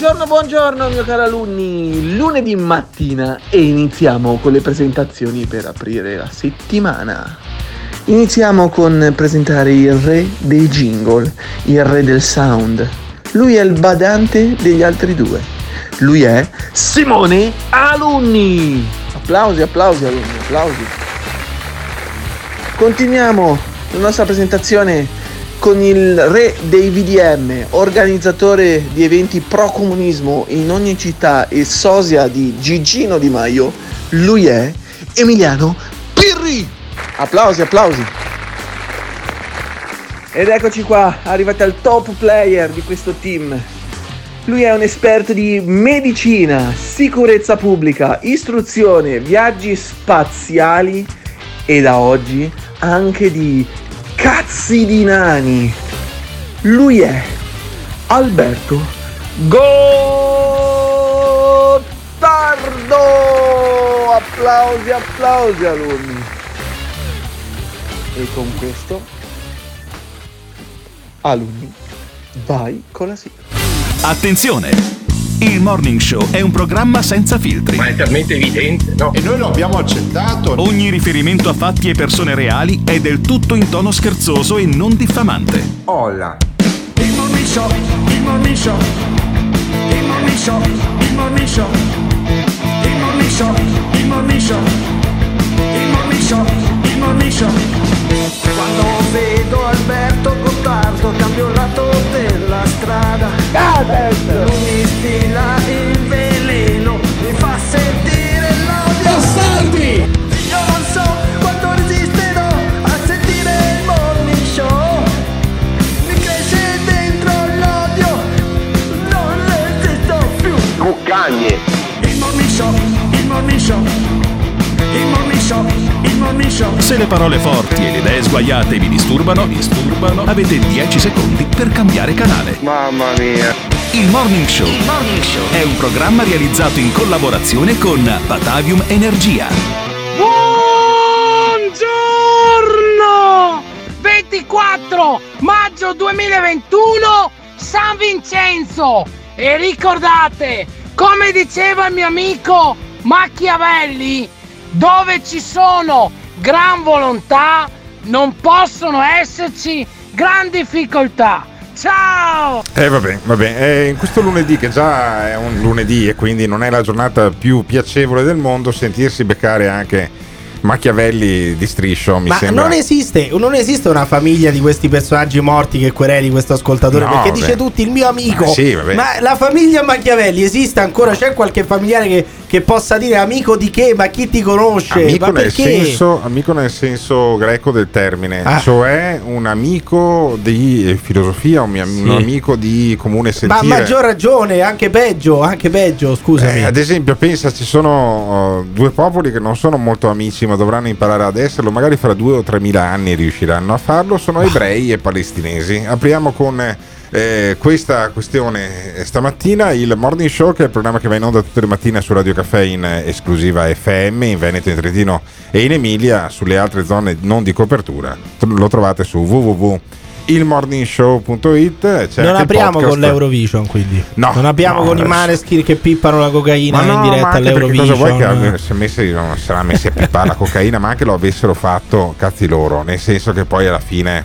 Buongiorno, buongiorno mio caro alunni, lunedì mattina e iniziamo con le presentazioni per aprire la settimana. Iniziamo con presentare il re dei jingle, il re del sound. Lui è il badante degli altri due. Lui è Simone Alunni. Applausi, applausi alunni, applausi. Continuiamo la nostra presentazione con il re dei VDM, organizzatore di eventi pro comunismo in ogni città e sosia di Gigino Di Maio, lui è Emiliano Pirri. Applausi, applausi. Ed eccoci qua, arrivati al top player di questo team. Lui è un esperto di medicina, sicurezza pubblica, istruzione, viaggi spaziali e da oggi anche di cazzi di nani. Lui è Alberto Gottardo. Applausi, applausi alunni. E con questo, alunni, vai con la sigla. Attenzione! Il Morning Show è un programma senza filtri. Ma è talmente evidente, no? E noi lo abbiamo accettato. Ogni riferimento a fatti e persone reali è del tutto in tono scherzoso e non diffamante. Olla. Il Morning Show, il Morning Show, il Morning Show, il Morning Show, il Morning Show, il Morning Show, il Morning Show, il Morning Show. Quando vedo Alberto Gottardo cambio il lato della strada. Lui mi stila il veleno, mi fa sentire l'odio. Bastardi! Io non so quanto resisterò a sentire il morning show Mi cresce dentro l'odio Non resisto più Cuccagne. Il morning show, il morning show show, il morning show Se le parole forti e le idee sguaiate vi disturbano, disturbano, avete 10 secondi per cambiare canale. Mamma mia. Il Morning Show è un programma realizzato in collaborazione con Batavium Energia. Buongiorno! 24 maggio 2021 San Vincenzo! E ricordate, come diceva il mio amico Machiavelli, dove ci sono gran volontà non possono esserci gran difficoltà. Ciao! Eh vabbè, vabbè, eh, in questo lunedì che già è un lunedì e quindi non è la giornata più piacevole del mondo, sentirsi beccare anche Machiavelli di striscio mi Ma sembra... non esiste, non esiste una famiglia di questi personaggi morti che quereli questo ascoltatore No, perché vabbè. dice tutti il mio amico. Ma sì, vabbè. Ma la famiglia Machiavelli esiste ancora? C'è qualche familiare che, che possa dire amico di che? Ma chi ti conosce? Amico ma nel, senso, amico nel senso greco del termine, Ah. cioè un amico di filosofia, un, mio- un amico di comune Ma sentire. a maggior ragione, anche peggio, anche peggio, scusami. Eh, ad esempio, pensa, ci sono uh, due popoli che non sono molto amici, ma dovranno imparare ad esserlo. Magari fra due o tre mila anni riusciranno a farlo. Sono ebrei e palestinesi. Apriamo con eh, questa questione eh, stamattina. Il Morning Show, che è il programma che va in onda tutte le mattine su Radio Caffè in eh, esclusiva FM, in Veneto, in Trentino e in Emilia. Sulle altre zone non di copertura, lo trovate su www.ilmorningshow.it. C'è non anche il apriamo con l'Eurovision, quindi. No, non apriamo no, con i maneschi che pippano la cocaina no, in diretta perché cosa vuoi che all'Eurovision. se messi, non sarà messi a pippare la cocaina, ma anche lo avessero fatto, cazzi loro, nel senso che poi alla fine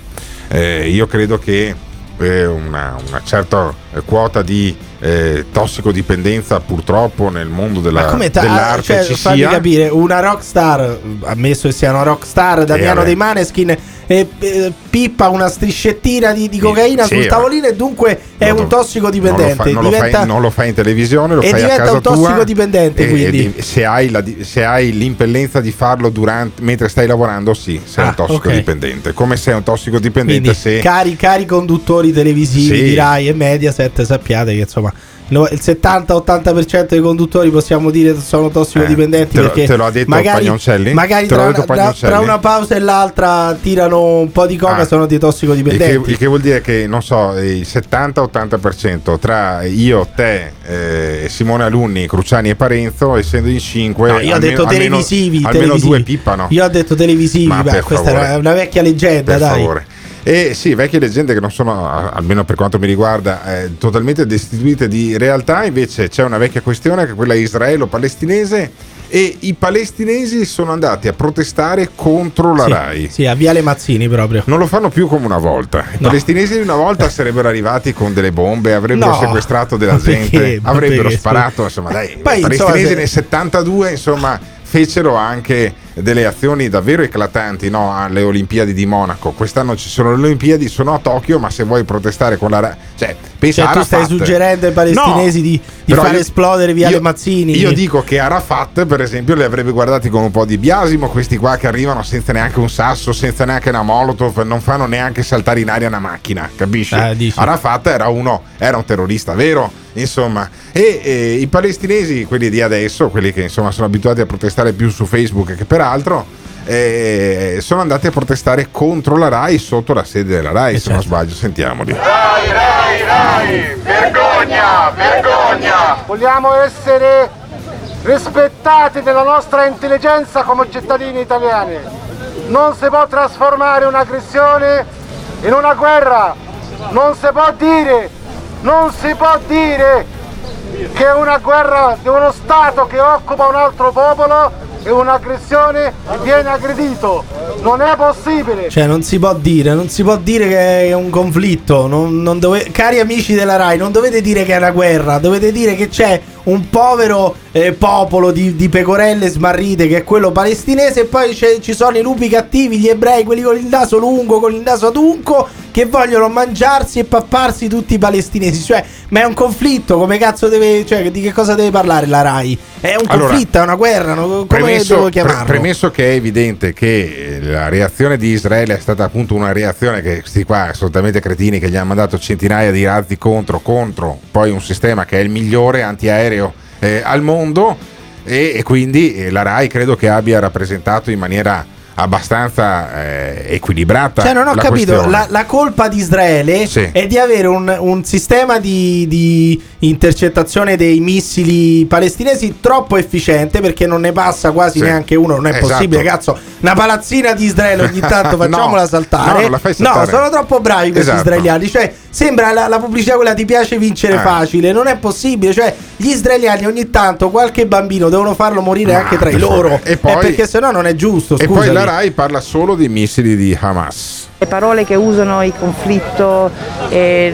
eh, io credo che eh, una, una certa eh, quota di eh, tossicodipendenza purtroppo nel mondo della, come ta- dell'arte cioè, ci sia. capire, una rockstar, ammesso che sia una rockstar, Damiano vabbè. dei Maneskin, e, eh, pippa una striscettina di, di cocaina sì, sul tavolino e dunque è un lo- tossicodipendente. Non lo, fai, non, lo diventa- fai, non lo fai in televisione, lo e fai a diventa casa un tua. tossicodipendente, e- quindi. e di- se, hai la se hai l'impellenza di farlo durante, mentre stai lavorando, sì, sei Ah, un tossicodipendente. Come sei un tossicodipendente Quindi, se cari, cari conduttori televisivi Sì. di Rai e Mediaset, sappiate che insomma no- il 70-80% dei conduttori possiamo dire sono tossicodipendenti Eh, te lo- perché te lo ha detto magari, Pagnoncelli? magari tra, detto Pagnoncelli? tra una pausa e l'altra tirano un po' di coca Ah. sono dei Il che, tossicodipendenti. il che vuol dire che, non so, il 70-80% tra io, te, eh, Simone Alunni, Cruciani e Parenzo, essendo in 5, No, io ho detto televisivi, almeno televisivi. due pippano. Io ho detto televisivi, beh, questa favore. è una vecchia leggenda, per dai. favore. E sì, vecchie leggende che non sono, almeno per quanto mi riguarda, eh, totalmente destituite di realtà, invece c'è una vecchia questione che è quella israelo-palestinese e i palestinesi sono andati a protestare contro la Sì, RAI. Sì, a Viale Mazzini proprio. Non lo fanno più come una volta. I No. palestinesi una volta sarebbero arrivati con delle bombe, avrebbero No. sequestrato della perché? gente, Ma avrebbero perché? sparato. Insomma, dai, Poi, i palestinesi insomma, se- nel 72, insomma, fecero anche delle azioni davvero eclatanti no, alle Olimpiadi di Monaco. Quest'anno ci sono le Olimpiadi, sono a Tokyo, ma se vuoi protestare con la Ra- cioè, pensa Cioè, tu Arafat. stai suggerendo ai palestinesi No, di, di fare io- esplodere Viale io- Mazzini. Io dico che Arafat, per esempio, li avrebbe guardati con un po' di biasimo. Questi qua che arrivano senza neanche un sasso, senza neanche una molotov, non fanno neanche saltare in aria una macchina, capisci? Eh. Arafat era uno, era un terrorista vero. Insomma, e, e i palestinesi, quelli di adesso, quelli che insomma sono abituati a protestare più su Facebook che per altro, eh, sono andati a protestare contro la RAI sotto la sede della RAI, Eh, se non certo. sbaglio, sentiamoli. Rai, Rai, Rai! Vergogna, vergogna! Vogliamo essere rispettati della nostra intelligenza come cittadini italiani. Non si può trasformare un'aggressione in una guerra. Non si può dire, non si può dire che una guerra di uno Stato che occupa un altro popolo è un'aggressione e viene aggredito. Non è possibile. Cioè, non si può dire, non si può dire che è un conflitto. non- non dove- Cari amici della Rai, non dovete dire che è una guerra, dovete dire che c'è un povero eh, popolo di, di pecorelle smarrite che è quello palestinese e poi ci sono i lupi cattivi, gli ebrei, quelli con il naso lungo, con il naso adunco, che vogliono mangiarsi e papparsi tutti i palestinesi. Cioè, ma è un conflitto, come cazzo deve... Cioè, di che cosa deve parlare la Rai? È un Allora, conflitto, è una guerra, no? come Premesso, devo pre- chiamarlo? premesso che è evidente che eh, la reazione di Israele è stata appunto una reazione che questi qua assolutamente cretini che gli hanno mandato centinaia di razzi contro, contro poi un sistema che è il migliore antiaereo eh, al mondo e, e quindi eh, la RAI credo che abbia rappresentato in maniera abbastanza eh, equilibrata. Cioè, non ho la capito. La, la colpa di Israele Sì. è di avere un, un sistema di, di intercettazione dei missili palestinesi troppo efficiente perché non ne passa quasi Sì. neanche uno. Non è Esatto. possibile, cazzo. Una palazzina di Israele ogni tanto facciamola No, saltare. no, saltare. sono troppo bravi questi Esatto. israeliani. Cioè, sembra la, la pubblicità quella ti piace vincere Eh. facile. Non è possibile. Cioè, gli israeliani ogni tanto qualche bambino devono farlo morire Ma anche tra i loro. E Eh, poi- perché sennò non è giusto. La RAI parla solo dei missili di Hamas. Le parole che usano il conflitto eh,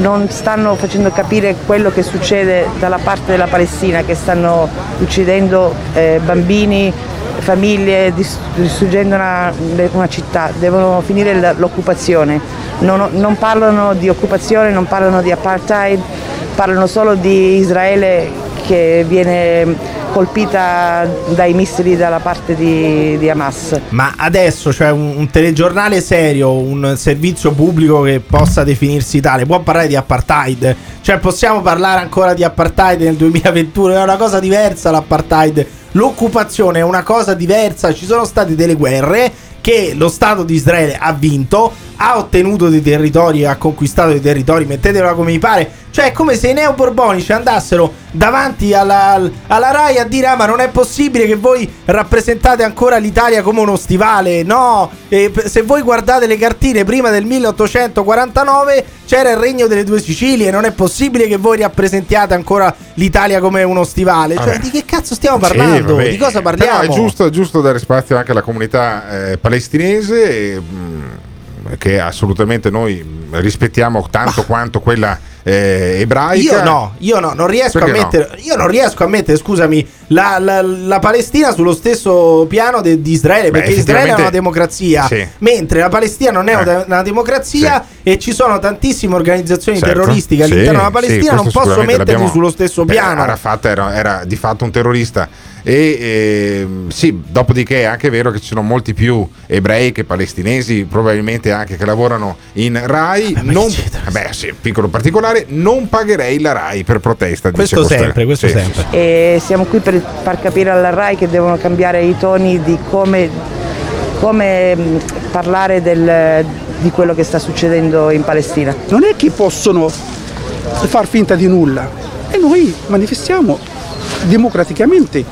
non stanno facendo capire quello che succede dalla parte della Palestina, che stanno uccidendo eh, bambini, famiglie, dis- distruggendo una, una città. Devono finire l'occupazione. Non, non parlano di occupazione, non parlano di apartheid, parlano solo di Israele che viene colpita dai missili dalla parte di, di Hamas. Ma adesso, cioè un, un telegiornale serio, un servizio pubblico che possa definirsi tale, può parlare di apartheid? Cioè possiamo parlare ancora di apartheid nel 2021? È una cosa diversa l'apartheid. L'occupazione è una cosa diversa, ci sono state delle guerre che lo Stato di Israele ha vinto, ha ottenuto dei territori, ha conquistato dei territori, mettetela come mi pare. Cioè è come se i neoborbonici andassero davanti alla, alla RAI a dire ah ma non è possibile che voi rappresentate ancora l'Italia come uno stivale. No, E se voi guardate le cartine prima del 1849 c'era il regno delle due Sicilie, non è possibile che voi rappresentiate ancora l'Italia come uno stivale. Cioè di che cazzo stiamo Sì, parlando? vabbè. di cosa parliamo? Però è giusto, è giusto dare spazio anche alla comunità eh, palestinese, e, mh, che assolutamente noi mh, rispettiamo tanto quanto quella eh, ebraica. Io no, io no, non riesco a Perché no? mettere. Io non riesco a mettere, scusami, la, la- la Palestina sullo stesso piano de- di Israele. Beh, Perché Israele è una democrazia. sì. Mentre la Palestina non è Eh. una, democrazia e ci sono tantissime organizzazioni Certo. terroristiche Sì, all'interno della sì, Palestina. non posso metterli sullo stesso Beh, piano. Arafat era, era di fatto un terrorista. E ehm, sì, dopodiché è anche vero che ci sono molti più ebrei che palestinesi, probabilmente anche che lavorano in RAI. non, vabbè, sì, piccolo particolare, non pagherei la RAI per protesta. Questo sempre, questo Sì, sempre. sì, sì. E siamo qui per far capire alla RAI che devono cambiare i toni di come, come mh, parlare del- di quello che sta succedendo in Palestina. Non è che possono far finta di nulla e noi manifestiamo democraticamente.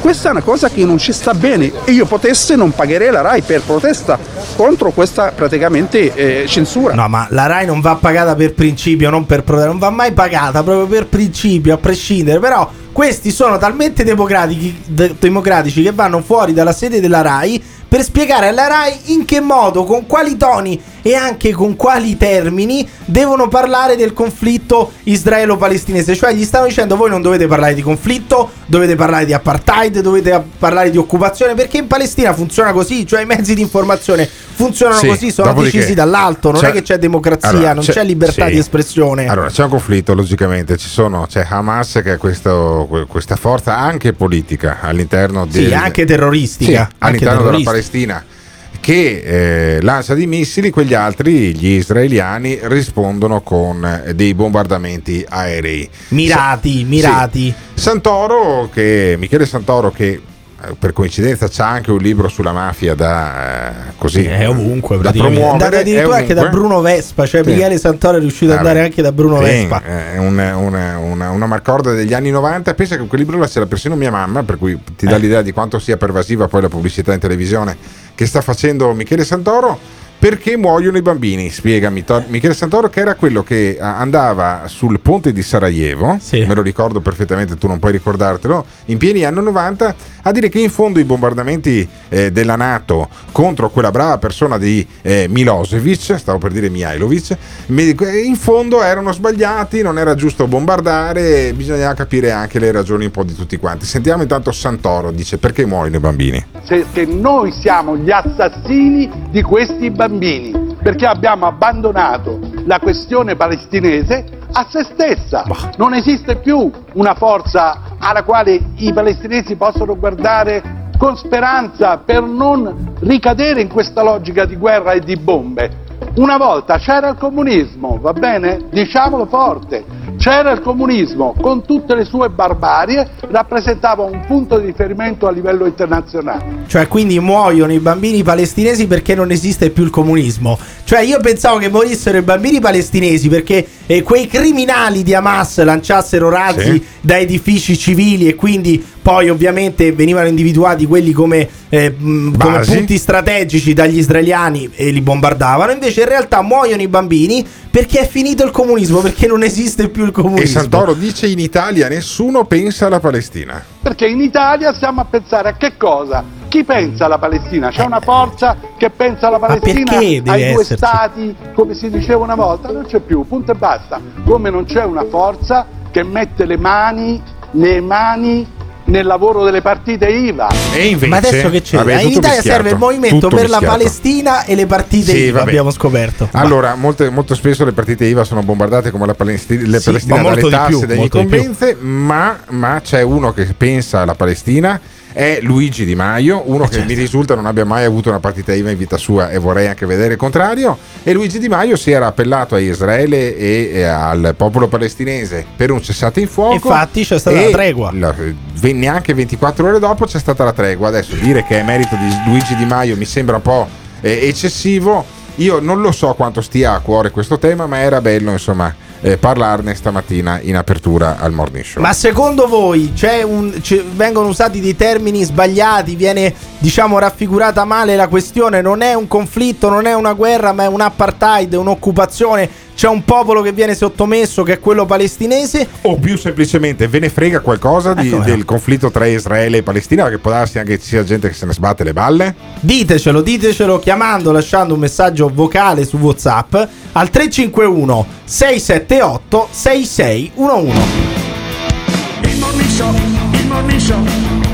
Questa è una cosa che non ci sta bene e io potesse non pagherei la RAI per protesta contro questa praticamente eh, censura. No, ma la RAI non va pagata per principio, non per protesta, non va mai pagata proprio per principio, a prescindere. Però questi sono talmente democratici, de- democratici che vanno fuori dalla sede della RAI per spiegare alla RAI in che modo, con quali toni e anche con quali termini devono parlare del conflitto israelo-palestinese. Cioè gli stanno dicendo voi non dovete parlare di conflitto, dovete parlare di apartheid, dovete parlare di occupazione, perché in Palestina funziona così, cioè i mezzi di informazione funzionano Sì, così, sono decisi dall'alto, non è che c'è democrazia, Allora, non c'è, c'è- libertà sì. di espressione. Allora, c'è un conflitto, logicamente. Ci sono, c'è Hamas che è questo- que- questa forza anche politica all'interno Sì, del- anche terroristica, Sì, anche all'interno della terroristica. Palestina che eh, lancia dei missili, quegli altri, gli israeliani, rispondono con eh, dei bombardamenti aerei. Mirati, mirati. sì. Santoro, che, Michele Santoro, che per coincidenza c'ha anche un libro sulla mafia da eh, così È ovunque, da promuovere andato addirittura anche da. Bruno Vespa, cioè Sì. Michele Santoro è riuscito ad Ah, andare anche da Bruno Sì, Vespa. È un- una, una- una- una marcorda degli anni 90. Pensa che quel libro là c'era persino mia mamma, per cui ti Eh. dà l'idea di quanto sia pervasiva poi la pubblicità in televisione che sta facendo Michele Santoro. Perché muoiono i bambini? Spiegami, To- Michele Santoro, che era quello che ah, andava sul ponte di Sarajevo, me lo ricordo perfettamente, tu non puoi ricordartelo, in pieni anni 90, a dire che in fondo i bombardamenti eh, della Nato contro quella brava persona di eh, Milosevic, stavo per dire Mihailovic, mi- in fondo erano sbagliati, non era giusto bombardare, bisognava capire anche le ragioni un po' di tutti quanti. Sentiamo intanto Santoro, dice perché muoiono i bambini? se- che noi siamo gli assassini di questi bambini, perché abbiamo abbandonato la questione palestinese a se stessa. Non esiste più una forza alla quale i palestinesi possono guardare con speranza per non ricadere in questa logica di guerra e di bombe. Una volta c'era il comunismo, va bene? Diciamolo forte. C'era il comunismo con tutte le sue barbarie, rappresentava un punto di riferimento a livello internazionale. Cioè, quindi muoiono i bambini palestinesi perché non esiste più il comunismo. Cioè, io pensavo che morissero i bambini palestinesi perché eh, quei criminali di Hamas lanciassero razzi Sì. da edifici civili e quindi poi ovviamente venivano individuati quelli come, eh, come punti strategici dagli israeliani e li bombardavano. Invece in realtà muoiono i bambini perché è finito il comunismo, perché non esiste più il E comunismo. Santoro dice in Italia nessuno pensa alla Palestina. Perché in Italia stiamo a pensare a che cosa? Chi pensa alla Palestina? C'è una forza che pensa alla Palestina ai due esserci? stati, come si diceva una volta? Non c'è più, punto e basta. Come non c'è una forza che mette le mani, le mani nel lavoro delle partite IVA. E invece, Ma adesso che c'è? vabbè, in Italia mischiato, serve il movimento per la mischiato. Palestina e le partite Sì, IVA, vabbè. abbiamo scoperto. Allora, molte- molto spesso le partite IVA sono bombardate come la Palestina, le Sì, Palestina dalle più, tasse, di più. incombenze, ma, ma c'è uno che pensa alla Palestina. È Luigi Di Maio, uno che mi risulta non abbia mai avuto una partita IVA in vita sua e vorrei anche vedere il contrario. E Luigi Di Maio si era appellato a Israele e, al popolo palestinese per un cessate il fuoco. Infatti c'è stata la tregua. la- neanche 24 ore dopo c'è stata la tregua. Adesso dire che è merito di Luigi Di Maio mi sembra un po' eh, eccessivo. Io non lo so quanto stia a cuore questo tema, ma era bello insomma eh, parlarne stamattina in apertura al morning show. Ma secondo voi un- vengono usati dei termini sbagliati? Viene diciamo raffigurata male la questione? Non è un conflitto, non è una guerra, ma è un apartheid, un'occupazione. C'è un popolo che viene sottomesso, che è quello palestinese. O più semplicemente ve ne frega qualcosa di- Ecco, del conflitto tra Israele e Palestina? Perché può darsi anche che ci sia gente che se ne sbatte le balle? Ditecelo, ditecelo chiamando, lasciando un messaggio vocale su WhatsApp al 351 678 6611. Il morning show, il morning show, il morning show,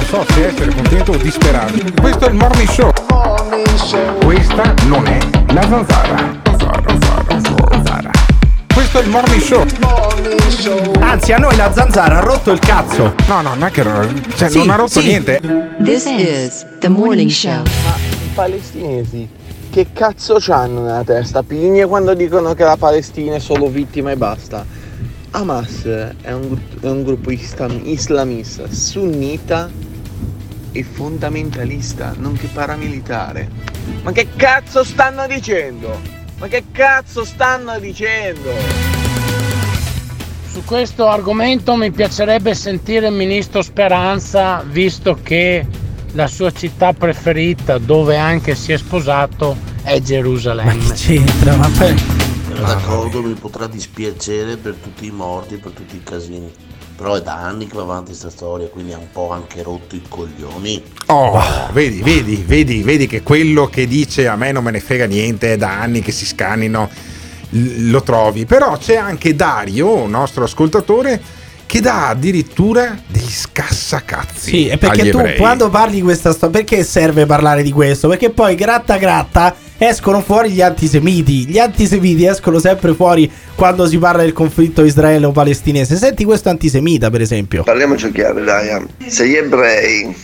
Non so se essere contento o disperato. Questo è il morning show. Questa non è la zanzara. Zanzara, zanzara, zanzara. Questo è il morning show. Anzi, a noi la zanzara ha rotto il cazzo. No, no, non è che cioè, Sì, non ha rotto sì. niente. This is the morning show. I palestinesi che cazzo c'hanno nella testa? Pigne quando dicono che la Palestina è solo vittima e basta. Hamas è un, è un gruppo islam- islamista, sunnita e fondamentalista, nonché paramilitare. Ma che cazzo stanno dicendo? Ma che cazzo stanno dicendo? Su questo argomento mi piacerebbe sentire il ministro Speranza, visto che la sua città preferita, dove anche si è sposato, è Gerusalemme. C'entra, ma per... Sono d'accordo, mi potrà dispiacere per tutti i morti, per tutti i casini. Però è da anni che va avanti questa storia, quindi ha un po' anche rotto i coglioni. Oh, vedi, vedi, vedi, vedi che quello che dice a me non me ne frega niente, è da anni che si scannino, lo trovi. Però c'è anche Dario, nostro ascoltatore, che dà addirittura degli scassacazzi. Sì, è perché agli tu ebrei. quando parli di questa storia, perché serve parlare di questo? Perché poi gratta gratta escono fuori gli antisemiti. Gli antisemiti escono sempre fuori quando si parla del conflitto israelo-palestinese. Senti questo antisemita, per esempio. Parliamoci chiaro, dai. eh. Se gli ebrei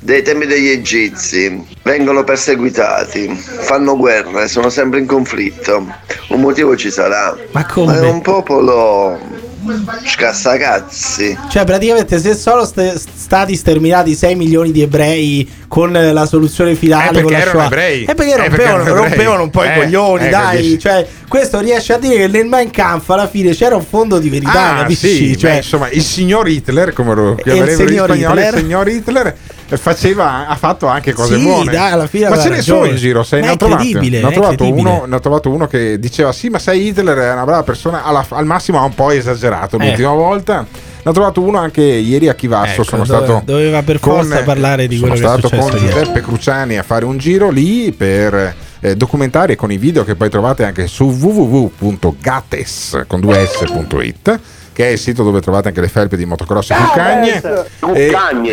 dei tempi degli egizi vengono perseguitati, fanno guerre, sono sempre in conflitto, un motivo ci sarà. Ma come? è un popolo scassacazzi. Cioè, praticamente, se sono st- stati sterminati 6 milioni di ebrei con eh, la soluzione finale Eh, con perché la erano Shoah, ebrei. è perché Eh, rompevano, perché erano ebrei. rompevano un po' i Eh, coglioni, eh, dai. Cioè, questo riesce a dire che nel Mein Kampf alla fine c'era un fondo di verità, Ah, capisci? sì, cioè, beh, insomma, il signor Hitler, come lo signor spagnoli, Hitler. il signor Hitler eh, faceva, ha fatto anche cose Sì, buone. dai, alla fine ma ce ne sono in giro, Ma ne ho trovato, ne ho trovato uno, ne ho trovato uno che diceva sì, ma sai Hitler è una brava persona, alla- al massimo ha un po' esagerato Eh. l'ultima volta. Ne ho trovato uno anche ieri a Chivasso, Ecco, sono dove- stato doveva per forza parlare di sono quello che è stato successo con ieri. Giuseppe Cruciani a fare un giro lì per eh, documentari con i video che poi trovate anche su www.gates con 2s.it che è il sito dove trovate anche le felpe di motocross e cucagne.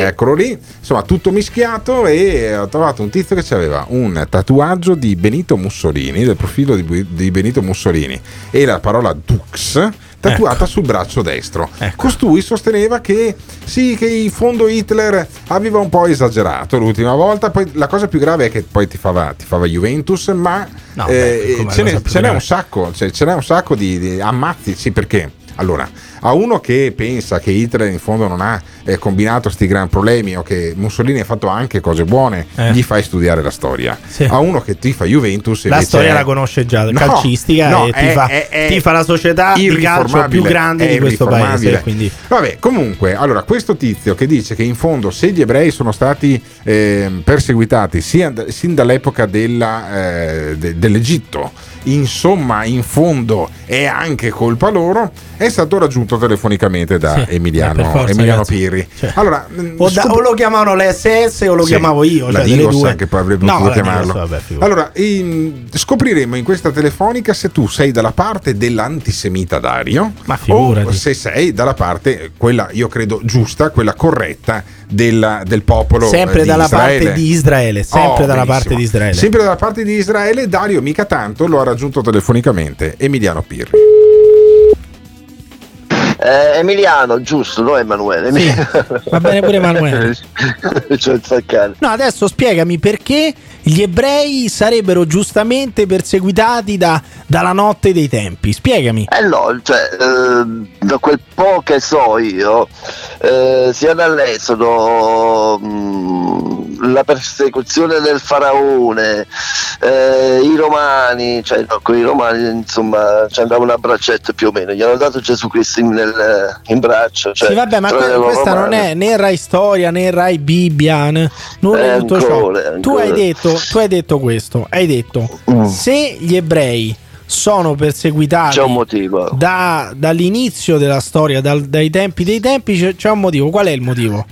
Eccolo lì, insomma, tutto mischiato. E ho trovato un tizio che aveva un tatuaggio di Benito Mussolini, del profilo di, di Benito Mussolini, e la parola Dux tatuata Ecco. sul braccio destro. Costui sosteneva che sì, che in fondo Hitler aveva un po' esagerato l'ultima volta. Poi la cosa più grave è che poi ti fava, ti fava Juventus, ma No, eh, beh, ce, n'è, ce n'è un sacco, cioè, ce n'è un sacco di, di ammazzi, sì, perché? Allora, a uno che pensa che Hitler in fondo non ha eh, combinato questi gran problemi o che Mussolini ha fatto anche cose buone, Eh. gli fai studiare la storia. Sì. A uno che tifa Juventus La invece storia è- la conosce già, No, calcistica, no, e è- tifa, è- tifa la società di calcio più grande di questo paese. Quindi Vabbè, comunque, allora, questo tizio che dice che in fondo se gli ebrei sono stati ehm, perseguitati sia sin dall'epoca della, eh, de- dell'Egitto, insomma, in fondo è anche colpa loro, è stato raggiunto telefonicamente da Sì, eh, Emiliano, forza, Emiliano. Pirri. Cioè, allora, o, da- scop- o lo chiamavano le SS o lo sì, chiamavo io, la cioè Digos anche poi avrebbe No, potuto la chiamarlo. Digos, vabbè, allora, in- scopriremo in questa telefonica se tu sei dalla parte dell'antisemita Dario o se sei dalla parte, quella io credo giusta, quella corretta della- del popolo. sempre eh, di dalla Israele. parte di Israele, sempre Oh, dalla benissimo. parte di Israele. Sempre dalla parte di Israele, Dario mica tanto lo ha raggiunto telefonicamente Emiliano Pirri. Eh, Emiliano, giusto, no Emanuele? va bene pure Emanuele. Zaccano. No, adesso spiegami perché gli ebrei sarebbero giustamente perseguitati da- dalla notte dei tempi. Spiegami. Eh no, cioè, eh, da quel po' che so io, eh, sia dall'Esodo, mh, la persecuzione del faraone, eh, i romani, cioè no, con i romani insomma ci andavano a braccetto più o meno, gli hanno dato Gesù Cristo in, nel- in braccio. Cioè, sì, vabbè, ma questa non mani. è né Rai Storia né Rai Bibbia, né- nulla Eh, di tutto ciò. ancora, Tu ancora. hai detto, tu hai detto questo, hai detto Mm. se gli ebrei sono perseguitati C'è un motivo. da- dall'inizio della storia, dal- dai tempi dei tempi, c'è, c'è un motivo. Qual è il motivo?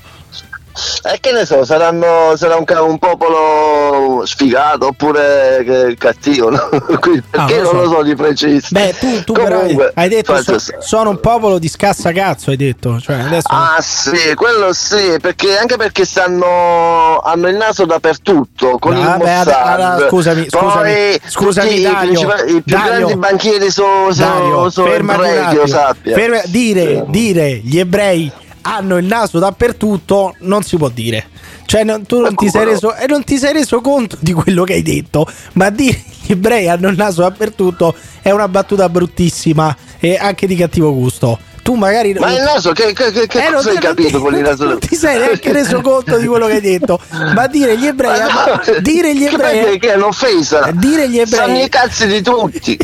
E che ne so, saranno, sarà un, un popolo sfigato oppure che- cattivo, no? Quindi, perché non lo non so. lo so di preciso. Beh, tu, tu però hai, Comunque, hai detto so- sono un popolo di scassa cazzo, hai detto. Cioè, adesso Ah sì, quello sì, perché anche perché stanno hanno il naso dappertutto con il Vabbè, ad- Mossad. allora, scusami, scusami, Poi scusami, tutti i Dario, i più Dario, grandi banchieri sono so, Dario, sono ebrei, che lo sappia. Ferma- dire, dire gli ebrei hanno il naso dappertutto non si può dire. Cioè, non- tu non ti, sei reso, e non ti sei reso conto di quello che hai detto, ma dire gli ebrei hanno il naso dappertutto è una battuta bruttissima e anche di cattivo gusto. Tu magari Ma il naso, che, che, che, che Eh, non cosa hai capito con il naso? non ti sei neanche reso conto di quello che hai detto. Ma dire gli ebrei, Ma no, dire gli ebrei, che è un'offesa. dire gli ebrei, Sanno i cazzi di tutti.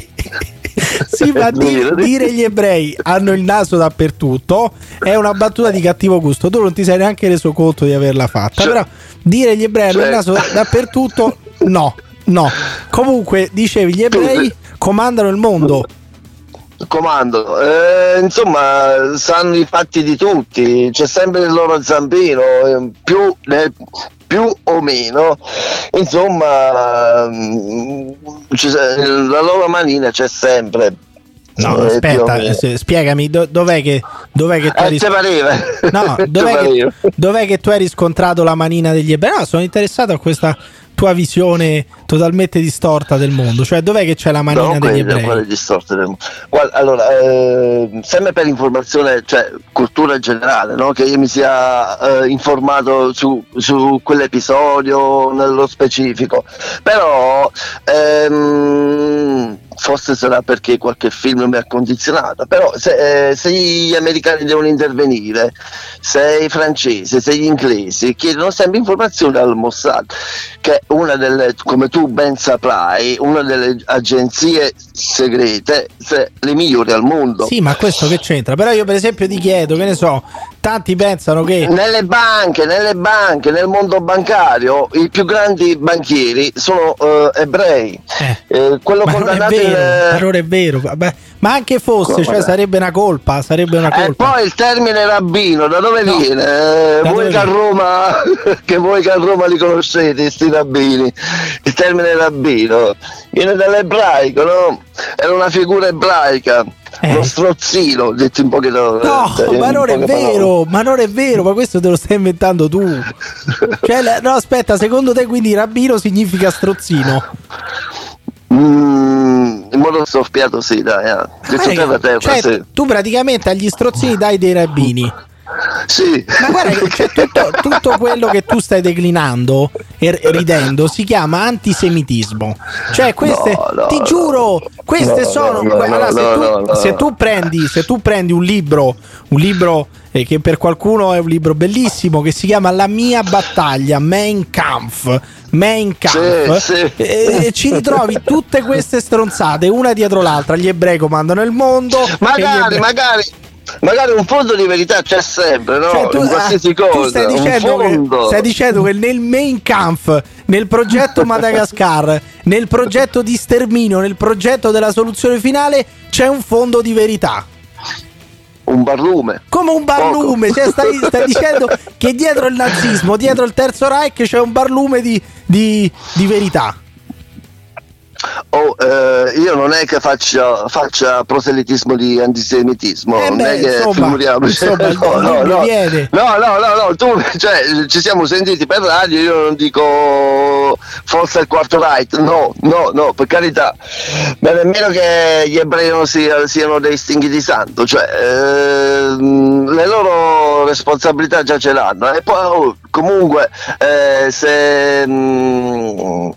Sì, ma di- dire gli ebrei hanno il naso dappertutto è una battuta di cattivo gusto. Tu non ti sei neanche reso conto di averla fatta. Però dire gli ebrei hanno il naso dappertutto, no, no. Comunque, dicevi, gli ebrei comandano il mondo. comando. Eh, insomma, sanno i fatti di tutti, c'è sempre il loro zampino, eh, più, nel- più o meno. Insomma, mm, la loro manina c'è sempre. No, Eh, aspetta, se- spiegami do- dov'è che, dov'è che tu Eh, hai ris- te pareva? No, dov'è che, dov'è che tu hai riscontrato la manina degli ebrei? No, sono interessato a questa tua visione totalmente distorta del mondo. Cioè, dov'è che c'è la manina No, degli quelle, ebrei? quelle distorte del- Guarda, allora, eh, sempre per informazione, cioè cultura generale, no? che io mi sia eh, informato su, su quell'episodio nello specifico, però ehm, forse sarà perché qualche film mi ha condizionato, però se, eh, se gli americani devono intervenire, se i francesi, se gli inglesi chiedono sempre informazioni al Mossad, che è una delle, come tu ben saprai, una delle agenzie segrete, se- le migliori al mondo. Sì, ma questo che c'entra? Però io per esempio ti chiedo, che ne so, tanti pensano che... Nelle banche, nelle banche, nel mondo bancario, i più grandi banchieri sono eh, ebrei. Eh, quello Ma condannato in, ma non è vero. Vabbè, ma anche fosse, cioè no? sarebbe una colpa, sarebbe una E colpa. poi il termine rabbino, da dove viene? Eh, Da voi dove che a Roma, che voi che a Roma li conoscete, sti rabbini. Il termine rabbino viene dall'ebraico, no? Era una figura ebraica, uno strozzino, detto in poche Eh. No, in ma non è poche parole. vero, ma non è vero, ma questo te lo stai inventando tu. Cioè, no, aspetta, secondo te quindi rabbino significa strozzino? Mm, in modo soffiato sì, dai. eh. Detto Eh, terra cioè, sì. tu praticamente agli strozzini dai dei rabbini. Sì. Ma guarda cioè, tutto, tutto quello che tu stai declinando e ridendo si chiama antisemitismo. Cioè, queste, ti giuro, queste No, sono. no, no, allora, se, no, tu, no, no. se tu prendi, se tu prendi un libro, un libro eh, che per qualcuno è un libro bellissimo, che si chiama La mia battaglia, Mein Kampf. Mein Kampf Sì, sì. e- e ci ritrovi tutte queste stronzate una dietro l'altra. Gli ebrei comandano il mondo. e Magari, ebrei- magari, magari un fondo di verità c'è sempre, no? Cioè, tu, in qualsiasi ah, cosa. stai, dicendo che, stai dicendo che nel main camp, nel progetto Madagascar, nel progetto di sterminio, nel progetto della soluzione finale c'è un fondo di verità. Un barlume. Come un barlume, cioè stai, stai dicendo che dietro il nazismo, dietro il terzo Reich c'è un barlume di, di- di verità. Oh, eh, io non è che faccia, faccia proselitismo di antisemitismo, Eh non beh, è che insomma, figuriamoci. insomma, no, no, no. no, no, no, tu, cioè, ci siamo sentiti per radio, io non dico forza il quarto right, no, no, no, per carità, ma nemmeno che gli ebrei non sia- siano dei stinghi di santo, cioè ehm, le loro responsabilità già ce l'hanno e poi oh, comunque eh, se... mm,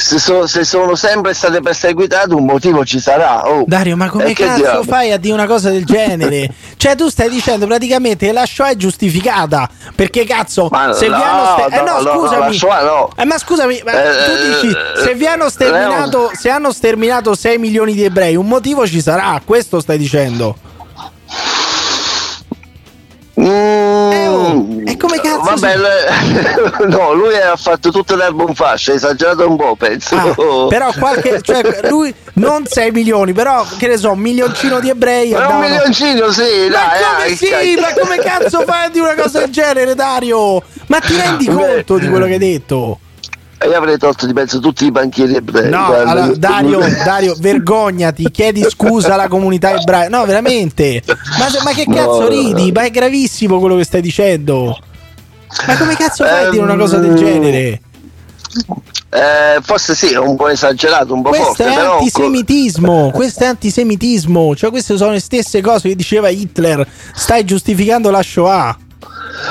se, so- se sono sempre state perseguitate un motivo ci sarà oh. Dario, ma come E che cazzo fai a dire una cosa del genere? cioè, tu stai dicendo praticamente che la Shoah è giustificata. Perché cazzo, Ma se vi no, hanno ster- eh, no, no, no, no, scusami. Shoah no. Eh, ma scusami, ma Eh, tu dici se vi hanno sterminato, se hanno sterminato 6 milioni di ebrei, un motivo ci sarà, questo stai dicendo. Mm, Mm, E come cazzo Vabbè, le- no, lui ha fatto tutto l'erba un fascio, ha esagerato un po', penso. Ah, però qualche cioè lui non 6 milioni però che ne so un milioncino di ebrei Ma un milioncino, sì, ma dai, come dai, sì cazzo. ma come cazzo fai di una cosa del genere Dario ma ti rendi Beh. conto di quello che hai detto io avrei tolto di mezzo tutti i banchieri ebrei. no allora, Dario Dario vergognati chiedi scusa alla comunità ebraica. No veramente. Ma, ma che cazzo no, ridi? Ma è gravissimo quello che stai dicendo. Ma come cazzo fai a dire una cosa del Ehm, genere? Eh, forse sì, è un po' esagerato, un po' Questo forte, è però... antisemitismo, questo è antisemitismo, cioè queste sono le stesse cose che diceva Hitler, stai giustificando la Shoah.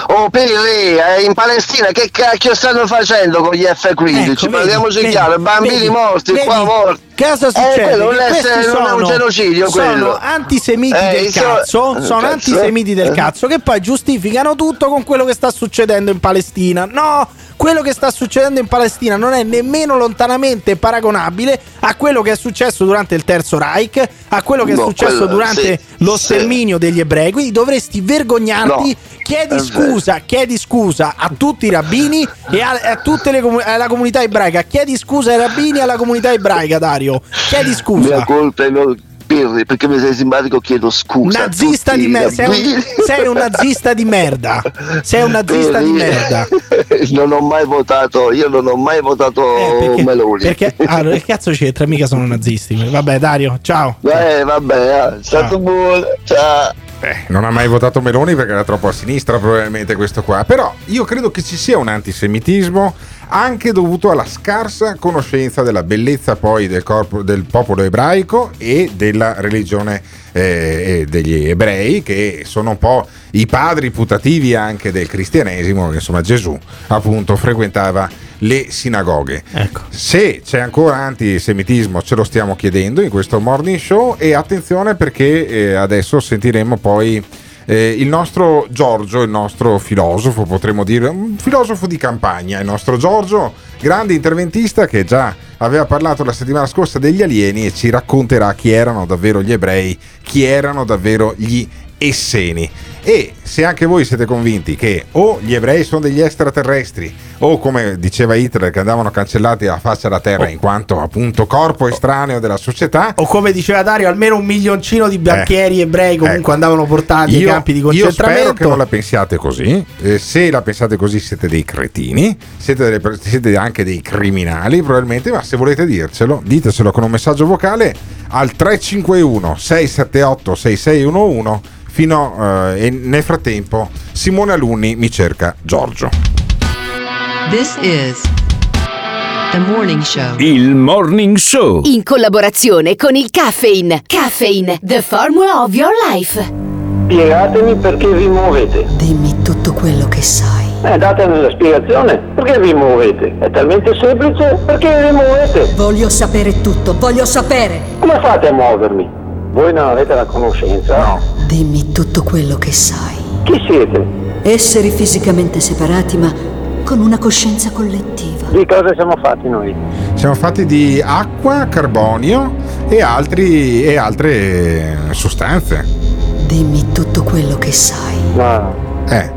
Oh Pirri, eh, in Palestina che cacchio stanno facendo con gli F-15? Ecco, Parliamoci vedi, chiaro, bambini vedi, morti, vedi, qua morti. Cosa Eh, succede? quello non è, questi essere- non è un sono- genocidio quello. Sono antisemiti Eh, del cazzo, eh, sono cazzo. antisemiti del Eh. cazzo che poi giustificano tutto con quello che sta succedendo in Palestina. No, quello che sta succedendo in Palestina non è nemmeno lontanamente paragonabile a quello che è successo durante il Terzo Reich, a quello che è No, successo quello- durante sì, lo sì. sterminio degli ebrei. Quindi dovresti vergognarti. No, Chiedi è scusa, chiedi scusa a tutti i rabbini e a, a tutte le comu- alla comunità ebraica. Chiedi scusa ai rabbini e alla comunità ebraica, Dario. Chiedi Mia scusa. colpa è no, Pirri, perché mi sei simpatico chiedo scusa. Nazista tutti di merda. Sei, sei un nazista di merda. Sei un nazista di merda. non ho mai votato, io non ho mai votato perché, Meloni. perché allora, che cazzo c'entra? Mica sono nazisti. Vabbè, Dario, ciao. Eh, vabbè, è stato buono. Ciao. Eh, non ha mai votato Meloni perché era troppo a sinistra probabilmente questo qua. Però io credo che ci sia un antisemitismo anche dovuto alla scarsa conoscenza della bellezza poi del, corpo, del popolo ebraico e della religione eh, degli ebrei che sono un po' i padri putativi anche del cristianesimo insomma Gesù appunto frequentava le sinagoghe. Se c'è ancora antisemitismo ce lo stiamo chiedendo in questo morning show e attenzione perché eh, adesso sentiremo poi eh, il nostro Giorgio, il nostro filosofo, potremmo dire, un filosofo di campagna, il nostro Giorgio, grande interventista che già aveva parlato la settimana scorsa degli alieni e ci racconterà chi erano davvero gli ebrei, chi erano davvero gli esseni. E se anche voi siete convinti che o gli ebrei sono degli extraterrestri o come diceva Hitler che andavano cancellati dalla faccia della terra in quanto appunto corpo estraneo della società O come diceva Dario, almeno un milioncino di banchieri ebrei comunque ecco. andavano portati ai Io- campi di Io spero concentramento. che non la pensiate così. Eh, se la pensate così, siete dei cretini, siete, delle siete anche dei criminali, probabilmente. Ma se volete dircelo, ditecelo con un messaggio vocale al 351 678 6611. Fino eh, e nel frattempo, Simone Alunni mi cerca Giorgio. This is the morning show. Il morning show. In collaborazione con il Caffeine. Caffeine, the formula of your life. Spiegatemi perché vi muovete. Dimmi tutto quello che sai. Eh, datemi la spiegazione. Perché vi muovete? È talmente semplice. Perché vi muovete? Voglio sapere tutto, voglio sapere. Come fate a muovermi? Voi non avete la conoscenza? No. Dimmi tutto quello che sai. Chi siete? Esseri fisicamente separati ma con una coscienza collettiva. Di cosa siamo fatti noi? Siamo fatti di acqua, carbonio e, altri, e altre sostanze. Dimmi tutto quello che sai. No. Eh.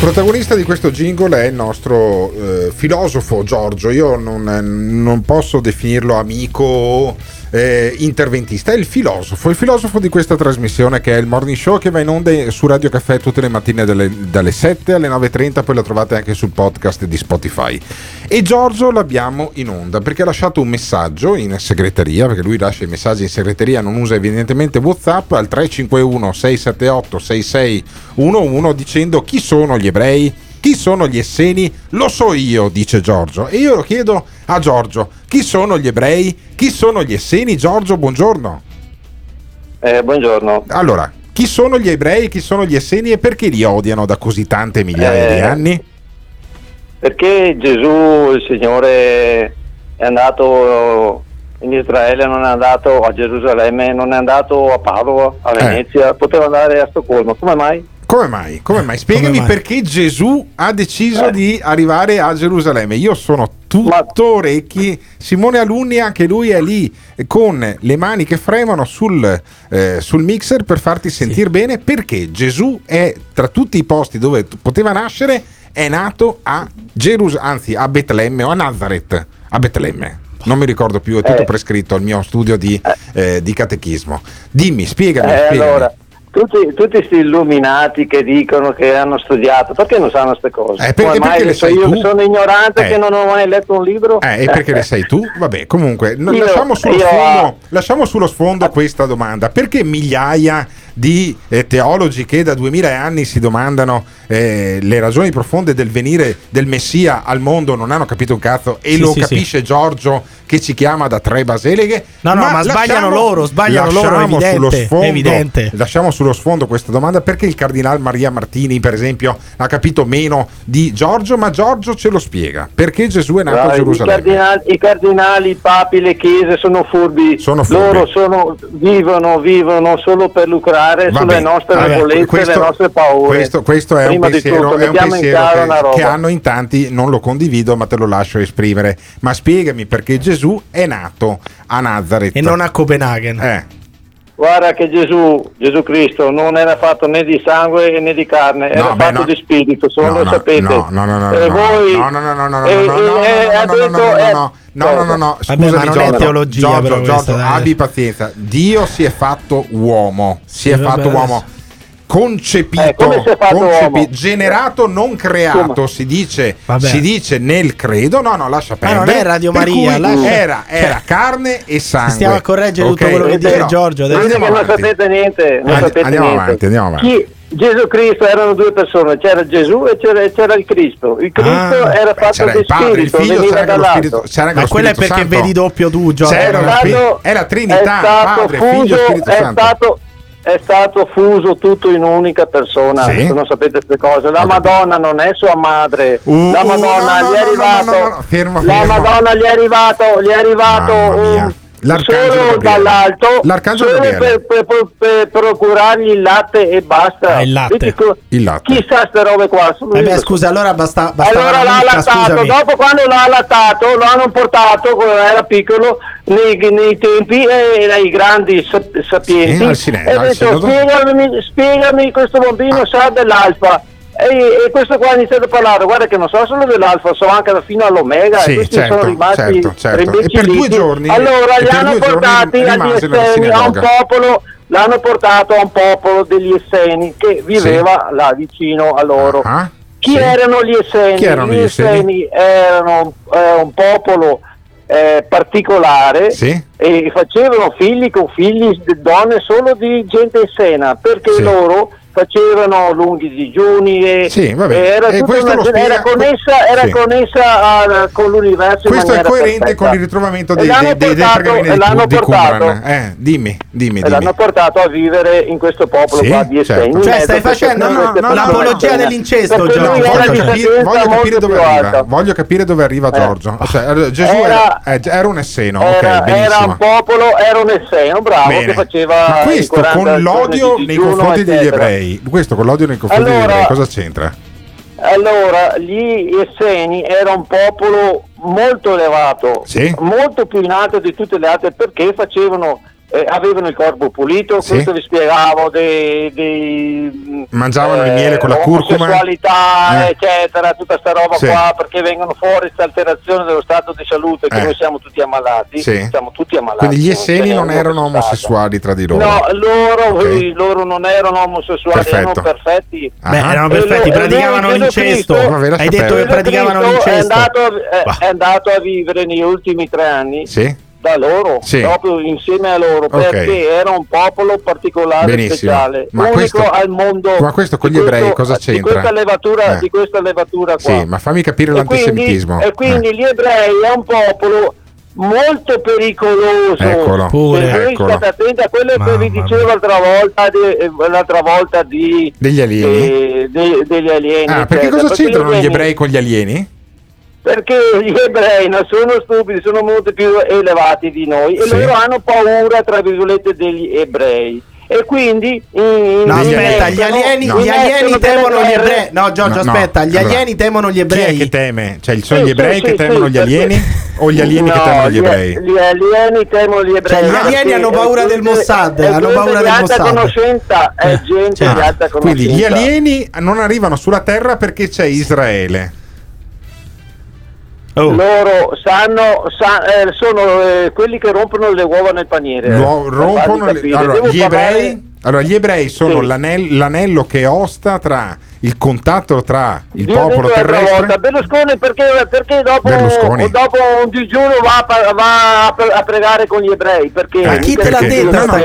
Protagonista di questo jingle è il nostro eh, filosofo Giorgio. Io non, non posso definirlo amico eh, interventista, è il filosofo, il filosofo di questa trasmissione che è il Morning Show che va in onda su Radio Caffè tutte le mattine dalle, dalle 7 alle 9.30, poi la trovate anche sul podcast di Spotify. E Giorgio l'abbiamo in onda perché ha lasciato un messaggio in segreteria, perché lui lascia i messaggi in segreteria, non usa evidentemente Whatsapp, al 351 678 6611 dicendo chi sono gli ebrei? Chi sono gli esseni? Lo so io, dice Giorgio. E io lo chiedo a Giorgio, chi sono gli ebrei? Chi sono gli esseni? Giorgio, buongiorno. Eh, buongiorno. Allora, chi sono gli ebrei? Chi sono gli esseni e perché li odiano da così tante migliaia Eh, di anni? Perché Gesù, il Signore, è andato in Israele, non è andato a Gerusalemme, non è andato a Padova, a Venezia, poteva andare a Stoccolma. Come mai? Come mai? Come mai? Spiegami Come mai? perché Gesù ha deciso di arrivare a Gerusalemme. Io sono tutto orecchi. Simone Alunni, anche lui è lì con le mani che fremono sul, eh, sul mixer per farti sentire bene. Perché Gesù è tra tutti i posti dove poteva nascere, è nato a Gerusalemme, anzi a Betlemme o a Nazareth. A Betlemme. Non mi ricordo più, è tutto Eh. prescritto al mio studio di, eh, di catechismo. Dimmi, spiegami. Eh, spiegami. allora, tutti, tutti questi illuminati che dicono che hanno studiato, perché non sanno queste cose? Eh, perché- perché le so sai io tu? sono ignorante Eh. che non ho mai letto un libro? Eh, e perché le sai tu? Vabbè, comunque, Io- lasciamo, sullo io- sfondo, lasciamo sullo sfondo questa domanda. Perché migliaia di eh, teologi che da duemila anni si domandano eh, le ragioni profonde del venire del Messia al mondo non hanno capito un cazzo e Sì, lo sì, capisce Giorgio che ci chiama da tre baseleghe? No, no, ma sbagliano loro, sbagliano loro, lasciamo evidente, sullo sfondo, evidente. Lasciamo sullo sfondo questa domanda perché il cardinal Maria Martini, per esempio, ha capito meno di Giorgio, ma Giorgio ce lo spiega. Perché Gesù è nato a Dai, I Gerusalemme? cardinali, I cardinali, i papi, le chiese sono furbi. Sono furbi. Loro sono- vivono, vivono solo per lucrare Vabbè, sulle nostre vabbè, debolezze e questo- le nostre paure. Questo, questo è un pensiero, tutto, è un pensiero che, che hanno in tanti, non lo condivido, ma te lo lascio esprimere. Ma spiegami perché Gesù è nato a Nazareth E non a Copenaghen. Eh. Guarda che Gesù, Gesù Cristo non era fatto né di sangue né di carne, era No, beh, fatto no. di spirito, se non No, lo no, sapete. no, no, no, no, E no, voi, no, no, no, no, no, e- no, no, e- no, e no, no, no, detto- no, eh, no, no, no, no, no, Vabbè, scusami ma non è Giorgio, teologia, Giorgio, però, Giorgio, questa, abbi pazienza. Dio si è fatto uomo, si è fatto vabbè, uomo. Concepito, Eh, concepi- generato, non creato, si dice, si dice nel credo. No, no, lascia Ma perdere. non è Radio Maria, lascia- era, era Cioè, carne e sangue. stiamo a correggere tutto Ok? quello che dice Però- Giorgio, adesso. Andiamo non avanti. sapete niente, non Andi- sapete andiamo niente. avanti, andiamo avanti. Chi- Gesù Cristo erano due persone, c'era Gesù e c'era, c'era il Cristo. Il Cristo Ah, era fatto di il Padre, il spirito, Figlio, veniva c'era anche lo dall'alto. Spirito, c'era anche Ma lo quello è perché Santo. vedi doppio tu, Giorgio. È la Trinità, è stato Padre, fuso, Figlio e Spirito è Santo. stato, è stato fuso tutto in un'unica persona, Sì? se non sapete queste cose. La. Madonna non è sua madre, Uh, la uh, Madonna no, gli è arrivato, no, no, no, fermo, la. Madonna gli è arrivato, gli è arrivato un- L'arcangelo solo Gabriele. dall'alto, L'arcangelo solo Gabriele. per, per- per- per procurargli il latte e basta. Ah, il latte. Vedi Il latte. Chissà ste robe qua. sono Eh beh, scusa, allora basta, basta Allora l'ha Mica, allattato, scusami. dopo quando l'ha allattato lo hanno portato quando era piccolo nei, nei tempi e dai grandi sap- sapienti Sì, al sine- e detto spiegami, spiegami questo bambino sa dell'alfa e, e questo qua ha iniziato a parlare guarda che non so solo dell'alfa so anche fino all'omega Sì, e questi certo, sono rimasti certo, certo. E per due giorni- allora li hanno portati agli estremi a un popolo l'hanno portato a un popolo degli Esseni che viveva là vicino a loro Ah, chi sì. erano gli Esseni? Chi erano gli gli Esseni? Esseni erano eh, un popolo eh, particolare Sì? e facevano figli con figli donne solo di gente essena perché Sì. loro facevano lunghi digiuni e, Sì, vabbè. e era, E una- era connessa, era Sì. connessa a- con l'universo in Questo è maniera coerente perfetta. con il ritrovamento dei, l'hanno dei, dei, pergamini e di, portato-. Eh, dimmi, dimmi, dimmi. l'hanno portato a vivere in questo popolo Sì, qua di certo. Esseni in Cioè, stai facendo no, no, l'apologia dell'incesto, Giorgio. voglio capire, voglio dove arriva. Voglio capire dove arriva Eh. Giorgio. Cioè, allora, Gesù Era- era, eh, era un esseno, era, un popolo, era un esseno bravo che faceva Ma questo 40 con l'odio di nei confronti degli eccetera. Ebrei, questo con l'odio nei confronti Allora- ebrei, cosa c'entra? Allora, gli Esseni era un popolo molto elevato, Sì. molto più in alto di tutte le altre perché facevano eh, avevano il corpo pulito, Sì. questo vi spiegavo dei, dei Mangiavano il miele con la curcuma. omosessualità, Eh. eccetera, tutta sta roba Sì. qua, perché vengono fuori questa alterazione dello stato di salute, che Eh. noi siamo tutti ammalati, Sì. siamo tutti ammalati. Quindi gli esseni non erano omosessuali tra di loro. No, loro, Ok. eh, loro non erano omosessuali, Perfetto. erano perfetti. Beh, erano perfetti, e praticavano l'incesto. Cristo- Hai detto che praticavano Cristo l'incesto. È andato, è andato a vivere negli ultimi tre anni Sì. Da loro, Sì. proprio insieme a loro, Ok. perché era un popolo particolare, Benissimo. speciale, Ma unico questo- al mondo. ma questo con di gli ebrei questo- cosa Di c'entra? questa levatura, Eh. di questa levatura qua. Sì, ma fammi capire E quindi, l'antisemitismo. e quindi gli ebrei è un popolo molto pericoloso. Eccolo. Pure. Eccolo. state attenti a quello che vi dicevo l'altra volta di, eh, l'altra volta di Degli alieni? eh, de- degli alieni. Ah, perché cosa c'entrano gli alieni- ebrei con gli alieni? Perché gli ebrei non sono stupidi, sono molto più elevati di noi e Sì. loro hanno paura, tra virgolette, degli ebrei. E quindi in- No, aspetta, gli alieni, in gli alieni temono gli ebrei. No, Giorgio, No, no, aspetta, gli allora, alieni temono gli Chi è ebrei. che teme? Cioè, sono Sì, gli ebrei sì, che sì, temono sì, gli alieni? O gli alieni che No, temono gli ebrei? Gli alieni temono gli ebrei. Cioè, gli alieni hanno paura del gente- Mossad, hanno gente paura del Mossad. conoscenza, è gente Ah, di alta conoscenza. quindi gli alieni non arrivano sulla Terra perché c'è Israele. Oh. Loro sanno, sa- eh, sono eh, quelli che rompono le uova nel paniere. Lo- per rompono le- allora, gli, parlare- ebrei, allora, gli ebrei sono Sì. l'anel- l'anello che osta tra il contatto tra il Io popolo terrestre. volta, Berlusconi perché, perché dopo, Berlusconi. dopo un digiuno va, a va a, pre- a pregare con gli ebrei? Perché Eh, no, dice,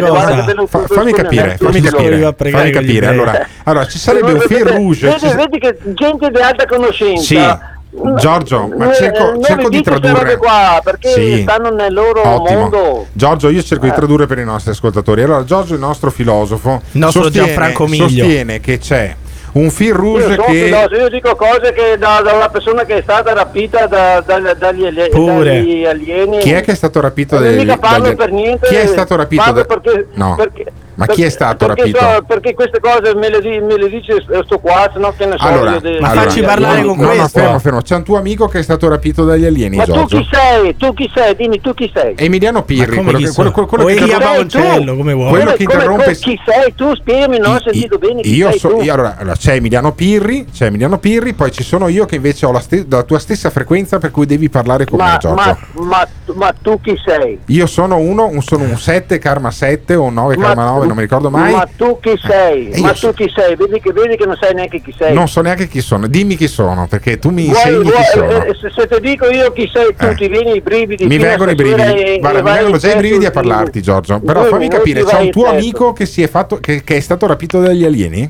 no, guarda no, che Berlusconi fa- fammi capire, fammi capire, fammi capire. Allora, allora, ci sarebbe un fil rouge. Vedi, ci sa- vedi che gente di alta conoscenza. Sì. Giorgio, ma Eh, cerco, non cerco di tradurre. qua, perché Sì. stanno nel loro Ottimo. mondo. Giorgio, io cerco di Eh. tradurre per i nostri ascoltatori. Allora, Giorgio, il nostro filosofo, Il nostro sostiene, Gianfranco Miglio. sostiene che c'è un fil rouge che. filoso, io dico cose che da, da una persona che è stata rapita da- da- dagli, alieni. Chi è che è stato rapito Eh, dagli- mica parlo dagli- per niente. Chi è stato rapito? da- perché, No. perché- Ma chi è stato perché rapito? so- perché queste cose me le, me le dice sto qua, se no che ne so Allora, io de- allora, degli no, alieni. no, no, fermo, fermo. C'è un tuo amico che è stato rapito dagli alieni, Ma tu Giorgio. chi sei? Tu chi sei? Dimmi tu chi sei? Emiliano Pirri, come quello che, quello, quello- quello O che interrompe- come vuoi. Quello che interrompe come- chi sei tu? Spiegami, non ho sentito bene chi Io sei so, tu. io allora, allora, c'è Emiliano Pirri, c'è Emiliano Pirri, poi ci sono io che invece ho la, ste- la tua stessa frequenza per cui devi parlare con me, ma, Giorgio. ma, ma, ma tu chi sei? Io sono uno, un- sono un 7 Karma 7 o un 9 Ma- Karma 9, non mi ricordo mai. Ma tu chi sei? Eh, ma tu chi sei? Vedi che, vedi che non sai neanche chi sei. Non so neanche chi sono, dimmi chi sono, perché tu mi Vuoi- insegni vuoi- chi sono. eh, se, se ti dico io chi sei, tu Eh. ti vieni i brividi. Mi vengono i brividi, e- guarda, e mi vengono già i brividi a parlarti, Giorgio. Però fammi capire, c'è un tuo amico che, si è fatto, che, che è stato rapito dagli alieni?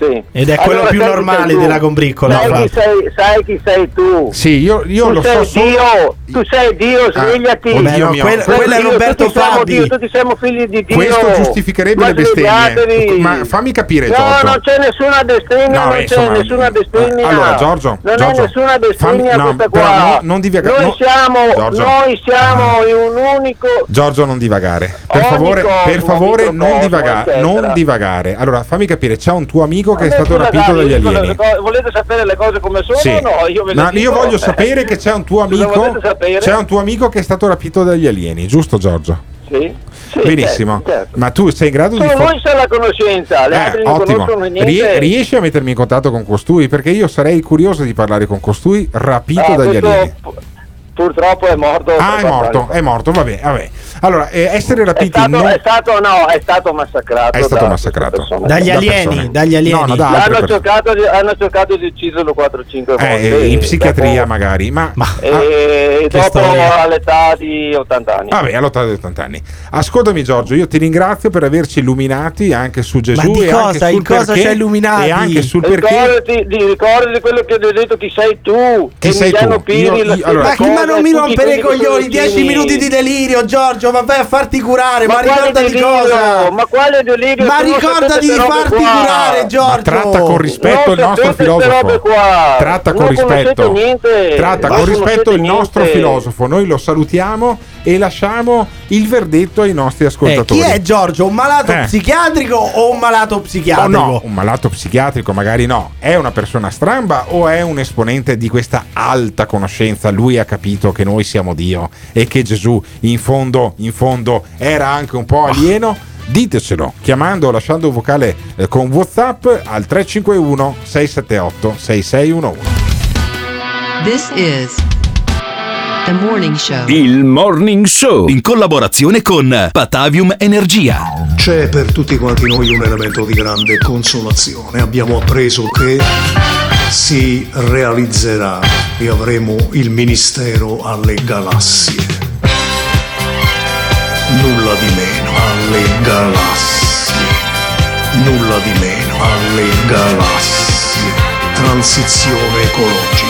Sì. Ed è quello Allora, più normale della combriccola. Sai chi, sei, sai chi sei tu? Sì, io, io tu lo sei so solo. Dio, tu sei Dio, Ah, svegliati. oddio Beh, no, mio. quello- Sei quello è Dio, Roberto tutti siamo Fabi. Dio, tutti siamo figli di Dio. Questo giustificherebbe Ma le bestemmie. Ma fammi capire, No, Giorgio. non c'è nessuna bestemmia, No, non beh, c'è insomma, nessuna bestemmia. allora, Giorgio, non Giorgio, è nessuna bestemmia fammi- no, qua. no- non divaga- noi, no- siamo, Giorgio. noi siamo in un unico Giorgio, non divagare. Per favore, per non divagare. Allora, fammi capire, c'è un tuo amico che è stato rapito dagli alieni. co- Volete sapere le cose come sono? Sì. No, io No, io voglio sapere che c'è un tuo amico. C'è un tuo amico che è stato rapito dagli alieni, giusto, Giorgio? Sì. Sì, Benissimo. certo, certo. Ma tu sei in grado di Solo fo- noi siamo la conoscenza, le Eh, altre non ottimo. Rie- riesci a mettermi in contatto con costui? Perché io sarei curioso di parlare con costui rapito Ah, dagli alieni. pu- Purtroppo è morto. Ah, è morto, è morto, vabbè, vabbè. Allora, eh, essere È rapiti stato, non- è stato, no, è stato massacrato. È stato da persone. Dagli Da alieni, dagli alieni. No, no, Hanno cercato, di, hanno cercato di ucciderlo 4-5 volte. Eh, in psichiatria dopo- magari, ma, ma- E ah, che dopo storia. all'età di 80 anni. Vabbè, all'età di 80 anni. Ascoltami Giorgio, io ti ringrazio per averci illuminati anche su Gesù Ma di e cosa? anche sul In cosa perché, ci hai illuminati? E anche sul perché Ricordati di, ricordati quello che ti ho detto chi sei tu. Chi sei Emiliano tu? Io- io- allora- Ma chi ma cosa, non mi rompere i coglioni? 10 vicini. minuti di delirio, Giorgio. Ma vai a farti curare. Ma, Ma ricordati cosa? Ma quale delirio? Ma ricordati di farti qua. curare, Giorgio. Ma tratta con rispetto il nostro filosofo. qua. Tratta con rispetto. Tratta con rispetto il nostro filosofo. Noi lo salutiamo e lasciamo il verdetto ai nostri Eh, ascoltatori. chi è Giorgio? Un malato Eh. psichiatrico o un malato Oh psichiatrico? no, un malato psichiatrico magari no. È una persona stramba o è un esponente di questa alta conoscenza? Lui ha capito che noi siamo Dio e che Gesù in fondo, in fondo era anche un po' alieno? Ditecelo chiamando o lasciando un vocale eh, con WhatsApp al 351 678 6611. This is the morning show. Il Morning Show in collaborazione con Patavium Energia. C'è per tutti quanti noi un elemento di grande consolazione. Abbiamo appreso che si realizzerà e avremo il ministero alle galassie. Nulla di meno alle galassie. Nulla di meno alle galassie. Transizione ecologica.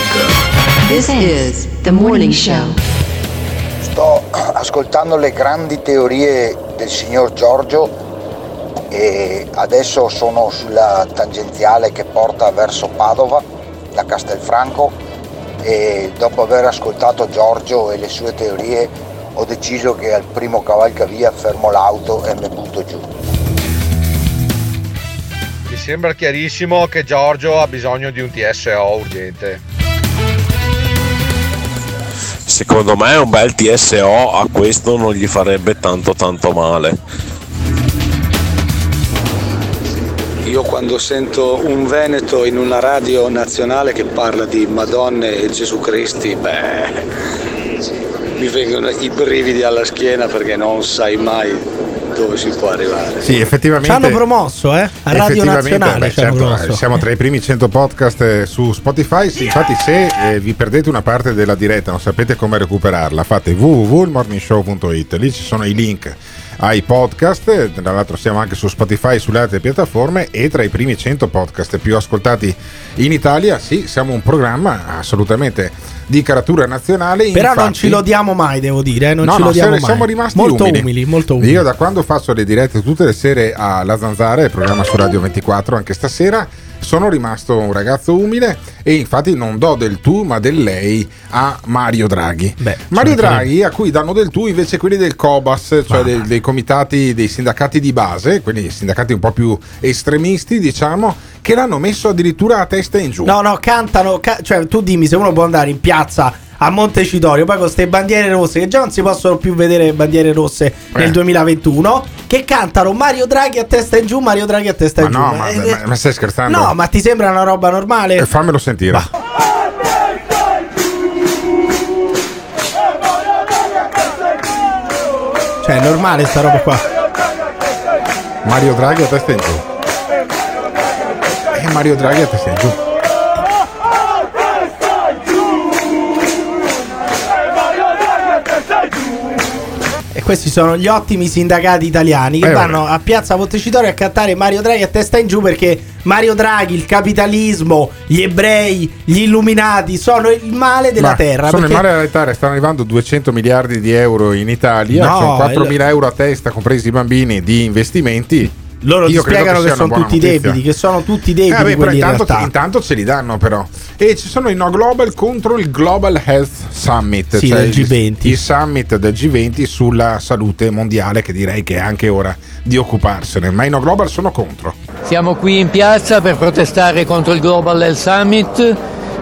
This is the morning show. Sto ascoltando le grandi teorie del signor Giorgio e adesso sono sulla tangenziale che porta verso Padova da Castelfranco e dopo aver ascoltato Giorgio e le sue teorie ho deciso che al primo cavalcavia fermo l'auto e mi butto giù. Mi sembra chiarissimo che Giorgio ha bisogno di un TSO urgente. Secondo me un bel TSO a questo non gli farebbe tanto tanto male. Io quando sento un Veneto in una radio nazionale che parla di Madonne e Gesù Cristi, beh, mi vengono i brividi alla schiena perché non sai mai dove si può arrivare. Sì, effettivamente. Ci hanno promosso, eh? A Radio Effettivamente, Nazionale beh, certo, eh, siamo tra i primi 100 podcast eh, su Spotify. Sì, infatti, se eh, vi perdete una parte della diretta, non sapete come recuperarla, fate www.morningshow.it. Lì ci sono i link ai podcast. Tra l'altro, siamo anche su Spotify e sulle altre piattaforme. E tra i primi 100 podcast più ascoltati in Italia, sì, siamo un programma assolutamente di caratura nazionale. Però non infatti- ci lodiamo mai, devo dire. eh, Non no, ci no, lodiamo mai. siamo rimasti molto umili. umili. molto umili. Io da quando faccio le dirette tutte le sere alla Zanzara, il programma su Radio 24, anche stasera, sono rimasto un ragazzo umile e infatti non do del tu ma del lei a Mario Draghi. Mario Draghi a cui danno del tu invece quelli del COBAS, cioè dei, dei comitati, dei sindacati di base, quindi sindacati un po' più estremisti diciamo, che l'hanno messo addirittura a testa in giù. No, no, cantano. ca- cioè, tu dimmi se uno può andare in piazza a Montecitorio, poi con queste bandiere rosse, che già non si possono più vedere le bandiere rosse nel Eh. 2021, che cantano Mario Draghi a testa in giù, Mario Draghi a testa Ma in giù. no, ma, Eh, ma- ma stai scherzando? no, ma ti sembra una roba normale? Eh, fammelo sentire. Cioè, è normale sta roba qua. Mario Draghi a testa in giù. E Mario Draghi a testa in giù. E questi sono gli ottimi sindacati italiani che Eh, vanno a Piazza Montecitorio a cantare Mario Draghi a testa in giù perché Mario Draghi, il capitalismo, gli ebrei, gli illuminati sono il male della Ma terra. Sono in male realtà, stanno arrivando 200 miliardi di euro in Italia, No, sono 4.000 il- euro a testa, compresi i bambini, di investimenti. Loro ti Io spiegano che, una sono tutti notizia. debiti, che sono tutti debiti Eh, beh, però quelli in intanto, intanto ce li danno però. E ci sono i No Global contro il Global Health Summit, Sì, cioè del il- G20. Il, summit del G20 sulla salute mondiale, che direi che è anche ora di occuparsene. Ma i No Global sono contro. Siamo qui in piazza per protestare contro il Global Health Summit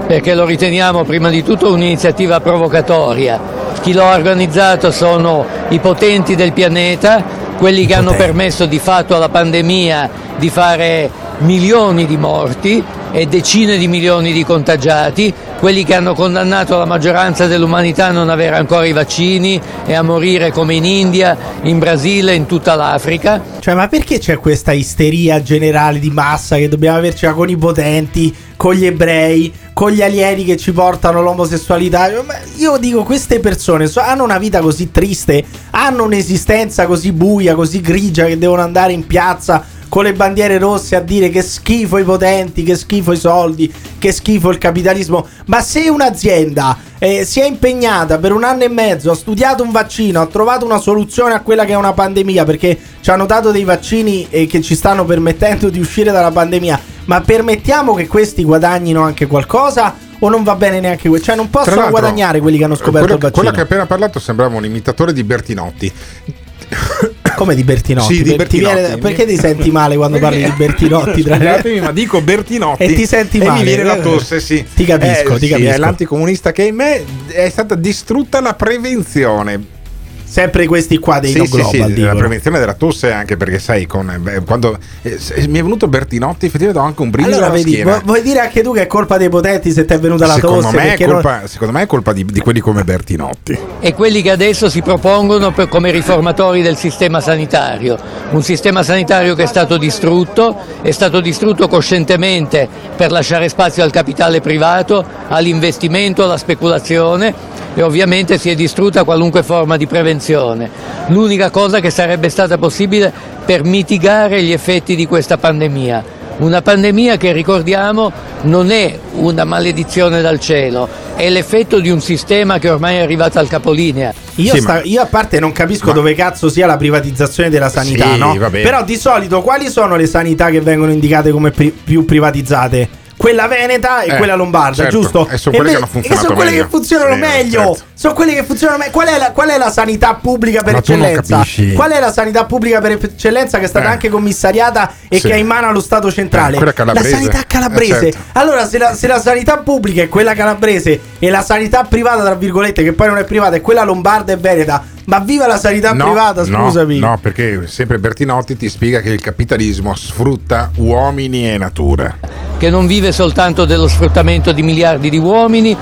perché lo riteniamo prima di tutto un'iniziativa provocatoria. Chi lo ha organizzato sono i potenti del pianeta, quelli che hanno permesso di fatto alla pandemia di fare milioni di morti e decine di milioni di contagiati, quelli che hanno condannato la maggioranza dell'umanità a non avere ancora i vaccini e a morire come in India, in Brasile, in tutta l'Africa. Cioè, ma perché c'è questa isteria generale di massa che dobbiamo avercela con i potenti, con gli ebrei, con gli alieni che ci portano l'omosessualità? Io dico, queste persone so- hanno una vita così triste, hanno un'esistenza così buia, così grigia che devono andare in piazza con le bandiere rosse a dire che schifo i potenti, che schifo i soldi, che schifo il capitalismo. Ma se un'azienda eh, si è impegnata per un anno e mezzo, ha studiato un vaccino, ha trovato una soluzione a quella che è una pandemia, perché ci hanno dato dei vaccini eh, che ci stanno permettendo di uscire dalla pandemia, ma permettiamo che questi guadagnino anche qualcosa? O non va bene neanche quello? Cioè, non possono guadagnare quelli che hanno scoperto quello, il vaccino. quello che ha appena parlato sembrava un imitatore di Bertinotti. Come di Bertinotti? Sì, di ti Bertinotti. viene- perché ti senti male quando parli di Bertinotti? tra- Scusatemi, ma dico Bertinotti E ti senti e male, mi viene la eh? tosse, sì. Ti capisco, Eh, ti sì, capisco. È l'anticomunista che in me è stata distrutta la prevenzione. Sempre questi qua dei Sì, no sì, global, sì, la prevenzione della tosse anche perché sai con, beh, quando eh, se- mi è venuto Bertinotti effettivamente ho anche un brivido Allora, vedi, vu- vuoi dire anche tu che è colpa dei potenti se ti è venuta la secondo, tosse? me è perché non- colpa, secondo me è colpa di, di quelli come Bertinotti. e quelli che adesso si propongono per- come riformatori del sistema sanitario. Un sistema sanitario che è stato distrutto, è stato distrutto coscientemente per lasciare spazio al capitale privato, all'investimento, alla speculazione e ovviamente si è distrutta qualunque forma di prevenzione. L'unica cosa che sarebbe stata possibile per mitigare gli effetti di questa pandemia. Una pandemia che ricordiamo non è una maledizione dal cielo, è l'effetto di un sistema che ormai è arrivato al capolinea. Io, sta- io a parte non capisco dove cazzo sia la privatizzazione della sanità, Sì, no? vabbè. Però di solito quali sono le sanità che vengono indicate come pri- più privatizzate? Quella veneta e Eh, quella lombarda, certo. giusto? E sono quelle che me- funzionato sono quelle che funzionano Sì, meglio. certo. Sono quelle che funzionano meglio. Qual, è la- qual è la sanità pubblica per Ma eccellenza? Qual è la sanità pubblica per eccellenza che è stata Eh. anche commissariata e Sì. che è in mano allo Stato centrale? Eh, calabrese. La sanità calabrese. Eh, certo. Allora, se la, se la sanità pubblica è quella calabrese e la sanità privata, tra virgolette, che poi non è privata, è quella lombarda e veneta, ma viva la sanità No, privata, no, scusami. No, perché sempre Bertinotti ti spiega che il capitalismo sfrutta uomini e natura. Che non vive soltanto dello sfruttamento di miliardi di uomini,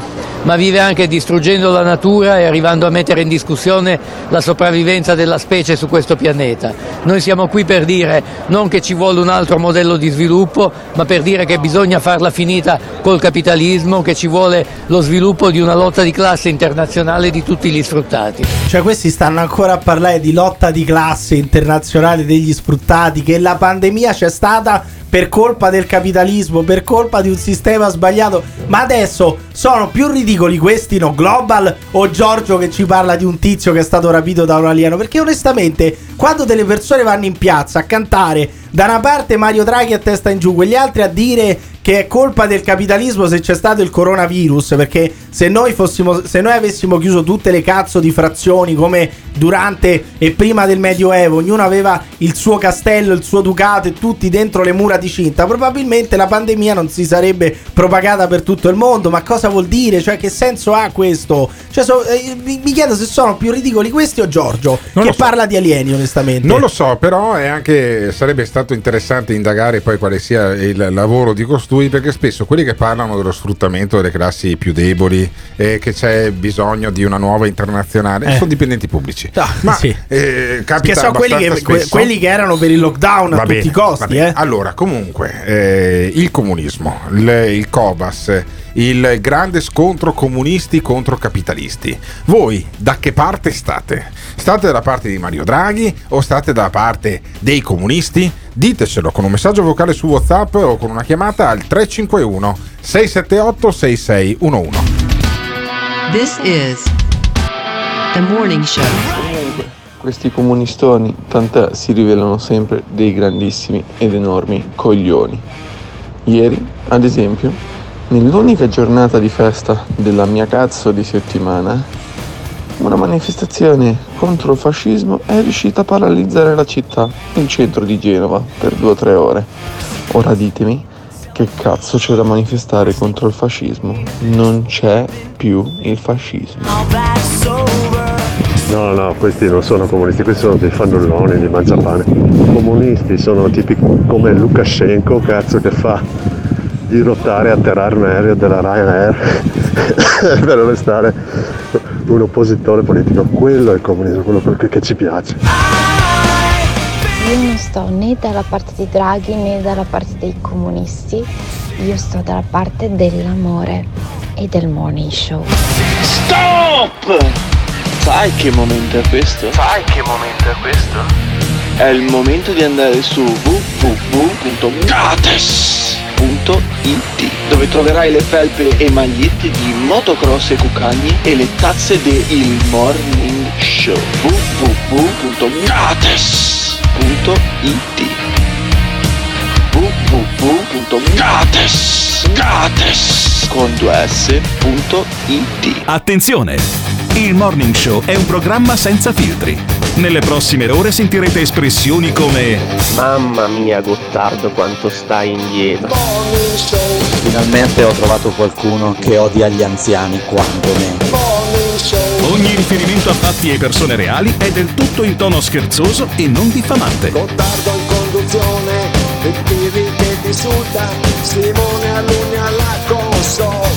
ma vive anche distruggendo la natura e arrivando a mettere in discussione la sopravvivenza della specie su questo pianeta. Noi siamo qui per dire non che ci vuole un altro modello di sviluppo, ma per dire che bisogna farla finita col capitalismo, che ci vuole lo sviluppo di una lotta di classe internazionale di tutti gli sfruttati. Cioè, questi stanno ancora a parlare di lotta di classe internazionale degli sfruttati, che la pandemia c'è stata per colpa del capitalismo, per colpa di un sistema sbagliato. Ma adesso sono più ridicoli questi no global o Giorgio che ci parla di un tizio che è stato rapito da un alieno? Perché onestamente, quando delle persone vanno in piazza a cantare da una parte Mario Draghi a testa in giù, quegli altri a dire che è colpa del capitalismo se c'è stato il coronavirus, perché se noi fossimo se noi avessimo chiuso tutte le cazzo di frazioni come durante e prima del Medioevo, ognuno aveva il suo castello, il suo ducato e tutti dentro le mura di cinta, probabilmente la pandemia non si sarebbe propagata per tutto il mondo. Ma cosa vuol dire? Cioè, che senso ha questo? Cioè, so- eh, mi, mi chiedo se sono più ridicoli questi o Giorgio, Non che so. parla di alieni, onestamente. Non lo so, però è anche, sarebbe stato interessante indagare poi quale sia il lavoro di costui, perché spesso quelli che parlano dello sfruttamento delle classi più deboli e che c'è bisogno di una nuova internazionale Eh. sono dipendenti pubblici. Ah, Ma sì. eh, Che sono quelli che, que- quelli che erano per il lockdown a Va tutti bene, i costi, eh. Allora, comunque, eh, il comunismo, il, il Cobas, il grande scontro comunisti contro capitalisti. Voi da che parte state? State dalla parte di Mario Draghi o state dalla parte dei comunisti? Ditecelo con un messaggio vocale su WhatsApp o con una chiamata al 351 678 6611. This is the morning show. Questi comunistoni, tant'è, si rivelano sempre dei grandissimi ed enormi coglioni. Ieri, ad esempio, nell'unica giornata di festa della mia cazzo di settimana, una manifestazione contro il fascismo è riuscita a paralizzare la città, il centro di Genova, per due o tre ore. Ora ditemi, che cazzo c'è da manifestare contro il fascismo? Non c'è più il fascismo. No, no, questi non sono comunisti, questi sono dei fannulloni di mangiapane. I comunisti sono tipi come Lukashenko, cazzo che fa dirottare e atterrare un aereo della Ryanair per arrestare un oppositore politico. Quello è il comunismo, quello che, ci piace. Io non sto né dalla parte di Draghi né dalla parte dei comunisti, io sto dalla parte dell'amore e del morning show. Stop! Sai che momento è questo? Sai che momento è questo? È il momento di andare su www.gates.it dove troverai le felpe e magliette di motocross e cucagni e le tazze del Morning Show www.gates.it www.gates Gates con 2s.it Attenzione! Il Morning Show è un programma senza filtri. Nelle prossime ore sentirete espressioni come Mamma mia Gottardo quanto stai indietro. Finalmente ho trovato qualcuno che odia gli anziani quanto me. Ogni riferimento a fatti e persone reali è del tutto in tono scherzoso e non diffamante. Gottardo in conduzione, il che ti insulta, Simone Alunni alla console.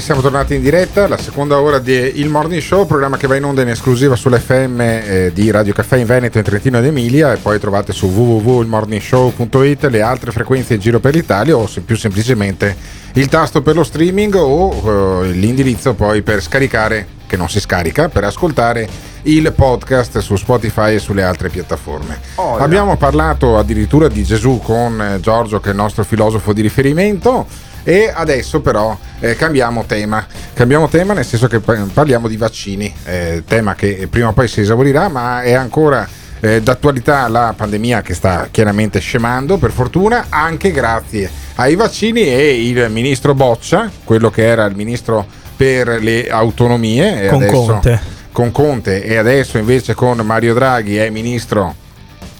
Siamo tornati in diretta, la seconda ora di Il Morning Show, programma che va in onda in esclusiva sull'FM eh, di Radio Caffè in Veneto, in Trentino ed Emilia e poi trovate su www.ilmorningshow.it le altre frequenze in giro per l'Italia o se più semplicemente il tasto per lo streaming o eh, l'indirizzo poi per scaricare, che non si scarica, per ascoltare il podcast su Spotify e sulle altre piattaforme. Oh. Abbiamo parlato addirittura di Gesù con eh, Giorgio che è il nostro filosofo di riferimento. E adesso però eh, cambiamo tema, cambiamo tema nel senso che pa- parliamo di vaccini, eh, tema che prima o poi si esaurirà ma è ancora eh, d'attualità la pandemia che sta chiaramente scemando per fortuna anche grazie ai vaccini e il ministro Boccia, quello che era il ministro per le autonomie Con adesso, Conte. con Conte e adesso invece con Mario Draghi è ministro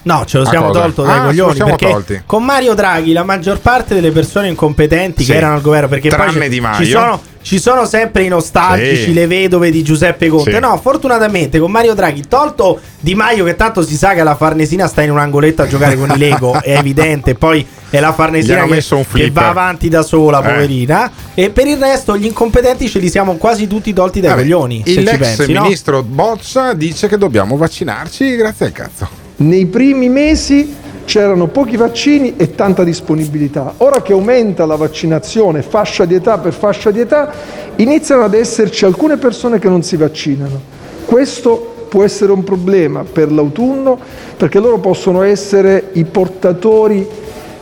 No, ce lo A siamo tolto dai Ah, coglioni. siamo perché tolti. con Mario Draghi la maggior parte delle persone incompetenti Sì. che erano al governo, perché poi Tranne ci- Di Maio. ci sono, ci sono sempre i nostalgici, Sì. le vedove di Giuseppe Conte. Sì. No, fortunatamente con Mario Draghi, tolto Di Maio, che tanto si sa che la Farnesina sta in un angoletto a giocare con i Lego, è evidente. Poi è la Farnesina che, che va avanti da sola, Eh. poverina. E per il resto, gli incompetenti ce li siamo quasi tutti tolti dai Vabbè, coglioni. se il ci ex pensi, no? ministro Boccia dice che dobbiamo vaccinarci grazie al cazzo. Nei primi mesi c'erano pochi vaccini e tanta disponibilità. Ora che aumenta la vaccinazione fascia di età per fascia di età, iniziano ad esserci alcune persone che non si vaccinano. Questo può essere un problema per l'autunno perché loro possono essere i portatori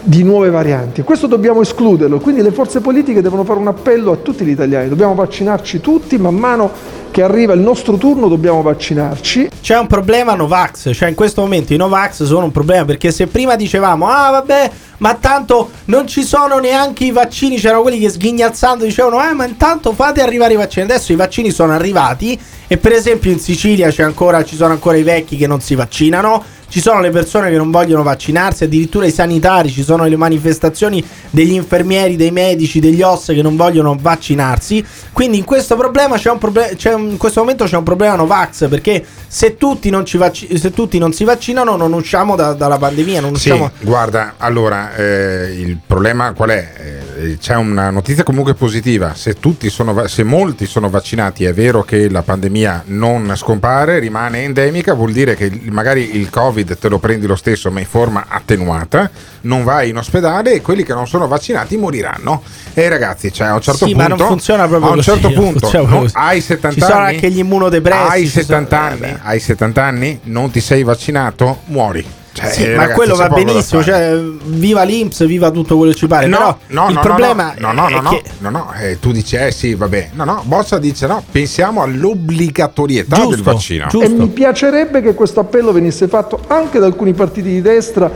di nuove varianti. Questo dobbiamo escluderlo, quindi le forze politiche devono fare un appello a tutti gli italiani, dobbiamo vaccinarci tutti, man mano che arriva il nostro turno dobbiamo vaccinarci. C'è un problema Novax, cioè in questo momento i Novax sono un problema perché se prima dicevamo ah vabbè ma tanto non ci sono neanche i vaccini, c'erano quelli che sghignazzando dicevano eh ma intanto fate arrivare i vaccini, adesso i vaccini sono arrivati e per esempio in Sicilia ancora, ci sono ancora i vecchi che non si vaccinano, ci sono le persone che non vogliono vaccinarsi, addirittura i sanitari, ci sono le manifestazioni degli infermieri, dei medici, degli OS che non vogliono vaccinarsi. Quindi in questo problema c'è un problema, in questo momento c'è un problema Novax perché se tutti non, ci vacci- se tutti non si vaccinano non usciamo da- dalla pandemia, non Sì, usciamo guarda, allora eh, il problema qual è? Eh, c'è una notizia comunque positiva. Se, tutti sono se molti sono vaccinati, è vero che la pandemia non scompare, rimane endemica, vuol dire che magari il Covid te lo prendi lo stesso, ma in forma attenuata, non vai in ospedale e quelli che non sono vaccinati moriranno. E ragazzi, cioè, a un certo Sì, punto, ma non funziona proprio a un così, certo non punto, funziona no, così. hai 70 Ci sono anni, anche gli immunodepressi, hai ci 70 sono- anni, hai 70 anni, non ti sei vaccinato, muori. Cioè, Sì, eh, ma ragazzi, quello va benissimo, cioè viva l'Inps, viva tutto quello che ci pare, No, però no, il no, problema no, no, no, no, no, che no, no, eh, tu dici eh sì, vabbè. No, no, Boccia dice no, pensiamo all'obbligatorietà Giusto, del vaccino. E mi piacerebbe che questo appello venisse fatto anche da alcuni partiti di destra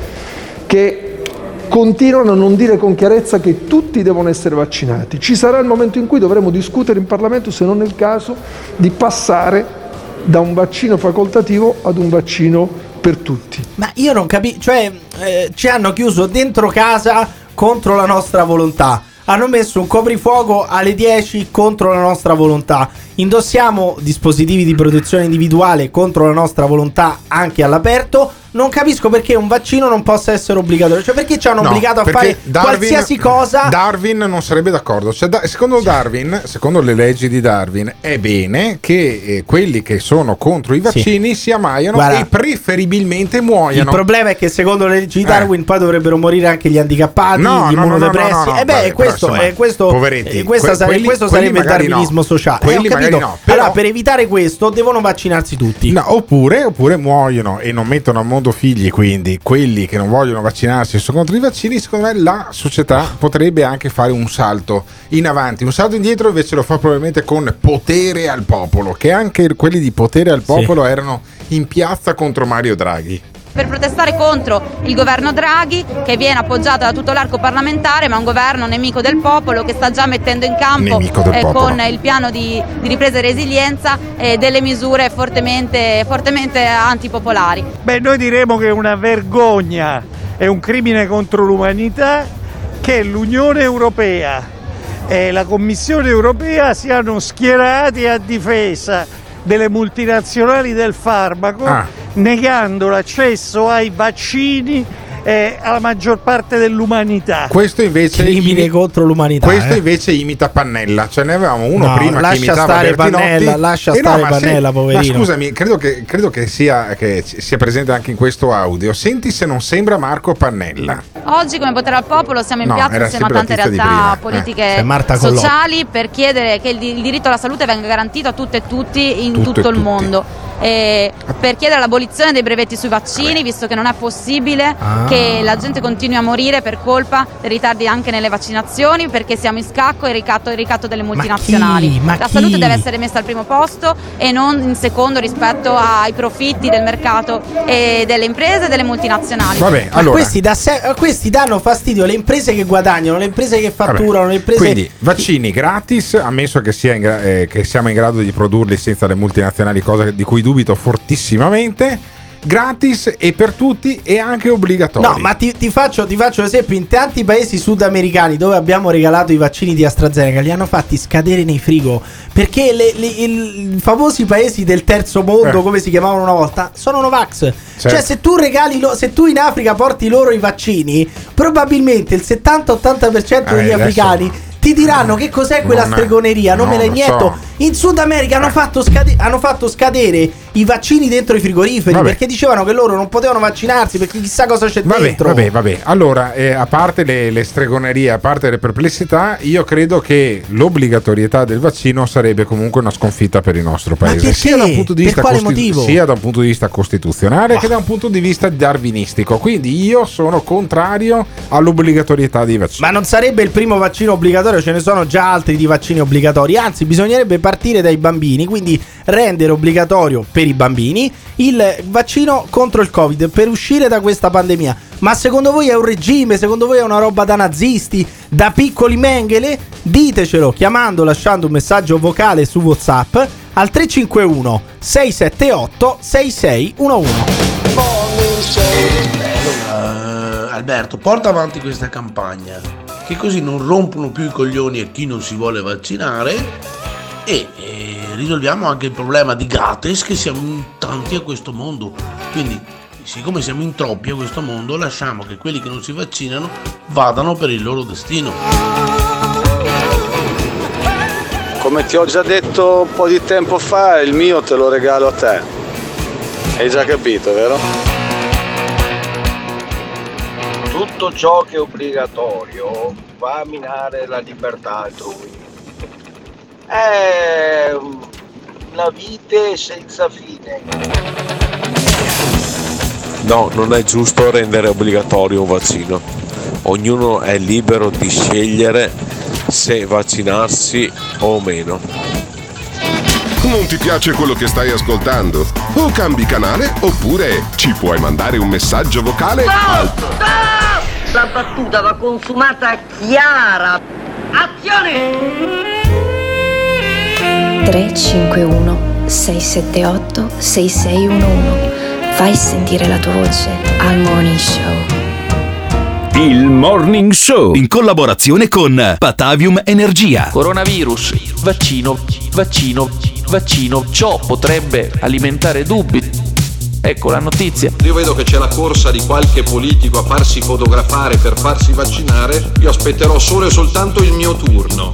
che continuano a non dire con chiarezza che tutti devono essere vaccinati. Ci sarà il momento in cui dovremo discutere in Parlamento, se non è il caso, di passare da un vaccino facoltativo ad un vaccino per tutti. Ma io non capisco, cioè eh, ci hanno chiuso dentro casa contro la nostra volontà. hanno messo un coprifuoco alle 10 contro la nostra volontà. Indossiamo dispositivi di protezione individuale contro la nostra volontà anche all'aperto. Non capisco perché un vaccino non possa essere obbligatorio. Cioè, perché ci hanno No, obbligato a fare Darwin- qualsiasi cosa. Darwin non sarebbe d'accordo. Cioè, da- secondo Darwin, secondo le leggi di Darwin, è bene che eh, quelli che sono contro i vaccini si ammaiano Guarda, e preferibilmente Il muoiano. problema è che secondo le leggi di Eh. Darwin poi dovrebbero morire anche gli handicappati, No, gli no, no, no, immunodepressi. no, E beh, vabbè, questo, però, eh, insomma, questo, poveretti, eh, que- sare- quelli- questo sarebbe il darwinismo sociale. Eh, Quelli capito. però- Allora, per evitare questo, devono vaccinarsi tutti. Oppure, oppure muoiono e non mettono al mondo figli, quindi quelli che non vogliono vaccinarsi e sono contro i vaccini, secondo me la società potrebbe anche fare un salto in avanti, un salto indietro invece lo fa probabilmente con potere al popolo, che anche quelli di potere al popolo erano in piazza contro Mario Draghi. Per protestare contro il governo Draghi che viene appoggiato da tutto l'arco parlamentare ma un governo nemico del popolo che sta già mettendo in campo eh, con il piano di, di ripresa e resilienza eh, delle misure fortemente, fortemente antipopolari. Beh, noi diremo che è una vergogna, è un crimine contro l'umanità che l'Unione Europea e la Commissione Europea siano schierati a difesa delle multinazionali del farmaco, Ah. negando l'accesso ai vaccini eh, alla maggior parte dell'umanità. Questo invece Crimine contro l'umanità. Questo eh. invece imita Pannella, ce ne avevamo uno No, prima che lascia imitava stare. Pannella, lascia Eh no, stare ma se- Pannella, poverino. Ma scusami, credo che, credo che sia, che sia presente anche in questo audio. Senti se non sembra Marco Pannella. Oggi come potere al popolo siamo in No, piazza insieme a tante realtà politiche Eh, sociali per chiedere che il, di- il diritto alla salute venga garantito a tutte e tutti in tutto e il tutti. mondo. E per chiedere l'abolizione dei brevetti sui vaccini, visto che non è possibile Ah. che la gente continui a morire per colpa dei ritardi anche nelle vaccinazioni, perché siamo in scacco e il ricatto, il ricatto delle multinazionali. ma la chi? salute deve essere messa al primo posto e non in secondo rispetto ai profitti del mercato e delle imprese e delle multinazionali. Ma questi, da se- a questi danno fastidio le imprese che guadagnano, le imprese che fatturano, le imprese Quindi vaccini gratis, ammesso che, sia in gra- eh, che siamo in grado di produrli senza le multinazionali, cosa di cui dubito fortissimamente. Gratis e per tutti e anche obbligatori. No, ma ti, ti faccio, ti faccio l'esempio: in tanti paesi sudamericani dove abbiamo regalato i vaccini di AstraZeneca, li hanno fatti scadere nei frigo. Perché le- le- i famosi paesi del terzo mondo, Eh. come si chiamavano una volta, sono Novax. Certo. Cioè, se tu regali, lo- se tu in Africa porti loro i vaccini, probabilmente il 70-80% Eh, degli adesso- africani. Ti diranno che cos'è quella Non- stregoneria, non no, me la inietto. so. In Sud America hanno fatto, scade- hanno fatto scadere i vaccini dentro i frigoriferi Vabbè. perché dicevano che loro non potevano vaccinarsi perché chissà cosa c'è Vabbè, dentro. vabbè, vabbè. Allora, eh, a parte le, le stregonerie, a parte le perplessità, io credo che l'obbligatorietà del vaccino sarebbe comunque una sconfitta per il nostro paese. Sia da un punto di Per vista, quale motivo? sia da un punto di vista costituzionale che da un punto di vista darwinistico. Quindi io sono contrario all'obbligatorietà dei vaccini. Ma non sarebbe il primo vaccino obbligatorio, ce ne sono già altri di vaccini obbligatori, anzi bisognerebbe partire dai bambini, quindi rendere obbligatorio per i bambini il vaccino contro il Covid per uscire da questa pandemia. Ma secondo voi è un regime? Secondo voi è una roba da nazisti? Da piccoli mengele? Ditecelo chiamando, lasciando un messaggio vocale su WhatsApp al 351 678 6611. Allora, eh, Alberto, porta avanti questa campagna, che così non rompono più i coglioni a chi non si vuole vaccinare e eh, risolviamo anche il problema di gratis che siamo in tanti a questo mondo. Quindi, siccome siamo in troppi a questo mondo, lasciamo che quelli che non si vaccinano vadano per il loro destino. Come ti ho già detto un po' di tempo fa, il mio te lo regalo a te. Hai già capito, vero? Tutto ciò che è obbligatorio va a minare la libertà altrui. È la vite senza fine. No, non è giusto rendere obbligatorio un vaccino. Ognuno è libero di scegliere se vaccinarsi o meno. Non ti piace quello che stai ascoltando? O cambi canale oppure ci puoi mandare un messaggio vocale al La battuta va consumata chiara. Azione! 351 678 6611 Fai sentire la tua voce al Morning Show Il Morning Show in collaborazione con Patavium Energia. Coronavirus, vaccino, vaccino, vaccino. Ciò potrebbe alimentare dubbi. Ecco la notizia. Io vedo che c'è la corsa di qualche politico a farsi fotografare per farsi vaccinare. Io aspetterò solo e soltanto il mio turno.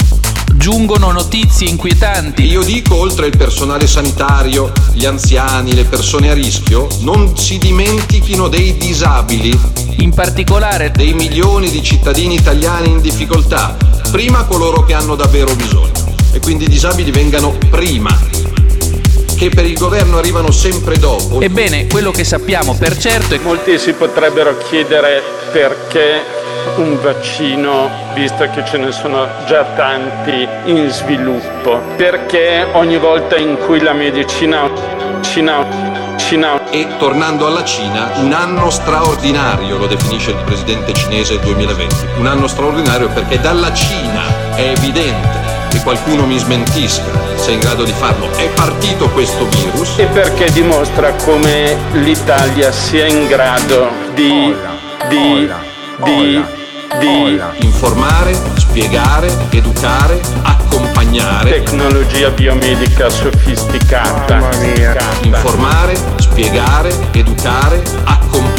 Giungono notizie inquietanti. Io dico, oltre il personale sanitario, gli anziani, le persone a rischio, non si dimentichino dei disabili. In particolare dei milioni di cittadini italiani in difficoltà. Prima coloro che hanno davvero bisogno. E quindi i disabili vengano prima che per il governo arrivano sempre dopo. Ebbene, quello che sappiamo per certo è che Molti si potrebbero chiedere perché un vaccino, visto che ce ne sono già tanti in sviluppo, perché ogni volta in cui la medicina Cina, Cina E tornando alla Cina, un anno straordinario lo definisce il presidente cinese il 2020. Un anno straordinario perché dalla Cina è evidente che qualcuno mi smentisca se è in grado di farlo. È partito questo virus. e perché dimostra come l'Italia sia in grado di, di, di, di Informare, spiegare, educare, accompagnare. tecnologia biomedica sofisticata. Informare, spiegare, educare, accompagnare.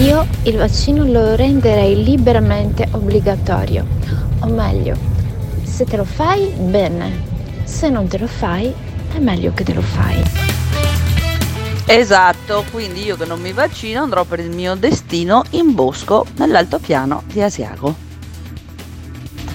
Io il vaccino lo renderei liberamente obbligatorio. O meglio, se te lo fai, bene. Se non te lo fai, è meglio che te lo fai. Esatto, quindi io che non mi vaccino andrò per il mio destino in bosco nell'altopiano di Asiago.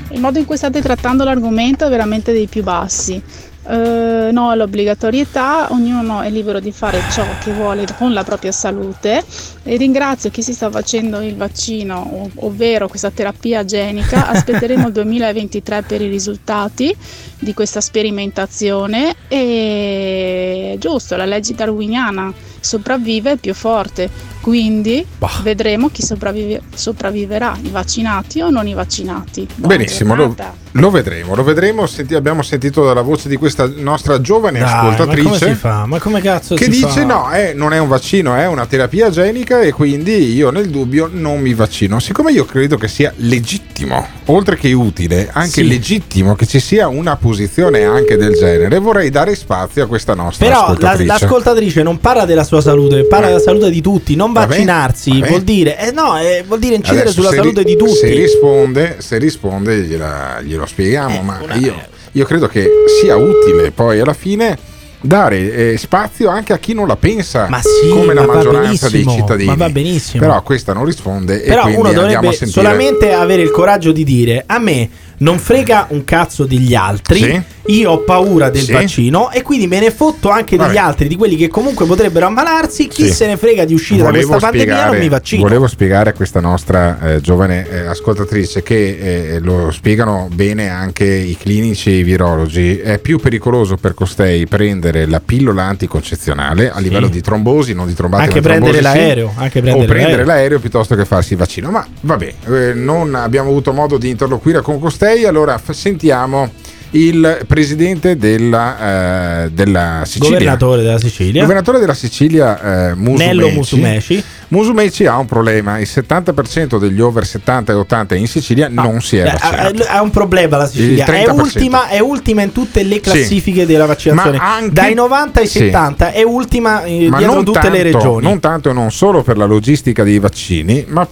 Il modo in cui state trattando l'argomento è veramente dei più bassi. Eh, no all'obbligatorietà, ognuno è libero di fare ciò che vuole con la propria salute e ringrazio chi si sta facendo il vaccino, ov- ovvero questa terapia genica. Aspetteremo il 2023 per i risultati di questa sperimentazione e giusto, la legge darwiniana sopravvive il più forte, quindi vedremo chi sopravvive- sopravviverà, i vaccinati o non i vaccinati. Buona Benissimo, giornata. Lo vedremo, lo vedremo. Senti- abbiamo sentito dalla voce di questa nostra giovane Dai, ascoltatrice. Ma come si fa? Ma come cazzo che dice fa? no, eh, non è un vaccino, è una terapia genica e quindi io nel dubbio non mi vaccino. Siccome io credo che sia legittimo, oltre che utile, anche Sì. legittimo che ci sia una posizione anche del genere, vorrei dare spazio a questa nostra Però la- ascoltatrice. l'ascoltatrice non parla della sua salute, parla della salute di tutti. Non Vabbè, vaccinarsi vabbè. vuol dire, eh no, eh, vuol dire incidere Adesso sulla salute ri- di tutti. Se risponde, se risponde gliela- glielo spieghiamo, ma io, io credo che sia utile poi alla fine dare eh, spazio anche a chi non la pensa sì, come la maggioranza dei cittadini. ma va benissimo. Però questa non risponde e Però quindi uno andiamo a sentire. solamente avere il coraggio di dire a me non frega un cazzo degli altri. Sì. Io ho paura del Sì. vaccino e quindi me ne fotto anche degli Vabbè. altri, di quelli che comunque potrebbero ammalarsi. Chi Sì. se ne frega di uscire da questa pandemia non mi vaccino. volevo spiegare a questa nostra eh, giovane eh, ascoltatrice che eh, lo spiegano bene anche i clinici e i virologi. È più pericoloso per costei prendere la pillola anticoncezionale a livello di trombosi, non di trombate Anche trombosi, prendere sì, l'aereo, anche o prendere prendere l'aereo. l'aereo piuttosto che farsi il vaccino. Ma vabbè, eh, non abbiamo avuto modo di interloquire con costei, allora f- sentiamo il presidente della, eh, della Sicilia. Governatore della Sicilia. Governatore della Sicilia, eh, Musumeci. Nello Musumeci. Musumeci ha un problema: il 70% degli over 70 e 80 in Sicilia non si è vaccinato. Ha, un problema la Sicilia. Il È 30%. ultima, è ultima in tutte le classifiche della vaccinazione. Anche- Dai 90 ai Sì. 70 è ultima eh, Ma dietro tutte tanto, le regioni. non tanto e non solo per la logistica dei vaccini, ma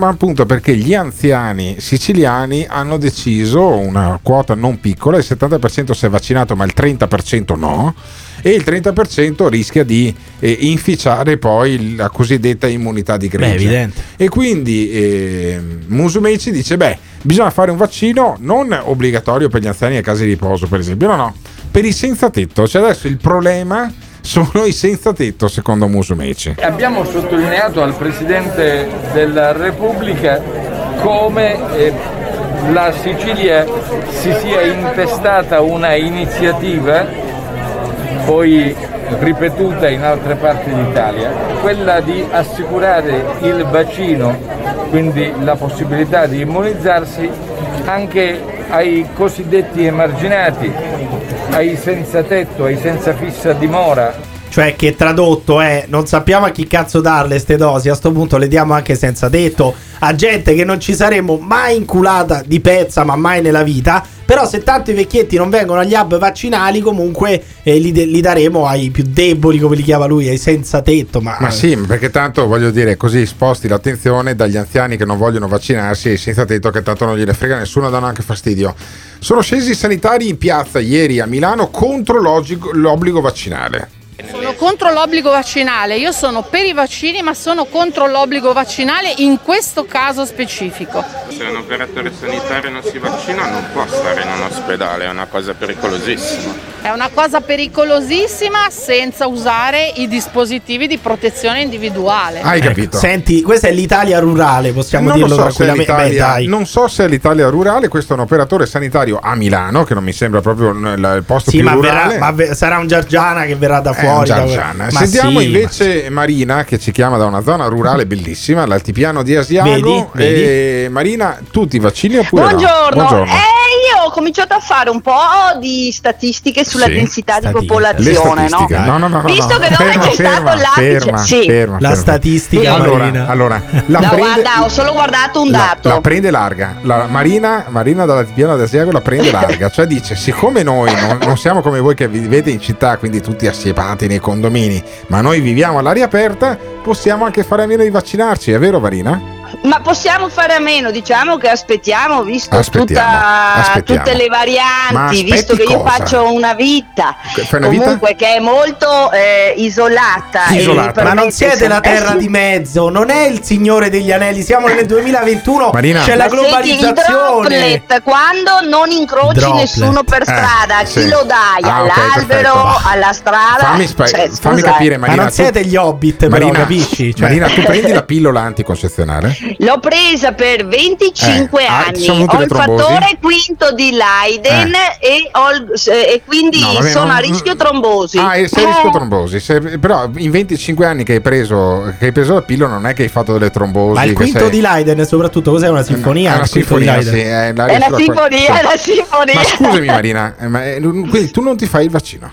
appunto perché gli anziani siciliani hanno deciso una quota non piccola, il 70% si è vaccinato, ma il 30% no. E il 30% rischia di eh, inficiare poi la cosiddetta immunità di gregge. E quindi eh, Musumeci dice: Beh, bisogna fare un vaccino non obbligatorio per gli anziani a case di riposo, per esempio, no, no, per i senza tetto. Cioè adesso il problema sono i senza tetto, secondo Musumeci. Abbiamo sottolineato al Presidente della Repubblica come eh, la Sicilia si sia intestata una iniziativa poi ripetuta in altre parti d'Italia, quella di assicurare il vaccino, quindi la possibilità di immunizzarsi anche ai cosiddetti emarginati, ai senza tetto, ai senza fissa dimora. Cioè che tradotto è non sappiamo a chi cazzo darle ste dosi, a sto punto le diamo anche senza detto a gente che non ci saremmo mai inculata di pezza, ma mai nella vita. Però se tanto i vecchietti non vengono agli hub vaccinali, comunque eh, li, de- li daremo ai più deboli, come li chiama lui, ai senza tetto. Ma, Ma sì, perché tanto voglio dire, così sposti l'attenzione dagli anziani che non vogliono vaccinarsi e senza tetto che tanto non gliene frega nessuno, danno anche fastidio. Sono scesi i sanitari in piazza ieri a Milano contro l'obbligo vaccinale. En Solo Sono contro l'obbligo vaccinale, io sono per i vaccini ma sono contro l'obbligo vaccinale in questo caso specifico. Se un operatore sanitario non si vaccina non può stare in un ospedale, è una cosa pericolosissima. È una cosa pericolosissima senza usare i dispositivi di protezione individuale. Hai Ecco, capito? Senti, questa è l'Italia rurale, possiamo non, lo dirlo so tranquillamente. Beh, non so se è l'Italia rurale, questo è un operatore sanitario a Milano, che non mi sembra proprio il il posto Sì, più ma, rurale. verrà- ma ve- sarà un Giargiana che verrà da fuori. da- Giargiana. Ma Sentiamo sì, invece Marina che ci chiama da una zona rurale bellissima, l'altipiano di Asiago. Vedi? Vedi? E Marina, tu ti vaccini oppure Buongiorno. no? Eh, io ho cominciato a fare un po' di statistiche sulla Sì, densità di Le popolazione, no? statistiche. No, no, no, no, Visto no. che dove Ferma, c'è stato ferma, l'apice, ferma, sì. ferma, La ferma. statistica, allora, Marina. allora, la no, prende, guarda, ho solo guardato un la, dato. la prende larga. La Marina, Marina dall'altipiano di Asiago la prende larga. Cioè dice, siccome noi non, non siamo come voi che vivete in città, quindi tutti assiepati nei condomini, ma noi viviamo all'aria aperta, possiamo anche fare a meno di vaccinarci, è vero Marina? Ma possiamo fare a meno, diciamo che aspettiamo, visto Aspettiamo, tutta- aspettiamo. tutte le varianti, visto che io cosa? faccio una vita, una vita? comunque che è molto eh, isolata. e mi Ma non siete la terra Eh sì. di mezzo, non è il Signore degli Anelli, siamo nel 2021, Marina. c'è la globalizzazione. droplet, quando non incroci Droplet. nessuno per Eh, strada, a chi sì. lo dai? Ah, all'albero, perfetto. alla strada? Fammi, spa- Cioè, fammi scusa, capire eh. Marina. Ma non tu- siete gli hobbit, però, Marina, capisci? Cioè- Marina, tu prendi la pillola anticoncezionale? L'ho presa per 25 Eh, ah, anni, ho il fattore quinto di Leiden e, ho se- e quindi No, vabbè, sono non- a rischio trombosi. Ah, sei a Eh, rischio trombosi. Se- però in 25 anni che hai preso che hai preso la pillola non è che hai fatto delle trombosi. Ma il quinto sei- di Leiden, soprattutto, cos'è una sinfonia? È una sinfonia, sì, è, la È sulla- sinfonia, è una sinfonia. Ma scusami Marina, eh, ma, eh, quindi tu non ti fai il vaccino?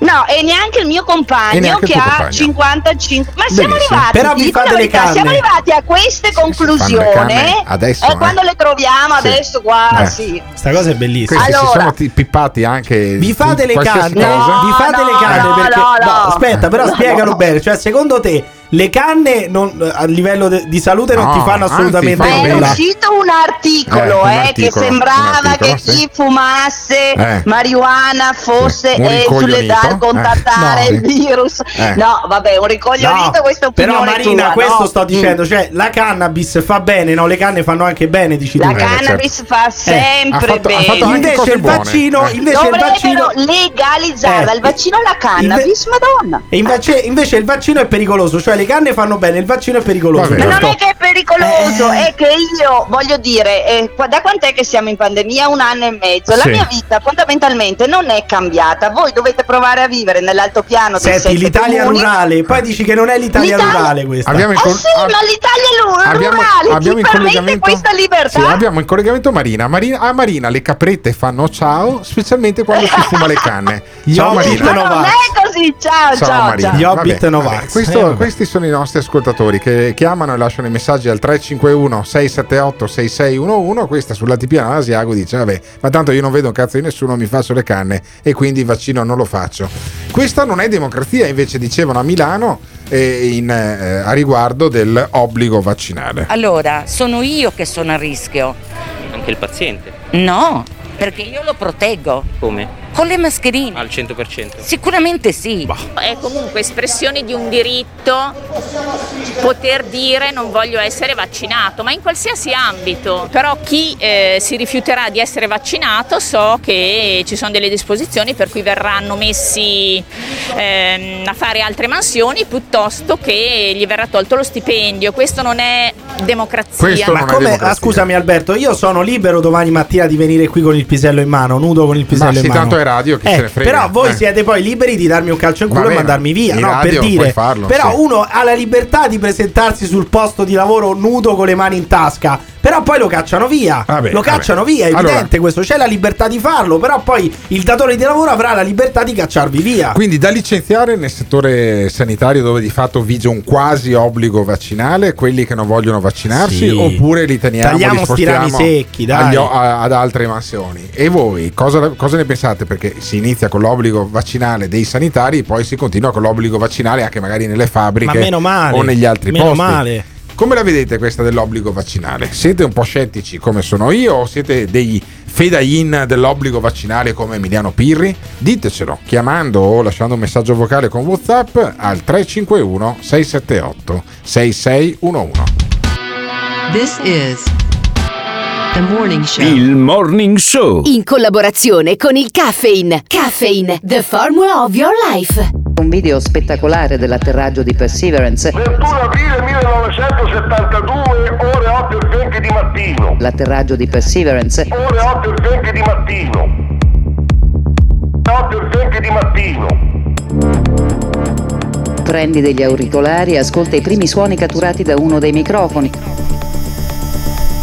No, e neanche il mio compagno che ha compagno. 55. Ma siamo Benissimo. arrivati, Però vi fate le canne. siamo arrivati a queste le conclusioni. adesso, eh, eh. quando le troviamo Sì. adesso qua, Eh. sì. Sta cosa è bellissima. Questi si Allora- sono ti- pippati anche Vi fate le canne? cosa. Vi fate No, le canne no, perché no, no. aspetta, però No, spiegalo no. bene, cioè secondo te le canne non- a livello de- di salute non No, ti fanno anzi, assolutamente Ma fanno è uscito un articolo, Eh, un eh, articolo, che un sembrava articolo, che sì. chi fumasse Eh. marijuana fosse un eh, sulle ricoglionito. da contattare Eh, no, il virus. Eh. No, vabbè, un ricoglionito, No, questa è però Marina, tua, questo no? sto dicendo, Mm. cioè la cannabis fa bene, no? Le canne fanno anche bene, dici La tu. cannabis fa sempre ha fatto- ha bene. Invece il vaccino, Eh. invece il vaccino legalizzarla, Eh. il vaccino la cannabis, madonna. e invece, invece il vaccino è pericoloso, cioè le canne fanno bene, il vaccino è pericoloso. Vabbè. Ma non giusto? è che è pericoloso, Eh. è che io voglio dire, eh, qua- da quant'è che siamo in pandemia? Un anno e mezzo. La Sì. mia vita fondamentalmente non è cambiata. Voi dovete provare a vivere nell'altopiano Senti, l'Italia comuni. rurale, poi dici che non è l'Italia L'Italia- rurale questa. Abbiamo Ah col- sì, ab- ma l'Italia abbiamo, rurale, abbiamo permette collegamento questa libertà? Sì, abbiamo in collegamento Marina. Marina. A Marina le caprette fanno ciao, specialmente quando si fuma le canne. Ciao Marina. Ma non è così, ciao, Ciao, ciao, Marina. ciao. Gli Hobbit Vabbè, Novax. vabbè, questo- Eh, vabbè. Questi sono i nostri ascoltatori che chiamano e lasciano i messaggi al 351 678 6611. Questa sull'altipiano Asiago dice: Vabbè, ma tanto io non vedo un cazzo di nessuno, mi faccio le canne e quindi il vaccino non lo faccio. Questa non è democrazia, invece dicevano a Milano eh, in, eh, a riguardo dell'obbligo vaccinale. Allora, sono io che sono a rischio. Anche il paziente. No, perché io lo proteggo. Come? Con le mascherine. Al 100%. Sicuramente sì. È comunque espressione di un diritto poter dire non voglio essere vaccinato, ma in qualsiasi ambito. Però chi eh, si rifiuterà di essere vaccinato so che ci sono delle disposizioni per cui verranno messi ehm, a fare altre mansioni piuttosto che gli verrà tolto lo stipendio. Questo non è democrazia. Ma come, ah, scusami Alberto, io sono libero domani mattina di venire qui con il pisello in mano, nudo con il pisello Ma in sì, mano. Radio, chi Eh, se ne frega. Però voi Eh. siete poi liberi di darmi un calcio in culo e mandarmi via, no? radio Per dire. farlo, però sì. uno ha la libertà di presentarsi sul posto di lavoro nudo con le mani in tasca. Però poi lo cacciano via. Vabbè, lo cacciano vabbè. via, è evidente Allora- questo. C'è la libertà di farlo. Però poi il datore di lavoro avrà la libertà di cacciarvi via. Quindi da licenziare nel settore sanitario dove di fatto vige un quasi obbligo vaccinale, quelli che non vogliono vaccinarsi, Sì. oppure li teniamo Tagliamo li secchi, dai. agli a- ad altre mansioni. E voi cosa, cosa ne pensate? Perché si inizia con l'obbligo vaccinale dei sanitari, poi si continua con l'obbligo vaccinale anche magari nelle fabbriche Ma meno male, o negli altri meno posti. male. Come la vedete questa dell'obbligo vaccinale? Siete un po' scettici come sono io o siete dei fedain dell'obbligo vaccinale come Emiliano Pirri? Ditecelo chiamando o lasciando un messaggio vocale con WhatsApp al 351 678 6611. This is morning show. Il Morning Show. In collaborazione con il Caffeine. Caffeine, the formula of your life. Un video spettacolare dell'atterraggio di Perseverance. 21 aprile 1972, ore 8 e 20 di mattino. L'atterraggio di Perseverance. Ore 8 e 20 di mattino. 8 e 20 di mattino. Prendi degli auricolari e ascolta i primi suoni catturati da uno dei microfoni.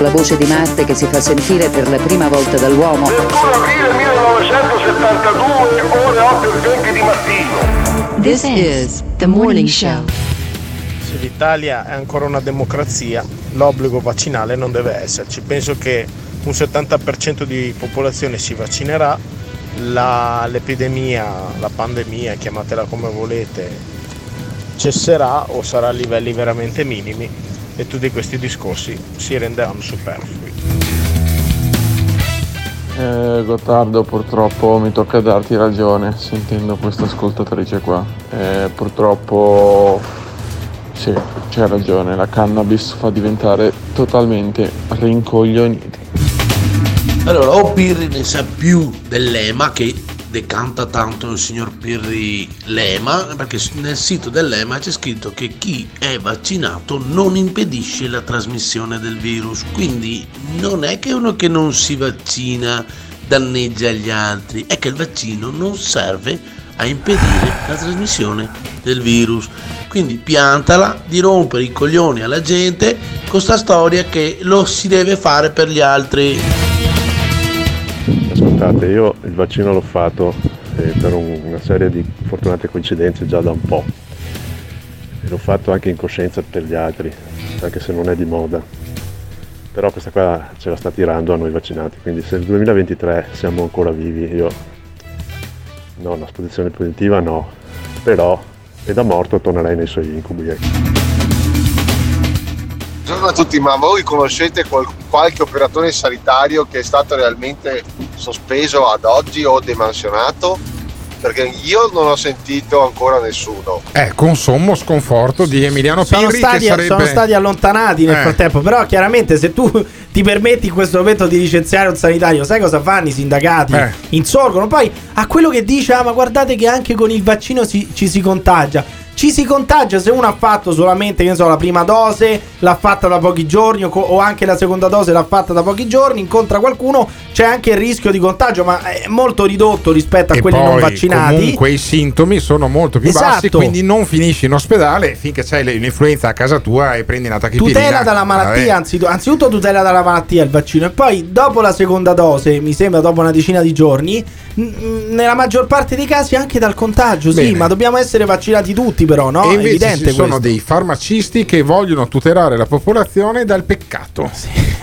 La voce di Marte che si fa sentire per la prima volta dall'uomo. 21 aprile 1972, ore 8 e 20 di mattino. This is the morning show. Se l'Italia è ancora una democrazia, l'obbligo vaccinale non deve esserci. Penso che un 70% di popolazione si vaccinerà, la- l'epidemia, la pandemia, chiamatela come volete, cesserà o sarà a livelli veramente minimi e tutti questi discorsi si renderanno superflui. Eh, Gottardo, purtroppo mi tocca darti ragione sentendo questa ascoltatrice qua. Eh, purtroppo sì, c'è ragione, la cannabis fa diventare totalmente rincoglioniti. Allora, o Pirri ne sa più dell'EMA che decanta tanto il signor Pirri l'EMA, perché nel sito dell'EMA c'è scritto che chi è vaccinato non impedisce la trasmissione del virus, quindi non è che uno che non si vaccina danneggia gli altri, è che il vaccino non serve a impedire la trasmissione del virus. Quindi piantala di rompere i coglioni alla gente con sta storia che lo si deve fare per gli altri. Ascoltate, io il vaccino l'ho fatto eh, per un- una serie di fortunate coincidenze già da un po'. E l'ho fatto anche in coscienza per gli altri, anche se non è di moda. Però questa qua ce la sta tirando a noi vaccinati, quindi se nel 2023 siamo ancora vivi, io no, una posizione positiva no, però e da morto tornerei nei suoi incubi. ecco. Buongiorno a tutti, ma voi conoscete qual- qualche operatore sanitario che è stato realmente sospeso ad oggi o demansionato? Perché io non ho sentito ancora nessuno. Eh, con sommo sconforto di Emiliano Sono Pirri stati, che sarebbe... sono stati allontanati nel Eh. frattempo. Però, chiaramente, se tu ti permetti in questo momento di licenziare un sanitario, sai cosa fanno i sindacati? Eh. Insorgono. Poi a quello che dice: Ah, ma guardate che anche con il vaccino si- ci si contagia. Ci si contagia se uno ha fatto solamente, che ne so, la prima dose, l'ha fatta da pochi giorni o, co- o anche la seconda dose l'ha fatta da pochi giorni, incontra qualcuno, c'è anche il rischio di contagio, ma è molto ridotto rispetto a E quelli poi, non vaccinati. Comunque i sintomi sono molto più bassi, Esatto. quindi non finisci in ospedale finché c'hai le- l'influenza a casa tua e prendi una tachipirina. Tutela dalla malattia, Vabbè. anzitutto, anzitutto tutela dalla malattia il vaccino e poi dopo la seconda dose, mi sembra dopo una decina di giorni, n- nella maggior parte dei casi anche dal contagio, sì, Bene. ma dobbiamo essere vaccinati tutti però, no? e È invece evidente ci sono questo. dei farmacisti che vogliono tutelare la popolazione dal peccato.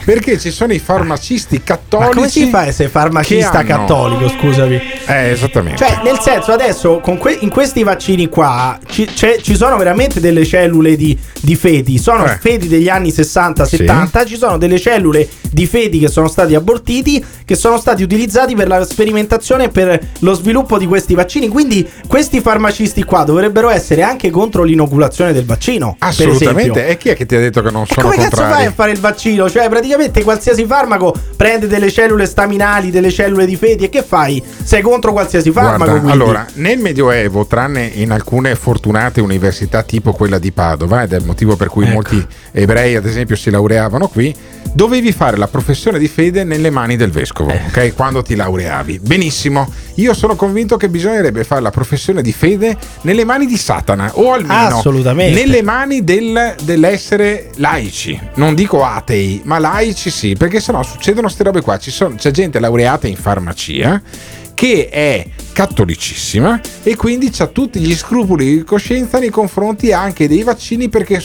Perché ci sono i farmacisti cattolici. Ma come si fa a essere farmacista cattolico, scusami? Eh, esattamente. Cioè, nel senso, adesso con que- in questi vaccini qua ci, c'è- ci sono veramente delle cellule di, di feti. Sono Eh. feti degli anni 60-70. Ci sono delle cellule di feti che sono stati abortiti, che sono stati utilizzati per la sperimentazione e per lo sviluppo di questi vaccini. Quindi, questi farmacisti qua dovrebbero essere anche contro l'inoculazione del vaccino. Assolutamente. E chi è che ti ha detto che non sono Come cazzo fai contrari? a fare il vaccino? Cioè, praticamente qualsiasi farmaco prende delle cellule staminali, delle cellule di feti e che fai? Sei contro qualsiasi farmaco? Guarda, quindi? allora, nel Medioevo, tranne in alcune fortunate università tipo quella di Padova, ed è il motivo per cui Ecco. molti ebrei, ad esempio, si laureavano qui, dovevi fare la professione di fede nelle mani del vescovo, Eh. ok? Quando ti laureavi. Benissimo. Io sono convinto che bisognerebbe fare la professione di fede nelle mani di Satana, o almeno nelle mani del- dell'essere laici. Non dico atei, ma laici sì, perché sennò succedono queste robe qua. Ci sono- c'è gente laureata in farmacia che è cattolicissima e quindi ha tutti gli scrupoli di coscienza nei confronti anche dei vaccini perché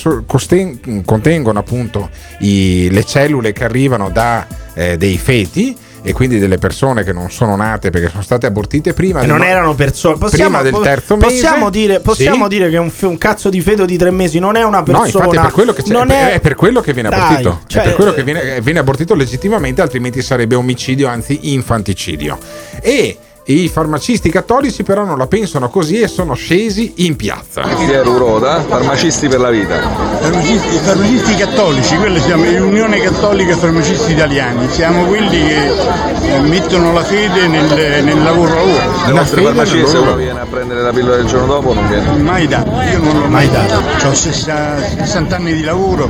contengono appunto i- le cellule che arrivano da eh, dei feti e quindi delle persone che non sono nate perché sono state abortite prima E del- non erano persone. Possiamo, prima del terzo mese possiamo dire, possiamo Sì. dire che un, f- un cazzo di feto di tre mesi non è una persona. No, infatti è per quello che, è, è per quello che viene Dai, abortito. cioè- è per quello che viene, viene abortito legittimamente, altrimenti sarebbe omicidio, anzi infanticidio. E i farmacisti cattolici però non la pensano così e sono scesi in piazza. Piero Uroda, farmacisti per la vita. Farmacisti, farmacisti cattolici, quelli siamo l'Unione Cattolica Farmacisti Italiani, siamo quelli che eh, mettono la fede nel, nel lavoro lavoro. Le nostre farmacie se uno viene a prendere la pillola il giorno dopo non viene. Mai dato, io non l'ho mai dato. Ho 60 anni di lavoro,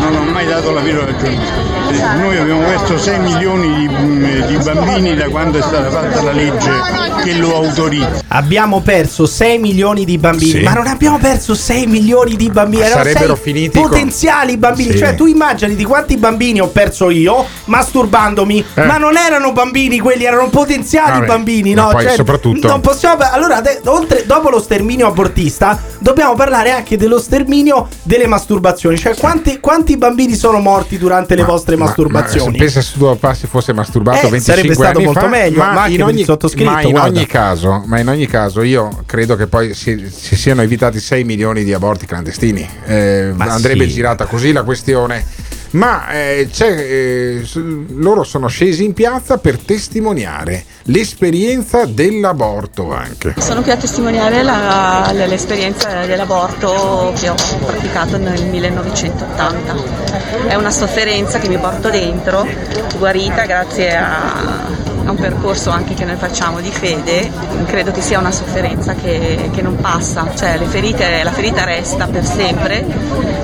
non ho mai dato la pillola del giorno dopo. Noi abbiamo perso 6 milioni di, mm, di bambini da quando è stata fatta la legge che lo autorizza. Abbiamo perso 6 milioni di bambini, Sì. ma non abbiamo perso 6 milioni di bambini. Erano Sarebbero finiti con- potenziali bambini. Sì. Cioè, tu immagini di quanti bambini ho perso io masturbandomi, Eh. ma non erano bambini, quelli erano potenziali Vabbè, bambini. No, poi Cioè, soprattutto- non possiamo. Allora, de- oltre- dopo lo sterminio abortista, dobbiamo parlare anche dello sterminio delle masturbazioni. Cioè, quanti, quanti bambini sono morti durante le vostre Ma- masturbazioni? Ma, pensa se tuo papà si fosse masturbato Eh, 25 sarebbe stato molto fa, meglio, ma anche in ogni, ma in ogni caso, ma in ogni caso io credo che poi si, si siano evitati 6 milioni di aborti clandestini. Eh, Ma andrebbe sì. girata così la questione. Ma eh, eh, loro sono scesi in piazza per testimoniare l'esperienza dell'aborto anche. Sono qui a testimoniare la- l'esperienza dell'aborto che ho praticato nel 1980. È una sofferenza che mi porto dentro, guarita grazie a, a un percorso anche che noi facciamo di fede. Credo che sia una sofferenza che, che non passa, cioè ferite- la ferita resta per sempre,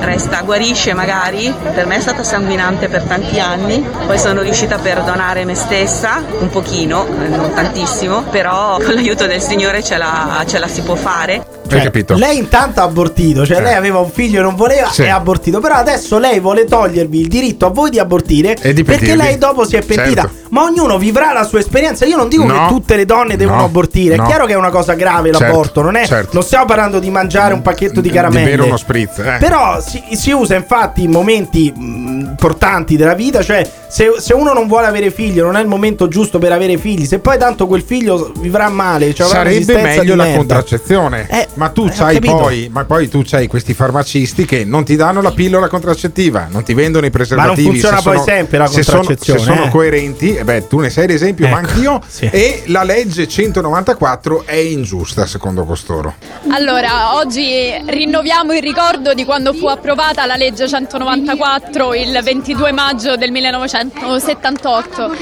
resta, guarisce magari. Per me è stata sanguinante per tanti anni, poi sono riuscita a perdonare me stessa un pochino, eh, non tantissimo, però con l'aiuto del Signore ce la, ce la si può fare. Hai capito? Lei intanto ha abortito, cioè Eh. lei aveva un figlio e non voleva Sì. e ha abortito, però adesso lei vuole togliervi il diritto a voi di abortire E di perché lei dopo si è pentita. Certo. Ma ognuno vivrà la sua esperienza. Io non dico No. che tutte le donne devono No. abortire, è No. chiaro che è una cosa grave Certo. l'aborto, non è Certo. non stiamo parlando di mangiare un pacchetto di Di caramelle. bere uno spritz. eh. Però si, si usa infatti in momenti mh, importanti della vita, cioè se, se uno non vuole avere figli, non è il momento giusto per avere figli, se poi tanto quel figlio vivrà male, cioè Sarebbe meglio di la merda. contraccezione. Eh, ma tu eh, c'hai capito. poi, ma poi tu c'hai questi farmacisti che non ti danno la pillola contraccettiva, non ti vendono i preservativi. funziona se poi sono- sempre la se sono- contraccezione, Se sono, eh. coerenti, eh beh, tu ne sei l'esempio, ma Ecco, anch'io. sì. E la legge 194 è ingiusta secondo costoro. Allora, oggi rinnoviamo il ricordo di quando fu approvata la legge 194 il 22 maggio del 1978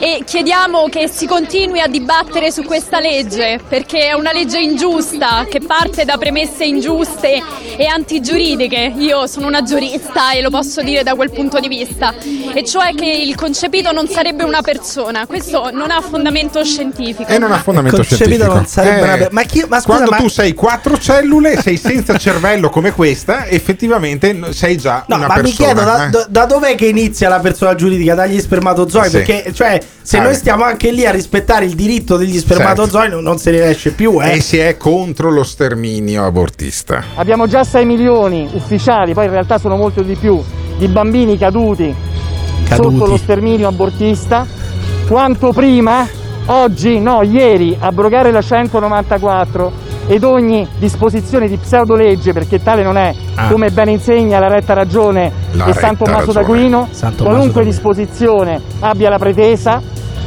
e chiediamo che si continui a dibattere su questa legge perché è una legge ingiusta che parte parte da premesse ingiuste e antigiuridiche. Io sono una giurista e lo posso dire da quel punto di vista, e cioè che il concepito non sarebbe una persona. Questo non ha fondamento scientifico. E non ha fondamento concepito scientifico. non sarebbe una- ma chi- ma scusa, quando ma- tu sei quattro cellule, sei senza cervello come questa, effettivamente sei già No, una ma mi persona. chiedo da, eh. da- da dov'è che inizia la persona giuridica? Dagli spermatozoi? Sì. Perché, cioè, se Ah, noi stiamo anche lì a rispettare il diritto degli spermatozoi, non, non se ne esce più, eh. E si è contro lo sterminio abortista. Abbiamo già 6 milioni ufficiali, poi in realtà sono molto di più, di bambini caduti, Caduti. sotto lo sterminio abortista. Quanto prima, oggi, no, ieri, abrogare la 194 ed ogni disposizione di pseudolegge, perché tale non è, Ah. come ben insegna la retta ragione La di San Tommaso ragione. d'Aquino, San Tommaso qualunque d'Aquino. disposizione abbia la pretesa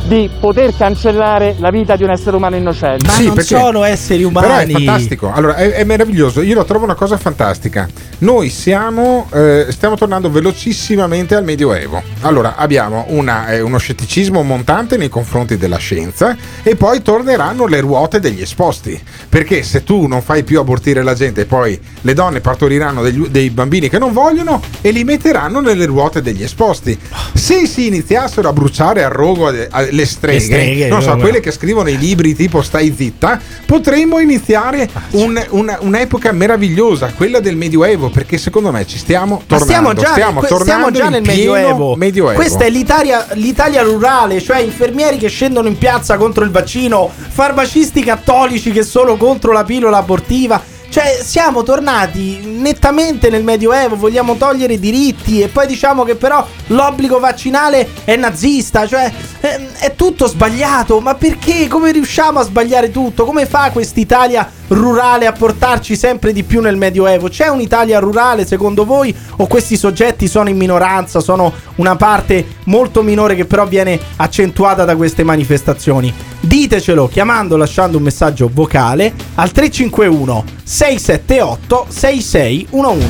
di poter cancellare la vita di un essere umano innocente. Ma non sono esseri umani. Però è fantastico. Allora, è, è meraviglioso. Io lo trovo una cosa fantastica. Noi siamo, eh, stiamo tornando velocissimamente al Medioevo. Allora, abbiamo una, eh, uno scetticismo montante nei confronti della scienza e poi torneranno le ruote degli esposti. Perché se tu non fai più abortire la gente e poi le donne partoriranno degli- dei bambini che non vogliono e li metteranno nelle ruote degli esposti. Se si iniziassero a bruciare a rogo le streghe, Le streghe, non so, quelle che scrivono i libri tipo Stai zitta, potremmo iniziare un- una- un'epoca meravigliosa, quella del Medioevo, perché secondo me ci stiamo Ma tornando. stiamo già, stiamo que- tornando stiamo già nel Medioevo. Medioevo. Questa è l'Italia, l'Italia rurale, cioè infermieri che scendono in piazza contro il vaccino, farmacisti cattolici che sono contro la pillola abortiva. Cioè, siamo tornati nettamente nel Medioevo, vogliamo togliere i diritti e poi diciamo che però l'obbligo vaccinale è nazista, cioè ehm, è tutto sbagliato. Ma perché? Come riusciamo a sbagliare tutto? Come fa quest'Italia rurale a portarci sempre di più nel Medioevo? C'è un'Italia rurale secondo voi o questi soggetti sono in minoranza, sono una parte molto minore che però viene accentuata da queste manifestazioni? Ditecelo chiamando, lasciando un messaggio vocale al 351 678 6611.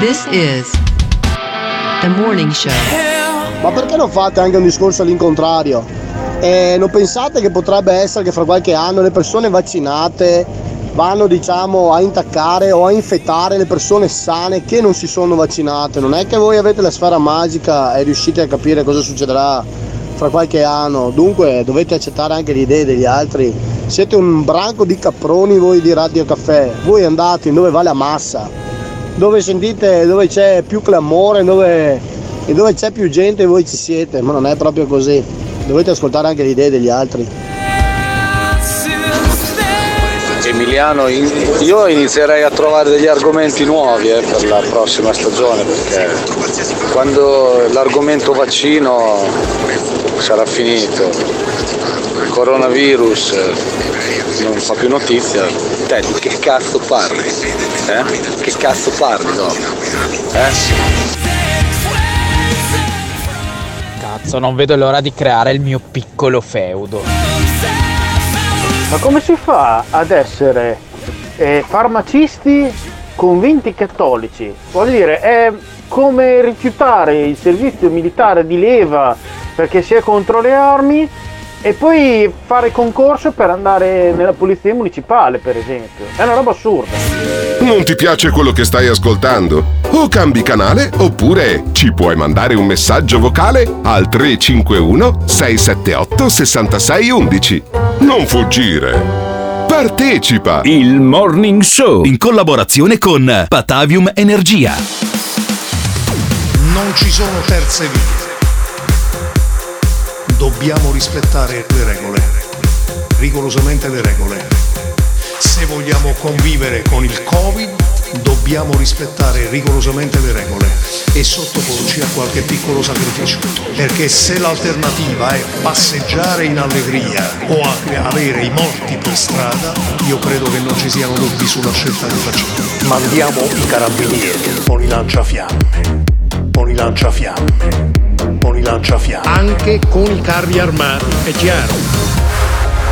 This is the morning show. Ma perché non fate anche un discorso all'incontrario? E non pensate che potrebbe essere che fra qualche anno le persone vaccinate vanno diciamo a intaccare o a infettare le persone sane che non si sono vaccinate? Non è che voi avete la sfera magica e riuscite a capire cosa succederà fra qualche anno, dunque dovete accettare anche le idee degli altri. Siete un branco di caproni voi di Radio Caffè, voi andate dove va la massa, dove sentite, dove c'è più clamore, dove, e dove c'è più gente voi ci siete, ma non è proprio così. Dovete ascoltare anche le idee degli altri. Emiliano, io inizierei a trovare degli argomenti nuovi eh, per la prossima stagione perché quando l'argomento vaccino sarà finito, il coronavirus non fa più notizia, te di che cazzo parli? Eh? Che cazzo parli dopo? Eh? Cazzo, non vedo l'ora di creare il mio piccolo feudo. Ma come si fa ad essere eh, farmacisti convinti cattolici? Voglio dire, è come rifiutare il servizio militare di leva perché si è contro le armi e poi fare concorso per andare nella polizia municipale, per esempio. È una roba assurda. Non ti piace quello che stai ascoltando? O cambi canale oppure ci puoi mandare un messaggio vocale al 351 678 6611. Non fuggire. Partecipa! Il Morning Show in collaborazione con Patavium Energia. Non ci sono terze vie. Dobbiamo rispettare le regole, rigorosamente le regole. Se vogliamo convivere con il Covid, dobbiamo rispettare rigorosamente le regole e sottoporci a qualche piccolo sacrificio. Perché se l'alternativa è passeggiare in allegria o avere i morti per strada, io credo che non ci siano dubbi sulla scelta che facciamo. Mandiamo i carabinieri con i lanciafiamme, con i lanciafiamme, con i lanciafiamme. Anche con i carri armati, è chiaro.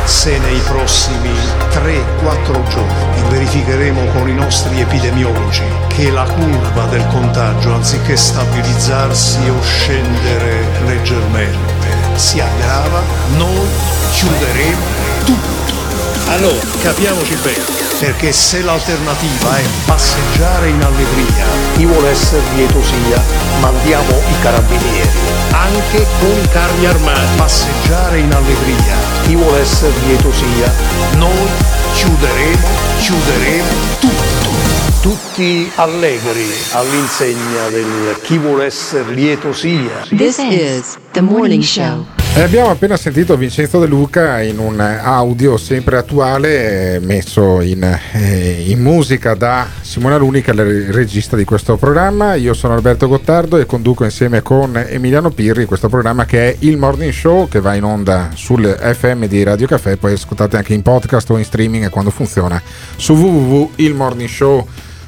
Se nei prossimi 3-4 giorni verificheremo con i nostri epidemiologi che la curva del contagio, anziché stabilizzarsi o scendere leggermente, si aggrava, noi chiuderemo tutto. Allora, capiamoci bene, Perché se l'alternativa è passeggiare in allegria, chi vuole essere lieto sia, mandiamo i carabinieri, anche con i carri armati. Passeggiare in allegria, chi vuole essere lieto sia, noi chiuderemo, chiuderemo tutto. Tutti allegri all'insegna del chi vuole essere lieto sia. This is the morning show. E abbiamo appena sentito Vincenzo De Luca in un audio sempre attuale eh, messo in, eh, in musica da Simona Lunica, il regista di questo programma. Io sono Alberto Gottardo e conduco insieme con Emiliano Pirri questo programma che è il Morning Show che va in onda sul FM di Radio Caffè, poi ascoltate anche in podcast o in streaming quando funziona su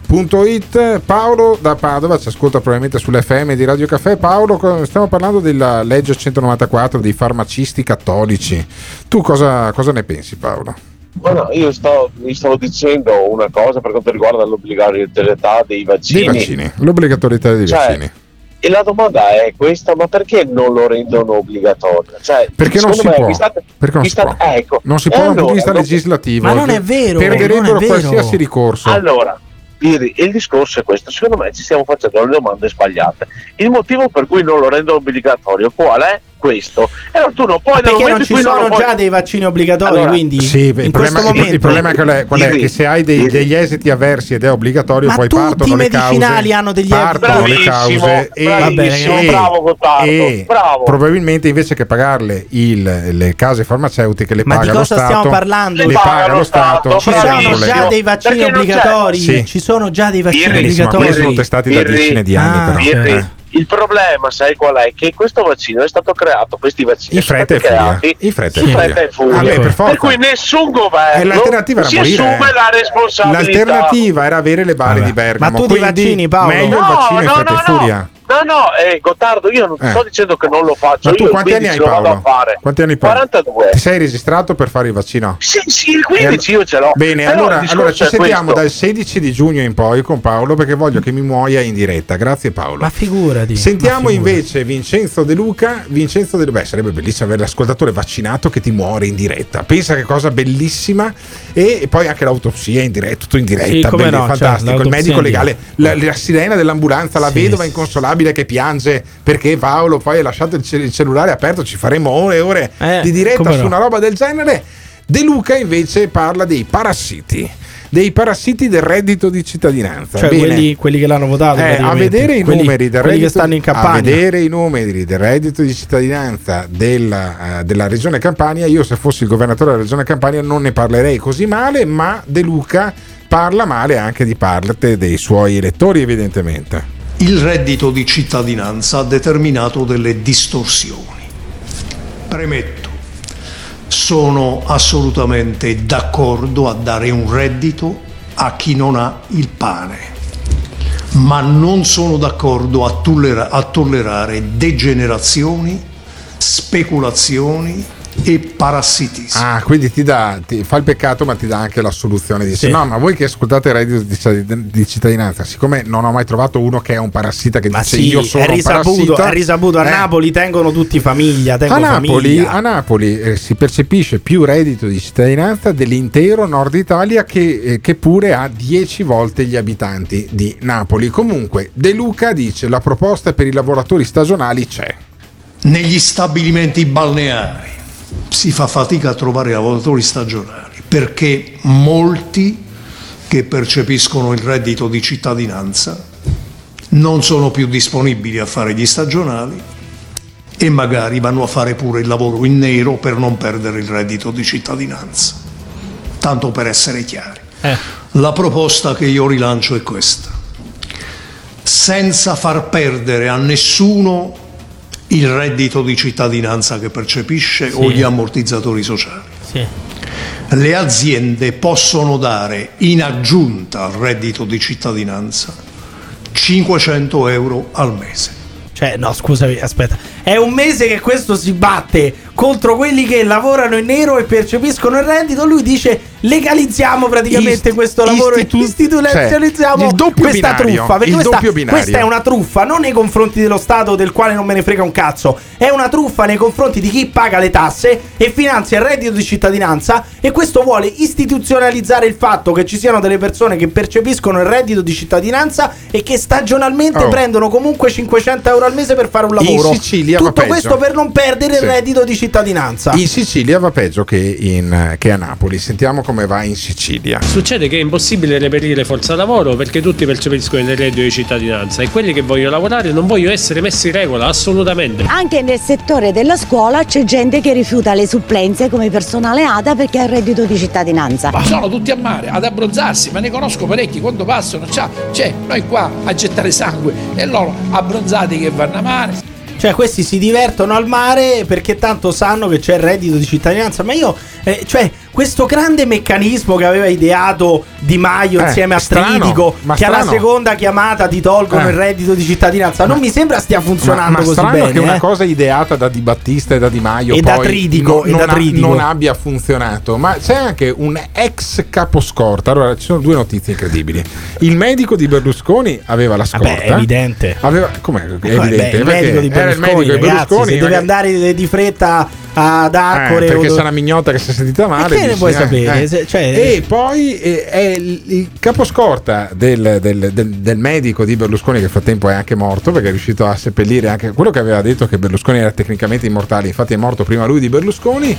www.ilmorningshow.it Paolo da Padova ci ascolta probabilmente sull'FM di Radio Caffè Paolo stiamo parlando della legge 194 dei farmacisti cattolici tu cosa, cosa ne pensi Paolo? No, io sto, vi stavo dicendo una cosa per quanto riguarda l'obbligatorietà dei vaccini. dei vaccini l'obbligatorietà dei Cioè, vaccini E la domanda è questa, ma perché non lo rendono obbligatorio? Cioè, perché non si me, può state- perché non si state- può ecco. non si può da un punto di allora, vista non- legislativo Ma non è vero, perderebbero non è vero. qualsiasi ricorso Allora, Il discorso è questo, secondo me ci stiamo facendo le domande sbagliate. Il motivo per cui non lo rendono obbligatorio qual è? Questo. E allora tu non puoi perché non ci sono puoi- già dei vaccini obbligatori, Allora, quindi Sì, il in problema, momento il problema è qual è? Qual è? Che se hai dei- degli esiti avversi ed è obbligatorio, Ma poi tutti partono i le cause. medicinali hanno degli partono le cause e, bravissimo, e- bravo Gottardo, e bravo. probabilmente invece che pagarle il- le case farmaceutiche le Ma di paga lo cosa Stato. stiamo parlando? Le paga lo Stato. Ci e sono già dei vaccini non obbligatori. Ci sono già dei vaccini ma quelli obbligatori. sono testati da decine di anni Ah, però. Il problema, sai qual è? Che questo vaccino è stato creato, questi vaccini In fretta e sono stati furia. creati In fretta e furia. fretta furia. Beh, per forza. cui nessun governo l'alternativa era si morire. assume la responsabilità. L'alternativa era avere le bali Vabbè. di Bergamo. Ma tu di quindi vaccini, Paolo? Meglio il No, vaccino in no, fretta no, e furia. No. No, eh, Gottardo, io non Eh. sto dicendo che non lo faccio. Ma tu io quanti anni hai 15 lo vado Paolo? a fare. Quanti anni Paolo? 42. Ti sei registrato per fare il vaccino? Sì, sì, il 15 io ce l'ho. Bene, Però allora, discorso allora ci sentiamo questo. dal 16 di giugno in poi con Paolo perché voglio che mi muoia in diretta. Grazie Paolo. Ma figurati. Sentiamo ma figurati. invece Vincenzo De Luca. Vincenzo De Luca, beh, sarebbe bellissimo avere l'ascoltatore vaccinato che ti muore in diretta. Pensa che cosa bellissima. E poi anche l'autopsia in diretta, tutto in diretta. Sì, no, certo, fantastico. il l'autopsia medico legale, la, la sirena dell'ambulanza, la Sì, vedova sì. inconsolabile che piange perché Paolo poi ha lasciato il, ce- il cellulare aperto. Ci faremo ore e ore Eh, di diretta su no. una roba del genere. De Luca invece parla dei parassiti. Dei parassiti del reddito di cittadinanza. Cioè, quelli, quelli che l'hanno votato. Eh, a vedere i Quelli- numeri del quelli reddito, che stanno in a campagna. vedere i numeri del reddito di cittadinanza della, eh, della regione Campania, io se fossi il governatore della regione Campania non ne parlerei così male, ma De Luca parla male anche di parte dei suoi elettori evidentemente. Il reddito di cittadinanza ha determinato delle distorsioni. Premetto, sono assolutamente d'accordo a dare un reddito a chi non ha il pane, ma non sono d'accordo a, tollera- a tollerare degenerazioni, speculazioni e parassitismo. Ah, quindi ti, dà, ti fa il peccato, ma ti dà anche la soluzione. Dice: Sì. No, ma voi che ascoltate il reddito di, di cittadinanza, siccome non ho mai trovato uno che è un parassita che Ma dice sì, io sono è risaputo, un parassita, è risaputo. A eh, Napoli tengono tutti famiglia. A Napoli, famiglia. a Napoli, eh, si percepisce più reddito di cittadinanza dell'intero nord Italia che, eh, che pure ha 10 volte gli abitanti di Napoli. Comunque, De Luca dice la proposta per i lavoratori stagionali c'è. Negli stabilimenti balneari si fa fatica a trovare lavoratori stagionali perché molti che percepiscono il reddito di cittadinanza non sono più disponibili a fare gli stagionali e magari vanno a fare pure il lavoro in nero per non perdere il reddito di cittadinanza. Tanto per essere chiari. La proposta che io rilancio è questa. Senza far perdere a nessuno il reddito di cittadinanza che percepisce o gli ammortizzatori sociali. Sì. Le aziende possono dare in aggiunta al reddito di cittadinanza 500 euro al mese. Cioè, no, scusami, aspetta. È un mese che questo si batte contro quelli che lavorano in nero e percepiscono il reddito. Lui dice legalizziamo praticamente Ist- questo lavoro istitu- istituzionalizziamo cioè, questa binario, truffa. Perché questa, questa è una truffa non nei confronti dello Stato del quale non me ne frega un cazzo, è una truffa nei confronti di chi paga le tasse e finanzia il reddito di cittadinanza e questo vuole istituzionalizzare il fatto che ci siano delle persone che percepiscono il reddito di cittadinanza e che stagionalmente Oh. prendono comunque 500 euro al mese per fare un lavoro. In Sicilia va Tutto peggio. questo per non perdere Sì. il reddito di cittadinanza. In Sicilia va peggio che, in- che a Napoli. Sentiamo come va in Sicilia. Succede che è impossibile reperire forza lavoro perché tutti percepiscono il reddito di cittadinanza e quelli che vogliono lavorare non vogliono essere messi in regola assolutamente. Anche nel settore della scuola c'è gente che rifiuta le supplenze come personale ADA perché ha il reddito di cittadinanza. Sono tutti a mare ad abbronzarsi, ma ne conosco parecchi quando passano, c'ha, c'è noi qua a gettare sangue e loro abbronzati che vanno a mare. Cioè, questi si divertono al mare perché tanto sanno che c'è il reddito di cittadinanza. Ma io, eh, cioè, questo grande meccanismo che aveva ideato Di Maio Eh, insieme a Tridico, ma che alla strano. seconda chiamata ti tolgono Eh. il reddito di cittadinanza, non mi sembra stia funzionando ma, ma così bene. che una eh. cosa ideata da Di Battista e da Di Maio E da Tridico, non, e da non ha- Tridico. non abbia funzionato. Ma c'è anche un ex caposcorta. Allora, ci sono due notizie incredibili. Il medico di Berlusconi aveva la scorta. Vabbè, è evidente. Aveva, com'è? È Beh, evidente. il perché medico di era il Berlusconi, medico di ragazzi, Berlusconi. se deve andare di fretta ad Eh, Accore perché do- una mignotta che si è sentita male. che ne puoi eh, sapere? eh. Cioè- E poi eh, è il, il caposcorta del, del- del- del medico di Berlusconi, che nel frattempo è anche morto, perché è riuscito a seppellire anche quello che aveva detto che Berlusconi era tecnicamente immortale. Infatti, è morto prima lui di Berlusconi.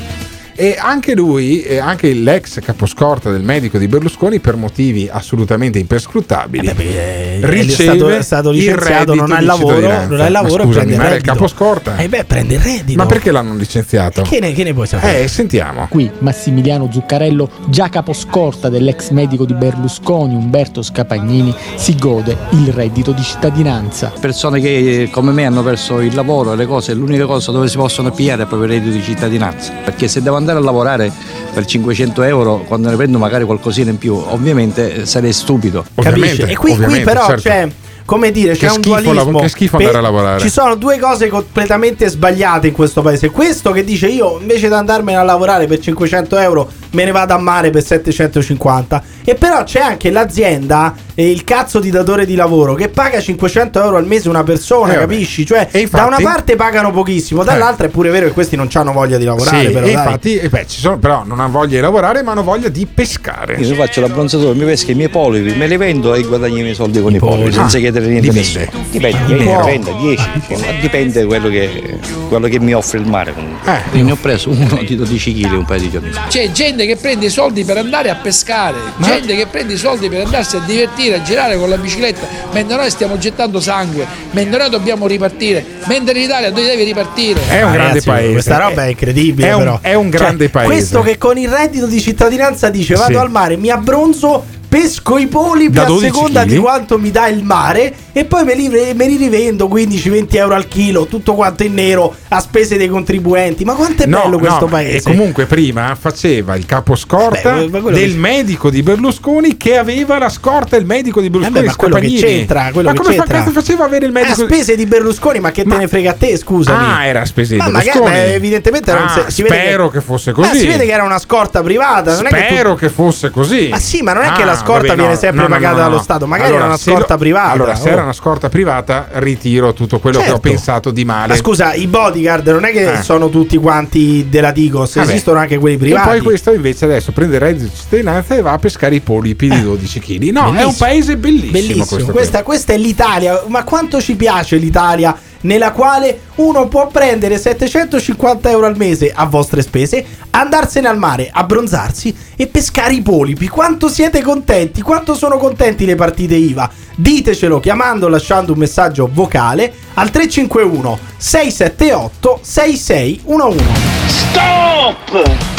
E anche lui, anche l'ex caposcorta del medico di Berlusconi, per motivi assolutamente imperscrutabili, è riceve stato- è stato il licenziato, reddito non ha il lavoro, non ha il Ma lavoro e scusami, prende il ma il reddito. caposcorta? Eh beh, prende il reddito. Ma perché l'hanno licenziato? Che ne, che ne puoi sapere? Eh, sentiamo. Qui Massimiliano Zuccarello, già caposcorta dell'ex medico di Berlusconi, Umberto Scapagnini, si gode il reddito di cittadinanza. Persone che come me hanno perso il lavoro e le cose, l'unica cosa dove si possono pigliare è proprio il reddito di cittadinanza. Perché se devo andare a lavorare per 500 euro, quando ne prendo magari qualcosina in più, ovviamente eh, sarei stupido. Capisci? E qui, qui però c'è, come dire, certo. Che c'è un schifo dualismo. che schifo Per- andare a lavorare. Ci sono due cose completamente sbagliate in questo paese. Questo che dice io invece di andarmene a lavorare per 500 euro me ne vado a mare per 750. E però c'è anche l'azienda e il cazzo di datore di lavoro che paga 500 euro al mese una persona, Eh, capisci? Cioè, infatti- da una parte pagano pochissimo, dall'altra è pure vero che questi non hanno voglia di lavorare. Sì, però, e dai. infatti, eh, beh, ci sono, però non hanno voglia di lavorare, ma hanno voglia di pescare. Io faccio l'abbronzatore, mi pesco i miei polipi, me li vendo e guadagno i miei soldi con i polipi, polipi. senza Ah, chiedere niente a dipende. nessuno. Dipende, Dipende. 20, 30, 10, ma dipende da quello che, quello che mi offre il mare comunque. Eh. Io ne ho preso uno di 12 kg un paio di giorni fa. C'è gente che prende i soldi per andare a pescare, gente che prende i soldi per andarsi a divertire, a girare con la bicicletta, mentre noi stiamo gettando sangue, mentre noi dobbiamo ripartire, mentre l'Italia deve ripartire. È un Ah, grande ragazzi, paese. Questa roba è incredibile. È un- però. è un grande Cioè, paese. Questo che con il reddito di cittadinanza dice: Vado Sì. al mare, mi abbronzo. Pesco i polipi a 12 seconda chili? di quanto mi dà il mare e poi me li, me li rivendo 15-20 euro al chilo, tutto quanto in nero a spese dei contribuenti. Ma quanto è No, bello questo no, paese? E comunque prima faceva il caposcorta ma quello del che- medico di Berlusconi che aveva la scorta il medico di Berlusconi. Vabbè, ma quello che c'entra, quello ma che come fa- c'entra? cazzo faceva avere il a medico? spese di Berlusconi, ma che te ne frega a te, scusami. Ah, era a spese di Ma magari, Berlusconi. beh, evidentemente non Ah, si- si vede spero che fosse così. si vede che era una scorta privata. Non è che tu- Spero che fosse così. Ma sì, ma non è che Ah, la scorta vabbè, viene sempre pagata dallo Stato, magari Allora, era una se lo- scorta privata. Allora, se oh. era una scorta privata, ritiro tutto quello che ho Certo. pensato di male. Ma scusa, i bodyguard non è che Eh. sono tutti quanti della Digos, Vabbè. esistono anche quelli E privati. poi questo invece adesso prende il reddito di cittadinanza e va a pescare i polipi di 12 kg. No, è un Bellissimo. paese bellissimo, Bellissimo, questa, questa è l'Italia. Ma quanto ci piace l'Italia nella quale uno può prendere 750 euro al mese a vostre spese, andarsene al mare, abbronzarsi e pescare i polipi. Quanto siete contenti? Quanto sono contenti le partite IVA? Ditecelo chiamando o lasciando un messaggio vocale al 351 678 6611. Stop!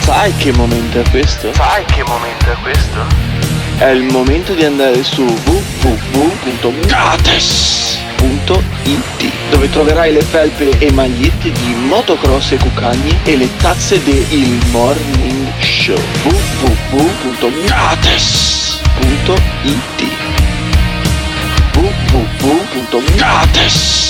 Sai che momento è questo? Sai che momento è questo? È il momento di andare su www.gates.it dove troverai le felpe e magliette di motocross e cucagni e le tazze del Morning Show www.gates.it www.gates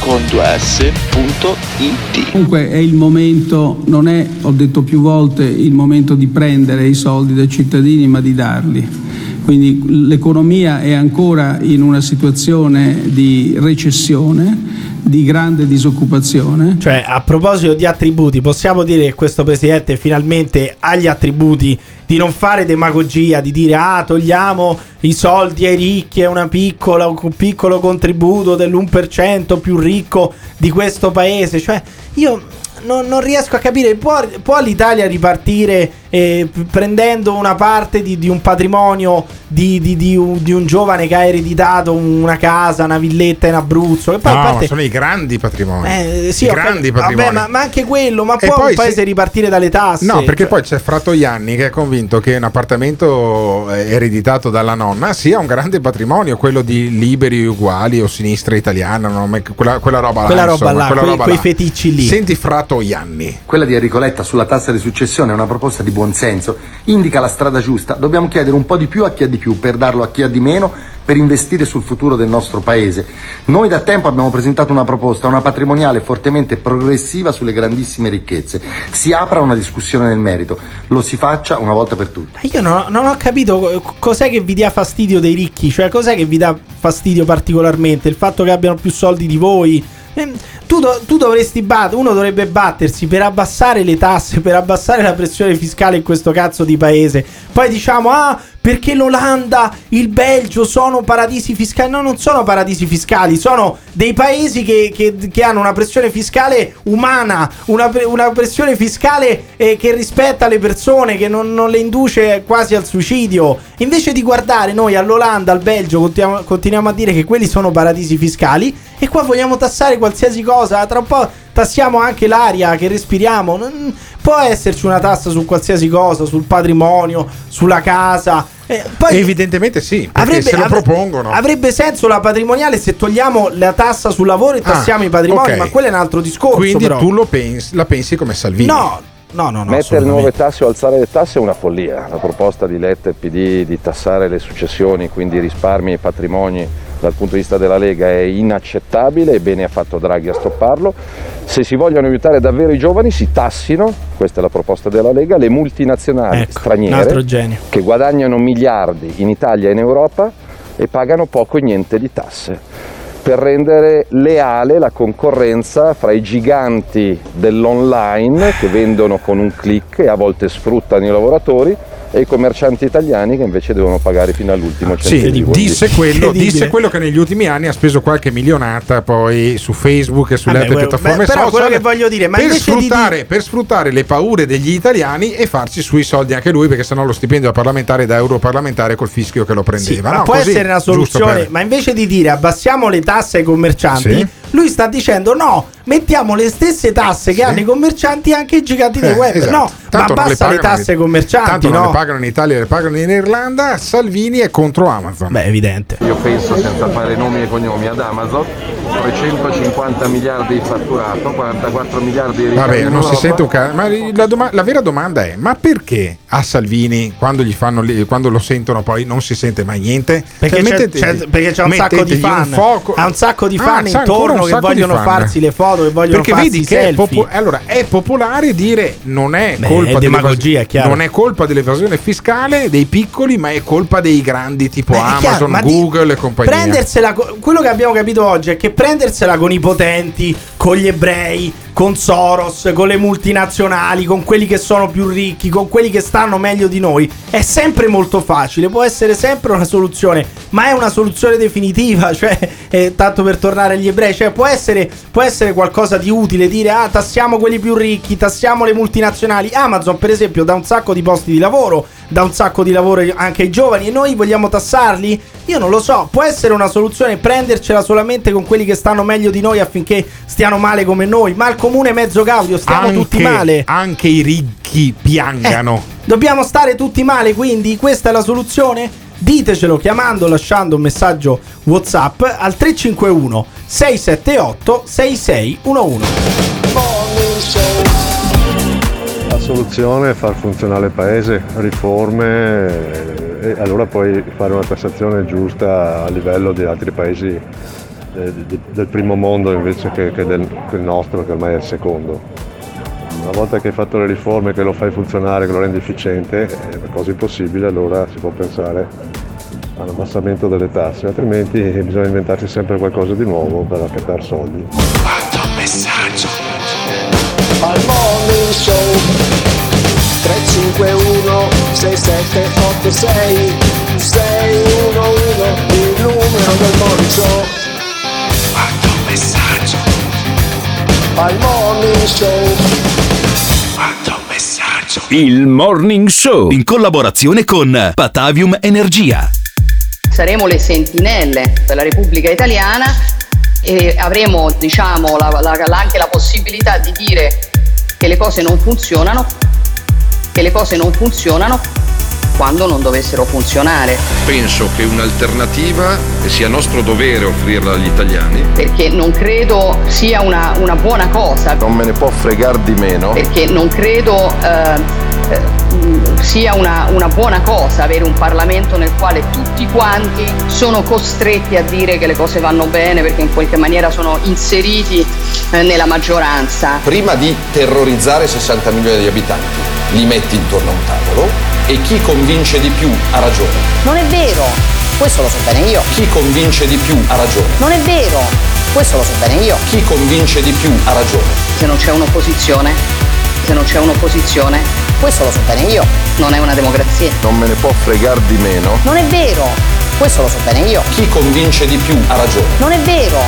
con 2s.it. Comunque è il momento, non è, ho detto più volte, il momento di prendere i soldi dai cittadini, ma di darli. Quindi l'economia è ancora in una situazione di recessione, di grande disoccupazione. Cioè, a proposito di attributi, possiamo dire che questo presidente finalmente ha gli attributi di non fare demagogia, di dire ah, togliamo i soldi ai ricchi, è una piccola, un piccolo contributo dell'1% più ricco di questo paese. Cioè, io non, non riesco a capire, può, può l'Italia ripartire eh, prendendo una parte di, di un patrimonio di, di- di un, di un giovane che ha ereditato una casa, una villetta in Abruzzo? E poi a No, parte- ma sono i grandi patrimoni. eh, sì, I grandi patrimoni. Vabbè, ma, ma anche quello, ma E può poi un paese se- ripartire dalle tasse? No, perché Cioè, poi c'è Frato Ianni che è convinto che un appartamento eh, ereditato dalla nonna sia un grande patrimonio, quello di liberi uguali o sinistra italiana, no? Quella, quella roba Quella là. roba insomma, là, quella quei- roba quei là. feticci lì. Senti Frato Ianni. Quella di Enrico Letta sulla tassa di successione è una proposta di buonsenso, indica la strada giusta. Dobbiamo chiedere un po' di più a chi ha di più per darlo a chi ha di meno, per investire sul futuro del nostro paese. Noi da tempo abbiamo presentato una proposta, una patrimoniale fortemente progressiva sulle grandissime ricchezze. Si apra una discussione nel merito, lo si faccia una volta per tutte. Io non non ho capito co- cos'è che vi dia fastidio dei ricchi, cioè cos'è che vi dà fastidio particolarmente? Il fatto che abbiano più soldi di voi? Ehm, Tu, do- tu dovresti battere, uno dovrebbe battersi per abbassare le tasse, per abbassare la pressione fiscale in questo cazzo di paese. Poi diciamo, ah, perché l'Olanda, il Belgio sono paradisi fiscali. No, non sono paradisi fiscali, sono dei paesi che, che- che hanno una pressione fiscale umana, una, una pressione fiscale eh, che rispetta le persone, che non, non le induce quasi al suicidio. Invece di guardare noi all'Olanda, al Belgio, continuiamo, continuiamo a dire che quelli sono paradisi fiscali e qua vogliamo tassare qualsiasi cosa. Tra un po' tassiamo anche l'aria che respiriamo. Non- può esserci una tassa su qualsiasi cosa, sul patrimonio, sulla casa. Eh, poi Evidentemente sì, perché se lo propongono. Avrebbe senso la patrimoniale se togliamo la tassa sul lavoro e Ah, tassiamo i patrimoni, ok. ma quello è un altro discorso. Quindi però. tu lo pensi, la pensi come Salvini. No, no, no, no. Mettere nuove tasse o alzare le tasse è una follia. La proposta di Letta e PD di tassare le successioni, quindi risparmi e i patrimoni dal punto di vista della Lega è inaccettabile e bene ha fatto Draghi a stopparlo. Se si vogliono aiutare davvero i giovani si tassino, questa è la proposta della Lega, le multinazionali Ecco, straniere che guadagnano miliardi in Italia e in Europa e pagano poco e niente di tasse per rendere leale la concorrenza fra i giganti dell'online che vendono con un click e a volte sfruttano i lavoratori e i commercianti italiani che invece devono pagare fino all'ultimo Sì, centesimo. disse quello, disse quello che negli ultimi anni ha speso qualche milionata poi su Facebook e sulle Vabbè, altre piattaforme beh, però social quello che voglio dire, ma per, invece di sfruttare, per sfruttare le paure degli italiani e farci sui soldi anche lui perché sennò lo stipendio da parlamentare da europarlamentare col fischio che lo Sì, prendeva. ma No, può così, essere una soluzione, per- ma invece di dire abbassiamo le tasse ai commercianti, Sì. Lui sta dicendo no, mettiamo le stesse tasse che hanno i commercianti anche ai giganti del Eh, web. esatto. No, Tanto ma non le le, tasse ai in- commercianti, Tanto non no? le pagano in Italia, le pagano in Irlanda. Salvini è contro Amazon. Beh, evidente. Io penso, senza fare nomi e cognomi, ad Amazon, 350 miliardi di fatturato, 44 miliardi di ricavi Vabbè, non si sente un cazzo. Ma la, doma- la vera domanda è: ma perché a Salvini, quando, gli fanno lì- quando lo sentono, poi non si sente mai niente? Perché, Cioè, c'è, mettete- c'è- perché c'è un sacco di fan. un Ha un sacco di Ah, fan ancora intorno un che vogliono farsi le foto, che vogliono Perché farsi vedi che è, selfie. popo- allora, è popolare dire non è Beh, colpa è demagogia, chiaro. non è colpa dell'evasione fiscale dei piccoli, ma è colpa dei grandi tipo Beh, è chiaro, Amazon, ma di- Google e compagnia. Prendersela, co- quello che abbiamo capito oggi è che prendersela con i potenti, con gli ebrei, con Soros, con le multinazionali, con quelli che sono più ricchi, con quelli che stanno meglio di noi, è sempre molto facile, può essere sempre una soluzione, ma è una soluzione definitiva, cioè, eh, tanto per tornare agli ebrei, cioè può essere, può essere qualcosa di utile dire, ah, tassiamo quelli più ricchi, tassiamo le multinazionali, Amazon per esempio dà un sacco di posti di lavoro, dà un sacco di lavoro anche ai giovani e noi vogliamo tassarli? Io non lo so, può essere una soluzione prendercela solamente con quelli che stanno meglio di noi affinché stiano male come noi, ma al comune mezzo gaudio stiamo anche, tutti male. Anche i ricchi piangano. Dobbiamo stare tutti male, quindi questa è la soluzione? Ditecelo chiamando, lasciando un messaggio WhatsApp al 351 678 6611. La soluzione è far funzionare il paese, riforme e allora poi fare una tassazione giusta a livello di altri paesi eh, del primo mondo invece che, del, nostro, che ormai è il secondo. Una volta che hai fatto le riforme, che lo fai funzionare, che lo rendi efficiente, è una cosa impossibile, allora si può pensare all'abbassamento delle tasse, altrimenti bisogna inventarsi sempre qualcosa di nuovo per accattare soldi. messaggio al morning show 351 6786 611 il numero del morning show quanto messaggio. Al morning show. Quanto messaggio. Il Morning Show. In collaborazione con Patavium Energia. saremo le sentinelle della Repubblica Italiana e avremo diciamo, la- la- anche la possibilità di dire che le cose non funzionano, che le cose non funzionano quando non dovessero funzionare, Penso che un'alternativa sia nostro dovere offrirla agli italiani. perché non credo sia una, una buona cosa, Non me ne può fregare di meno. perché non credo eh, eh, sia una, una buona cosa avere un Parlamento nel quale tutti quanti sono costretti a dire che le cose vanno bene perché in qualche maniera sono inseriti eh, nella maggioranza. Prima di terrorizzare 60 milioni di abitanti, li metti intorno a un tavolo e chi convince di più ha ragione. Non è vero, questo lo so bene io. Chi convince di più ha ragione. Non è vero, questo lo so bene io. Chi convince di più ha ragione. Se non c'è un'opposizione, se non c'è un'opposizione, questo lo so bene io. Non è una democrazia. Non me ne può fregare di meno. Non è vero, questo lo so bene io. Chi convince di più ha ragione. Non è vero,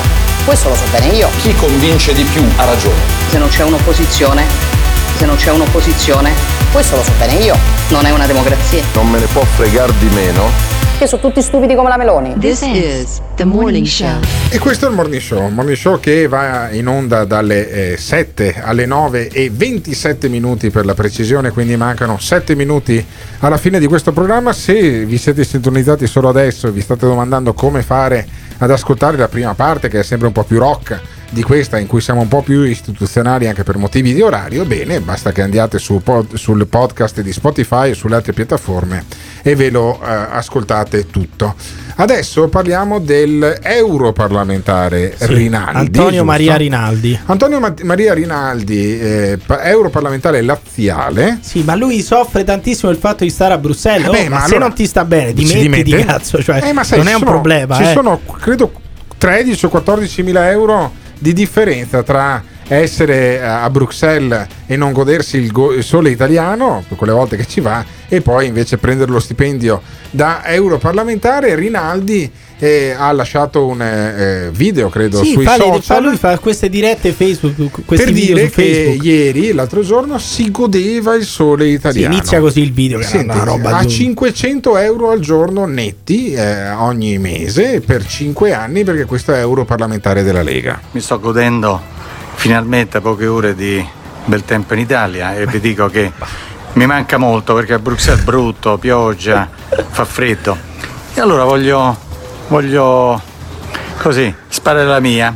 questo lo so bene io. Chi convince di più ha ragione. Se non c'è un'opposizione, se non c'è un'opposizione, questo lo so bene io. Non è una democrazia. Non me ne può fregare di meno. Che sono tutti stupidi come la Meloni. This is the morning show. E questo è il Morning Show, un Morning Show che va in onda dalle eh, 7 alle 9 e 27 minuti per la precisione, quindi mancano 7 minuti alla fine di questo programma. Se vi siete sintonizzati solo adesso e vi state domandando come fare ad ascoltare la prima parte, che è sempre un po' più rock di questa, in cui siamo un po' più istituzionali anche per motivi di orario, bene, basta che andiate su pod- sul podcast di Spotify e sulle altre piattaforme e ve lo eh, ascoltate tutto. Adesso parliamo del europarlamentare Sì, Rinaldi. Antonio giusto? Maria Rinaldi. Antonio Ma- Maria Rinaldi, eh, pa- europarlamentare laziale. Sì, ma lui soffre tantissimo il fatto di stare a Bruxelles. Eh beh, Oh, ma ma se allora- non ti sta bene, si dimettiti, dimette? cazzo. Cioè, Eh, ma sai, non è un sono- problema. Ci eh. sono, credo, 13 o 14 mila euro di differenza tra essere a Bruxelles e non godersi il, go- il sole italiano, quelle volte che ci va, e poi invece prendere lo stipendio da europarlamentare. Rinaldi eh, ha lasciato un eh, video, credo, Sì, sui fa, le- social. fa lui fa queste dirette Facebook, questi per video dire su Facebook. che ieri, l'altro giorno, si godeva il sole Sì, italiano. inizia così il video, che Senti, una roba a di un- 500 euro al giorno netti eh, ogni mese per 5 anni perché questo è europarlamentare della Lega. Mi sto godendo finalmente poche ore di bel tempo in Italia e vi dico che mi manca molto perché a Bruxelles è brutto, pioggia, fa freddo. E allora voglio, voglio così, sparare la mia.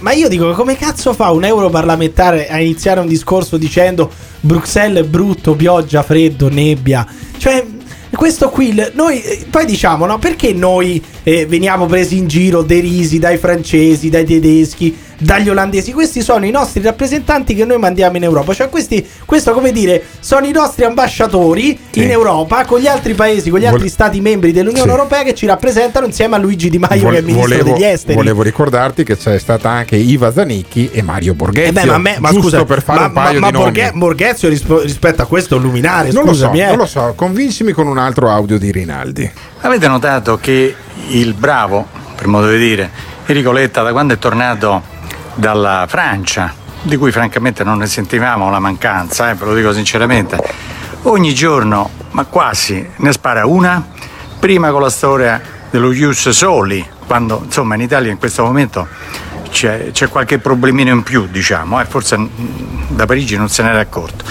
Ma io dico, come cazzo fa un europarlamentare a iniziare un discorso dicendo Bruxelles è brutto, pioggia, freddo, nebbia? Cioè, questo qui, noi eh, poi diciamo, no? Perché noi eh, veniamo presi in giro, derisi dai francesi, dai tedeschi, dagli olandesi? Questi sono i nostri rappresentanti che noi mandiamo in Europa. Cioè, questi, questo come dire, sono i nostri ambasciatori Sì. in Europa con gli altri paesi, con gli altri Vole- stati membri dell'Unione Sì. Europea che ci rappresentano insieme a Luigi Di Maio, che è il ministro volevo, degli esteri. volevo ricordarti che c'è stata anche Iva Zanicchi e Mario Borghezio. Eh beh, ma, me, ma scusa, per fare ma, un paio ma, di ma nomi. Borghe- Borghezio rispo- rispetto a questo luminare, non lo so, scusami, eh. non lo so, convincimi con un altro audio di Rinaldi. Avete notato che il bravo, per modo di dire, Enrico Letta da quando è tornato dalla Francia, di cui francamente non ne sentivamo la mancanza, eh, ve lo dico sinceramente, ogni giorno, ma quasi, ne spara una, prima con la storia dello Ius Soli, quando insomma in Italia in questo momento c'è, c'è qualche problemino in più, diciamo, eh, forse da Parigi non se n'era accorto.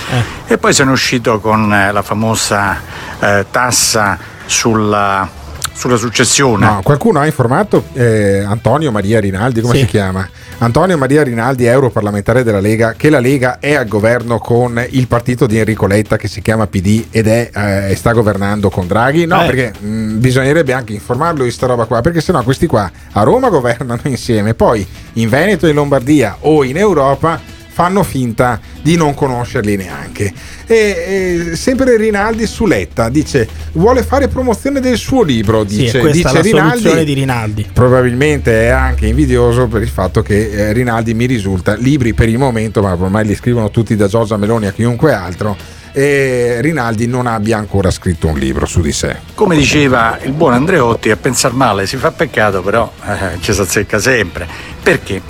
E poi sono uscito con eh, la famosa eh, tassa sulla sulla successione. No, qualcuno ha informato eh, Antonio Maria Rinaldi, come Sì. si chiama? Antonio Maria Rinaldi, europarlamentare della Lega, che la Lega è al governo con il partito di Enrico Letta che si chiama PD ed è, eh, e sta governando con Draghi. No, Eh. perché mh, bisognerebbe anche informarlo di sta roba qua, perché sennò questi qua a Roma governano insieme, poi in Veneto, in Lombardia o in Europa fanno finta di non conoscerli neanche. E, e sempre Rinaldi su Letta dice vuole fare promozione del suo libro, Sì, dice, questa dice la Rinaldi. di Rinaldi. Probabilmente è anche invidioso per il fatto che eh, Rinaldi mi risulta libri per il momento, ma ormai li scrivono tutti da Giorgia Meloni a chiunque altro. E Rinaldi non abbia ancora scritto un libro su di sé. Come diceva il buon Andreotti, a pensare male si fa peccato, però eh, ci si azzecca sempre. Perché?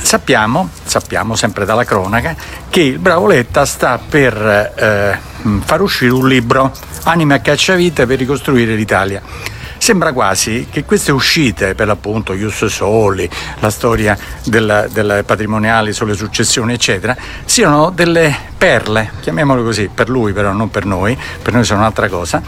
Sappiamo, sappiamo sempre dalla cronaca, che il bravo Letta sta per eh, far uscire un libro, Anime a cacciavite per ricostruire l'Italia. Sembra quasi che queste uscite, per l'appunto Ius Soli, la storia del- delle patrimoniali sulle successioni, eccetera, siano delle perle, chiamiamole così, per lui però, non per noi, per noi sono un'altra cosa,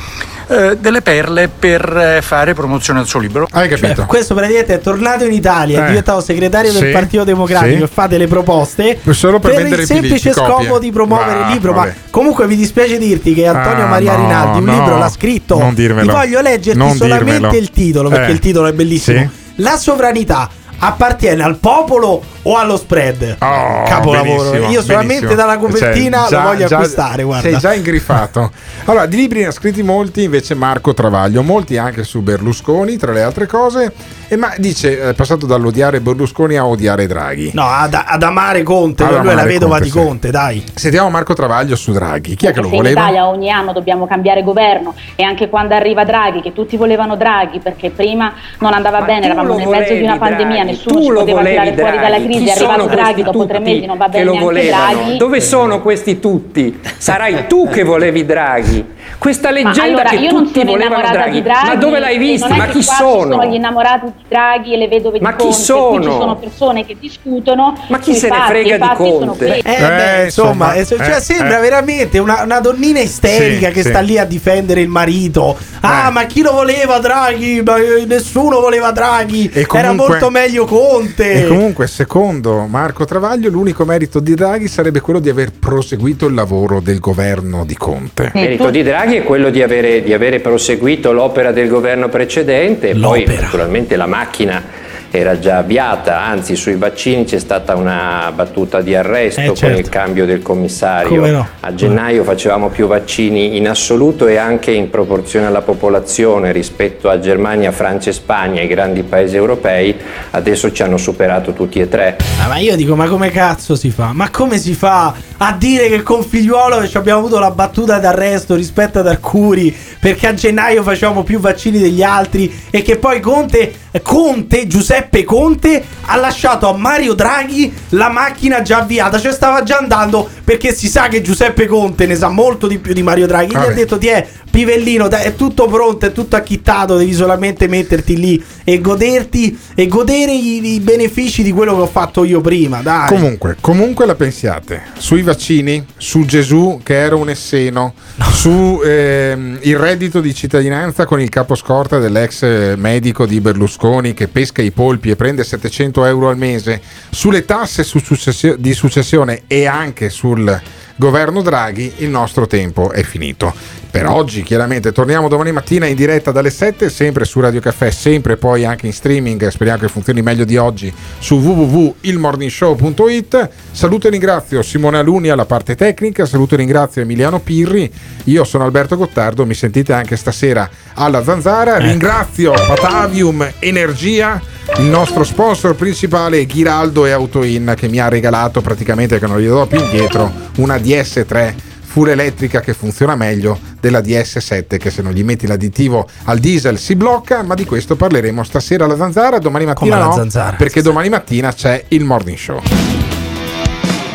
eh, delle perle per eh, fare promozione al suo libro. Hai capito? Cioè, questo praticamente è tornato in Italia, è Eh. diventato segretario del Sì, Partito Democratico sì. e fa delle proposte Solo per vendere il semplice biglietti, copie. scopo di promuovere Ah, il libro. vabbè. Ma comunque mi dispiace dirti che Antonio Ah, Maria no, Rinaldi un no, libro l'ha scritto. non dirmelo. Ti voglio leggerti Non solamente dirmelo. il titolo, perché Eh. il titolo è bellissimo. Sì. La sovranità appartiene al popolo o allo spread? Oh, Capolavoro. benissimo, Io solamente benissimo. dalla copertina Cioè, già- lo voglio già- acquistare. Guarda. Sei già ingrifato. Allora, di libri ne ha scritti molti, invece Marco Travaglio, molti anche su Berlusconi, tra le altre cose. E ma dice, è passato dall'odiare Berlusconi a odiare Draghi. No, ad, ad amare Conte, Ad lui è la vedova Conte, di sì. Conte, dai. Sentiamo Marco Travaglio su Draghi. Chi è che lo se in voleva? Italia ogni anno dobbiamo cambiare governo e anche quando arriva Draghi, che tutti volevano Draghi perché prima non andava bene, tu eravamo nel mezzo di una pandemia, Draghi, nessuno ci lo poteva tirare fuori dalla Draghi. Crisi, Chi è arrivato Draghi dopo tre mesi, non va che bene lo neanche volevano? Draghi. Dove sono questi tutti? Sarai tu che volevi Draghi. Questa leggenda allora, che io non tutti sono volevano innamorata Draghi. di Draghi. Ma dove l'hai è Ma chi sono? sono gli innamorati di Draghi e le vedove Ma di chi Conte, qui sono? ci sono persone che discutono. Ma chi se ne fatti, frega di Conte? questi. Eh, beh, insomma, eh, cioè, eh, sembra eh. veramente una, una donnina isterica Sì, che sì. sta lì a difendere il marito. Ah, Eh. ma chi lo voleva Draghi? Ma, eh, nessuno voleva Draghi. E Era comunque- molto meglio Conte. E comunque, secondo Marco Travaglio, l'unico merito di Draghi sarebbe quello di aver proseguito il lavoro del governo di Conte. Merito di Draghi è quello di avere, di avere proseguito l'opera del governo precedente, e poi naturalmente la macchina era già avviata, anzi sui vaccini c'è stata una battuta di arresto Eh, con certo. il cambio del commissario. No? A gennaio facevamo più vaccini in assoluto e anche in proporzione alla popolazione rispetto a Germania, Francia e Spagna, i grandi paesi europei, adesso ci hanno superato tutti e tre. Ah, ma io dico, ma come cazzo si fa? Ma come si fa a dire che con figliuolo ci abbiamo avuto la battuta d'arresto rispetto ad Arcuri perché a gennaio facevamo più vaccini degli altri e che poi Conte, Conte, Giuseppe Conte ha lasciato a Mario Draghi la macchina già avviata, cioè stava già andando perché si sa che Giuseppe Conte ne sa molto di più di Mario Draghi. Gli ha Vabbè. detto ti è Pivellino, è tutto pronto, è tutto acchittato, devi solamente metterti lì e goderti e godere i, i benefici di quello che ho fatto io prima, dai. Comunque, comunque la pensiate sui vaccini, su Gesù che era un esseno, su ehm, il reddito di cittadinanza con il caposcorta dell'ex eh, medico di Berlusconi che pesca i polpi e prende 700 euro al mese, sulle tasse su successio- di successione e anche sul governo Draghi, il nostro tempo è finito. Per oggi, chiaramente, torniamo domani mattina in diretta dalle 7, sempre su Radio Caffè, sempre poi anche in streaming. Speriamo che funzioni meglio di oggi su www.ilmorningshow.it. Saluto e ringrazio Simone Aluni alla parte tecnica, saluto e ringrazio Emiliano Pirri. Io sono Alberto Gottardo, mi sentite anche stasera alla Zanzara. Ringrazio Patavium Energia, il nostro sponsor principale Ghiraldo e Autoin che mi ha regalato praticamente, che non gli do più indietro, una DS3 full elettrica che funziona meglio della DS7 che se non gli metti l'additivo al diesel si blocca ma di questo parleremo stasera alla Zanzara domani mattina Come alla no Zanzara? perché domani mattina c'è il morning show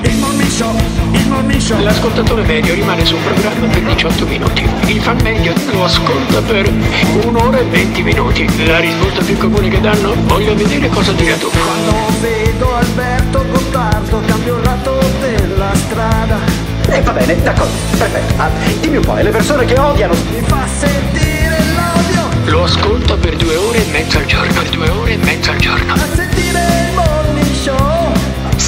Il morning show, il morning. L'ascoltatore medio rimane sul programma per 18 minuti. Il fan medio lo ascolta per un'ora e 20 minuti. La risposta più comune che danno, voglio vedere cosa dirà tu. Quando vedo Alberto Gottardo cambio il lato della strada. E va bene, d'accordo, perfetto. Ah, dimmi un po', le persone che odiano. Mi fa sentire l'odio. Lo ascolta per due ore e mezza al giorno. Per due ore e mezza al giorno.